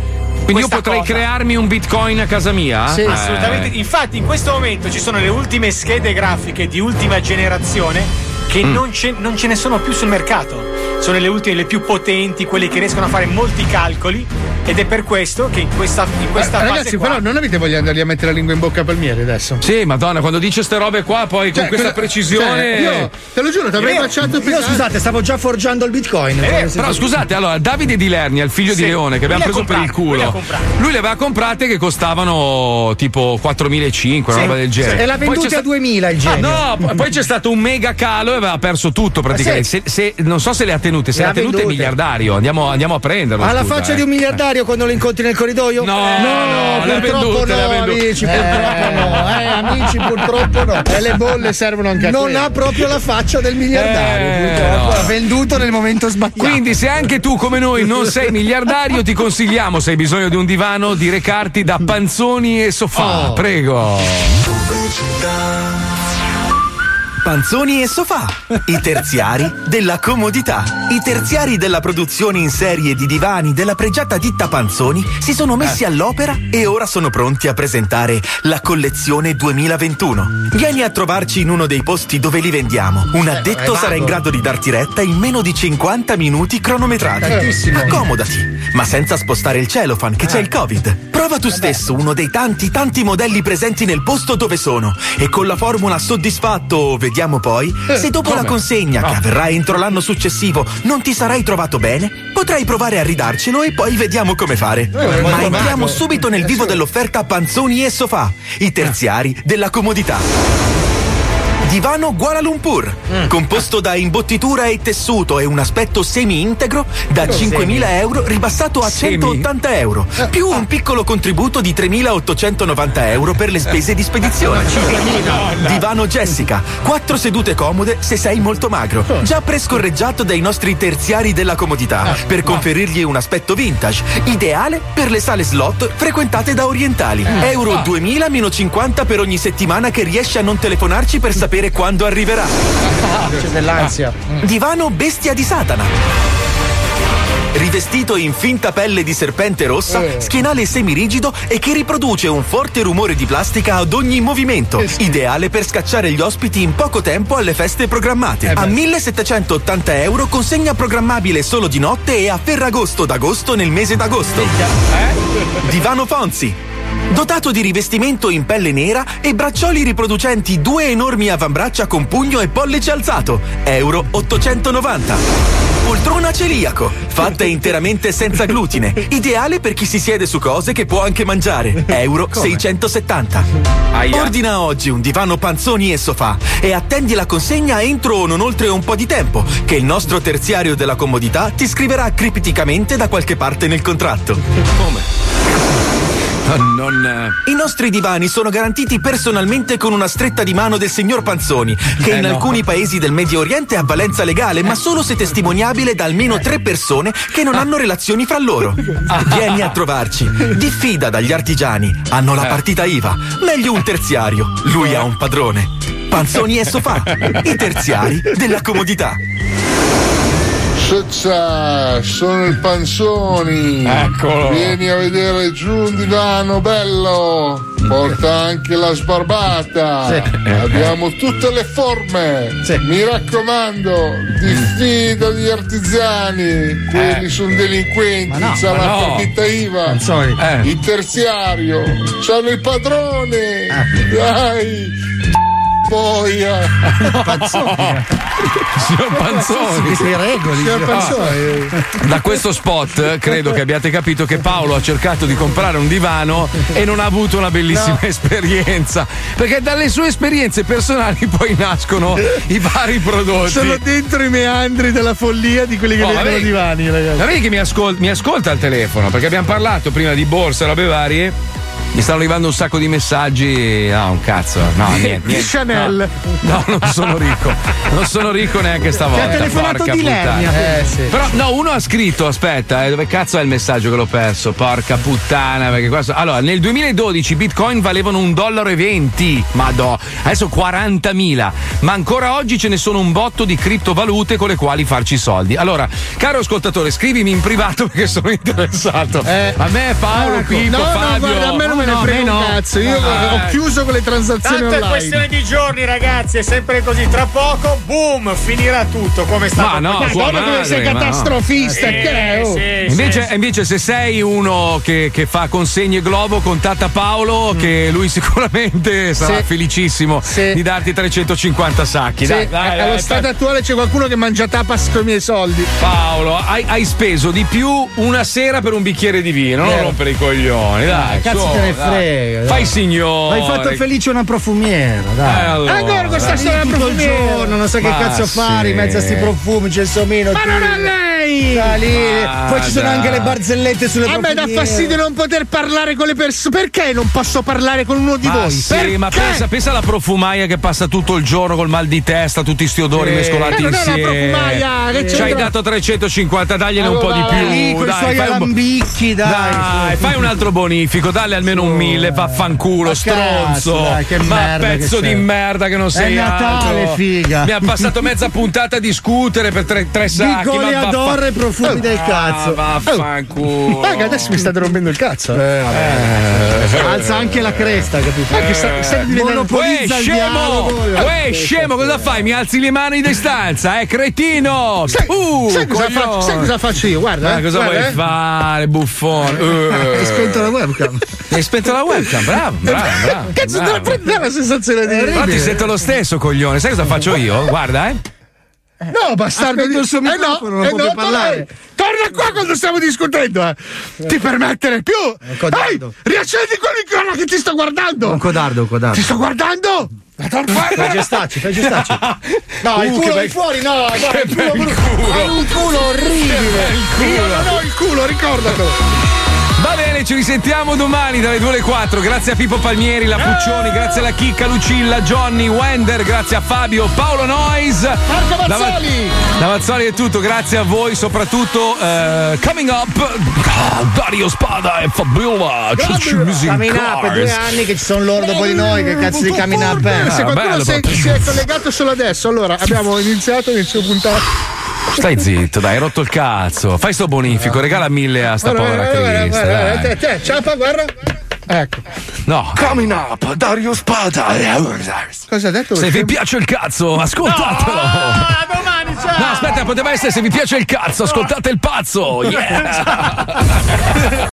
Quindi io potrei cosa. crearmi un bitcoin a casa mia? Sì, Eh. assolutamente. Infatti, in questo momento ci sono le ultime schede grafiche di ultima generazione che Mm. non, ce, non ce ne sono più sul mercato. Sono le ultime, le più potenti, quelle che riescono a fare molti calcoli. Ed è per questo che in questa, in questa Eh, fase ragazzi, qua, però non avete voglia di andargli a mettere la lingua in bocca a Palmieri adesso? Sì, madonna, quando dice ste robe qua, poi con Cioè, questa quella- precisione. cioè, io te lo giuro, ti avrei Io- baciato Io scusate, stavo già forgiando il bitcoin. Eh, però scusate, allora Davide Di Lerni, il figlio di Sì, Leone, che abbiamo preso per il comprate, lui le ha culo, lui le aveva comprate che costavano tipo 4.500, una Sì, roba del genere. E l'ha venduta a sta- 2000 il Ah, genio. no, poi c'è stato un mega calo e aveva perso tutto praticamente. sì. Se- se- non so se le ha tenute, se Le le ha tenute è miliardario. Andiamo, andiamo a prenderlo. Alla scusa, faccia eh. di un miliardario quando lo incontri nel corridoio? No, no, le ha purtroppo vendute, le no, amici, Eh, purtroppo no. Eh, amici, purtroppo no. E le bolle servono anche a Non quello. ha proprio la faccia del miliardario, Eh, purtroppo. no. Ha venduto nel momento sbagliato. Quindi, se anche tu, come noi, non sei miliardario, ti consigliamo, se hai bisogno di un divano, di recarti da panzoni e sofà. Oh. Prego. Panzoni e sofà, i terziari della comodità. I terziari della produzione in serie di divani della pregiata ditta Panzoni si sono messi all'opera e ora sono pronti a presentare la collezione 2021. Vieni a trovarci in uno dei posti dove li vendiamo. Un addetto eh, sarà in grado di darti retta in meno di 50 minuti cronometrati. Tantissimo. Accomodati, ma senza spostare il cellophane che c'è il Covid. Prova tu stesso uno dei tanti tanti modelli presenti nel posto dove sono e con la formula soddisfatto o vediamo poi se dopo come? la consegna che No. avverrà entro l'anno successivo non ti sarai trovato bene, potrai provare a ridarcelo e poi vediamo come fare. Eh, Ma entriamo subito nel vivo dell'offerta Panzoni e Sofà, i terziari della comodità. Divano Kuala Lumpur, Mm. composto da imbottitura e tessuto e un aspetto semi-integro, da Cosa 5.000 euro ribassato a Semi? 180 euro, più un piccolo contributo di 3.890 euro per le spese di spedizione. Divano Jessica, quattro sedute comode se sei molto magro, già prescorreggiato dai nostri terziari della comodità, per conferirgli un aspetto vintage, ideale per le sale slot frequentate da orientali. Euro 2000 meno 50 per ogni settimana che riesci a non telefonarci per sapere quando arriverà. C'è dell'ansia. Divano Bestia di Satana. Rivestito in finta pelle di serpente rossa, Eh. schienale semirigido e che riproduce un forte rumore di plastica ad ogni movimento. Ideale per scacciare gli ospiti in poco tempo alle feste programmate. Eh a 1780 euro consegna programmabile solo di notte e a Ferragosto d'agosto nel mese d'agosto. Divano Fonzi. Dotato di rivestimento in pelle nera e braccioli riproducenti due enormi avambraccia con pugno e pollice alzato. Euro 890. Poltrona celiaco, fatta interamente senza glutine, ideale per chi si siede su cose che può anche mangiare. Euro 670. Ordina oggi un divano panzoni e sofà e attendi la consegna entro o non oltre un po' di tempo, che il nostro terziario della comodità ti scriverà cripticamente da qualche parte nel contratto. Non. eh, I nostri divani sono garantiti personalmente con una stretta di mano del signor Panzoni, che Eh, in no. alcuni paesi del Medio Oriente ha valenza legale, ma solo se testimoniabile da almeno tre persone che non hanno relazioni fra loro. Vieni a trovarci. Diffida dagli artigiani. Hanno la partita IVA. Meglio un terziario. Lui ha un padrone. Panzoni e sofà. I terziari della comodità. Sozza, sono il Panzoni. Eccolo. Vieni a vedere giù un divano bello. Porta anche la sbarbata. Abbiamo tutte le forme. Mi raccomando, diffida degli artigiani. Quelli sono delinquenti. No, ma la no. partita IVA. Panzoni. Eh. Il terziario. C'hanno il padrone. Dai. Boia. Signor Panzoni. Che regoli. Signor Panzoni. Da questo spot eh, credo che abbiate capito che Paolo ha cercato di comprare un divano e non ha avuto una bellissima esperienza. Perché dalle sue esperienze personali poi nascono i vari prodotti. Sono dentro i meandri della follia di quelli che Oh, vendono divani, ragazzi. Ma vedi che mi, ascol- mi ascolta al telefono perché abbiamo parlato prima di borsa e robe varie. Mi stanno arrivando un sacco di messaggi. No, un cazzo. No, niente. niente. Chanel. No, non sono ricco. Non sono ricco neanche stavolta. Ti ha telefonato porca di puttana. Lernia. Eh, sì. Però no, uno ha scritto, aspetta, eh, dove cazzo è il messaggio che l'ho perso? Porca puttana, perché questo. Allora, nel 2012 Bitcoin valevano un dollaro e 20. Madò, adesso 40.000. Ma ancora oggi ce ne sono un botto di criptovalute con le quali farci soldi. Allora, caro ascoltatore, scrivimi in privato perché sono interessato. a me, Paolo, Ecco. Pippo, no, Fabio. no, guarda, a me non me ne No, frega a me un no. cazzo. Io Ah, ho chiuso con le transazioni Tanto è online. questione di giorni, ragazzi, è sempre così. Tra poco, boom, finirà tutto come sta Ma no, tua madre, sei ma no. catastrofista, Sì, che è? oh? sì, Invece, invece se sei uno che, che fa consegne Globo, contatta Paolo che lui sicuramente sarà Sì. felicissimo di darti 350 sacchi. Sì, dai, dai, allo dai, stato attuale c'è qualcuno che mangia tapas con i miei soldi. Paolo, hai, hai speso di più una sera per un bicchiere di vino, non Eh. rompere i coglioni, dai. cazzo te ne dai. frega. Fai signore. Hai fatto felice una profumiera, dai. Eh, allora, Ancora questa storia profumiera. giorno, non so che cazzo sì. fare in mezzo a sti profumi, c'è il somino. Ma non è lei! Lì. Ma Poi ci sono dai. anche le barzellette sulle A me dà fastidio non poter parlare con le persone. Perché non posso parlare con uno di Ma voi? sì, Perché? ma pensa, pensa alla profumaia che passa tutto il giorno col mal di testa, tutti sti odori Sì. mescolati Ma non è una insieme. profumaia, che Ci hai dato 350, dagliene un po' di Allora, più. lì con i dai, suoi fai un alambicchi, dai. Dai, fai un altro bonifico, dalle almeno un mille, vaffanculo, Ma stronzo. dai, che Ma merda pezzo che di merda che non sei Natale, altro. figa. Mi ha passato mezza puntata a discutere per tre, tre Di sacchi. ma goleador e profumi del cazzo. Ah, vaffanculo. Raga, adesso mi state rompendo il cazzo. Eh, Alza anche la cresta, capito? Che sta- diventando- Monopolizza Uè, il scemo! Uè, scemo, cosa fai? Mi alzi le mani di distanza, eh, cretino! Sai, uh, sai cosa, faccio, sai cosa faccio io? Guarda, Ma eh, cosa guarda, vuoi eh. fare, buffone? Hai Eh. spento la webcam. Hai spento la webcam, bravo, bravo, bravo. Cazzo, te la bravo. prendi la sensazione di. Però ti sento lo stesso, coglione. Sai cosa faccio io? Guarda, eh. No, bastardo. Aspetta il suo Eh no, microfono, non eh no, parlare. dai. Torna qua quando stiamo discutendo. Eh. Ti permettere più. Dai, codardo. riaccendi quel microfono che ti sto guardando. Un codardo, un codardo. Ti sto guardando. Fai gestacci, fai gestacci. No, il Uh, culo che vai bel- fuori, no, Che il culo, un culo orribile. Io non ho il culo, ricordatelo. Ci risentiamo domani dalle 2 alle 4. Grazie a Pippo Palmieri, la Puccioni, grazie alla Chicca, Lucilla, Johnny, Wender, grazie a Fabio, Paolo Nois. Marco Mazzoli. Da Mazzoli è tutto, grazie a voi, soprattutto eh, coming up Dario Spada e Fabiola. Coming up, è due anni che ci sono loro dopo di noi, che cazzo di coming up è? Se Ah, qualcuno si, proprio. si è collegato solo adesso, allora abbiamo iniziato inizio puntata. Stai zitto, dai, hai rotto il cazzo. Fai sto bonifico, regala mille a sta povera Crista. ciapa, guarda. Ecco. No. Coming up, Dario Spada. Cosa ha detto? Se vi piace il cazzo, ascoltatelo. Domani, ciao! No, aspetta, poteva essere se vi piace il cazzo, ascoltate il pazzo. Yeah.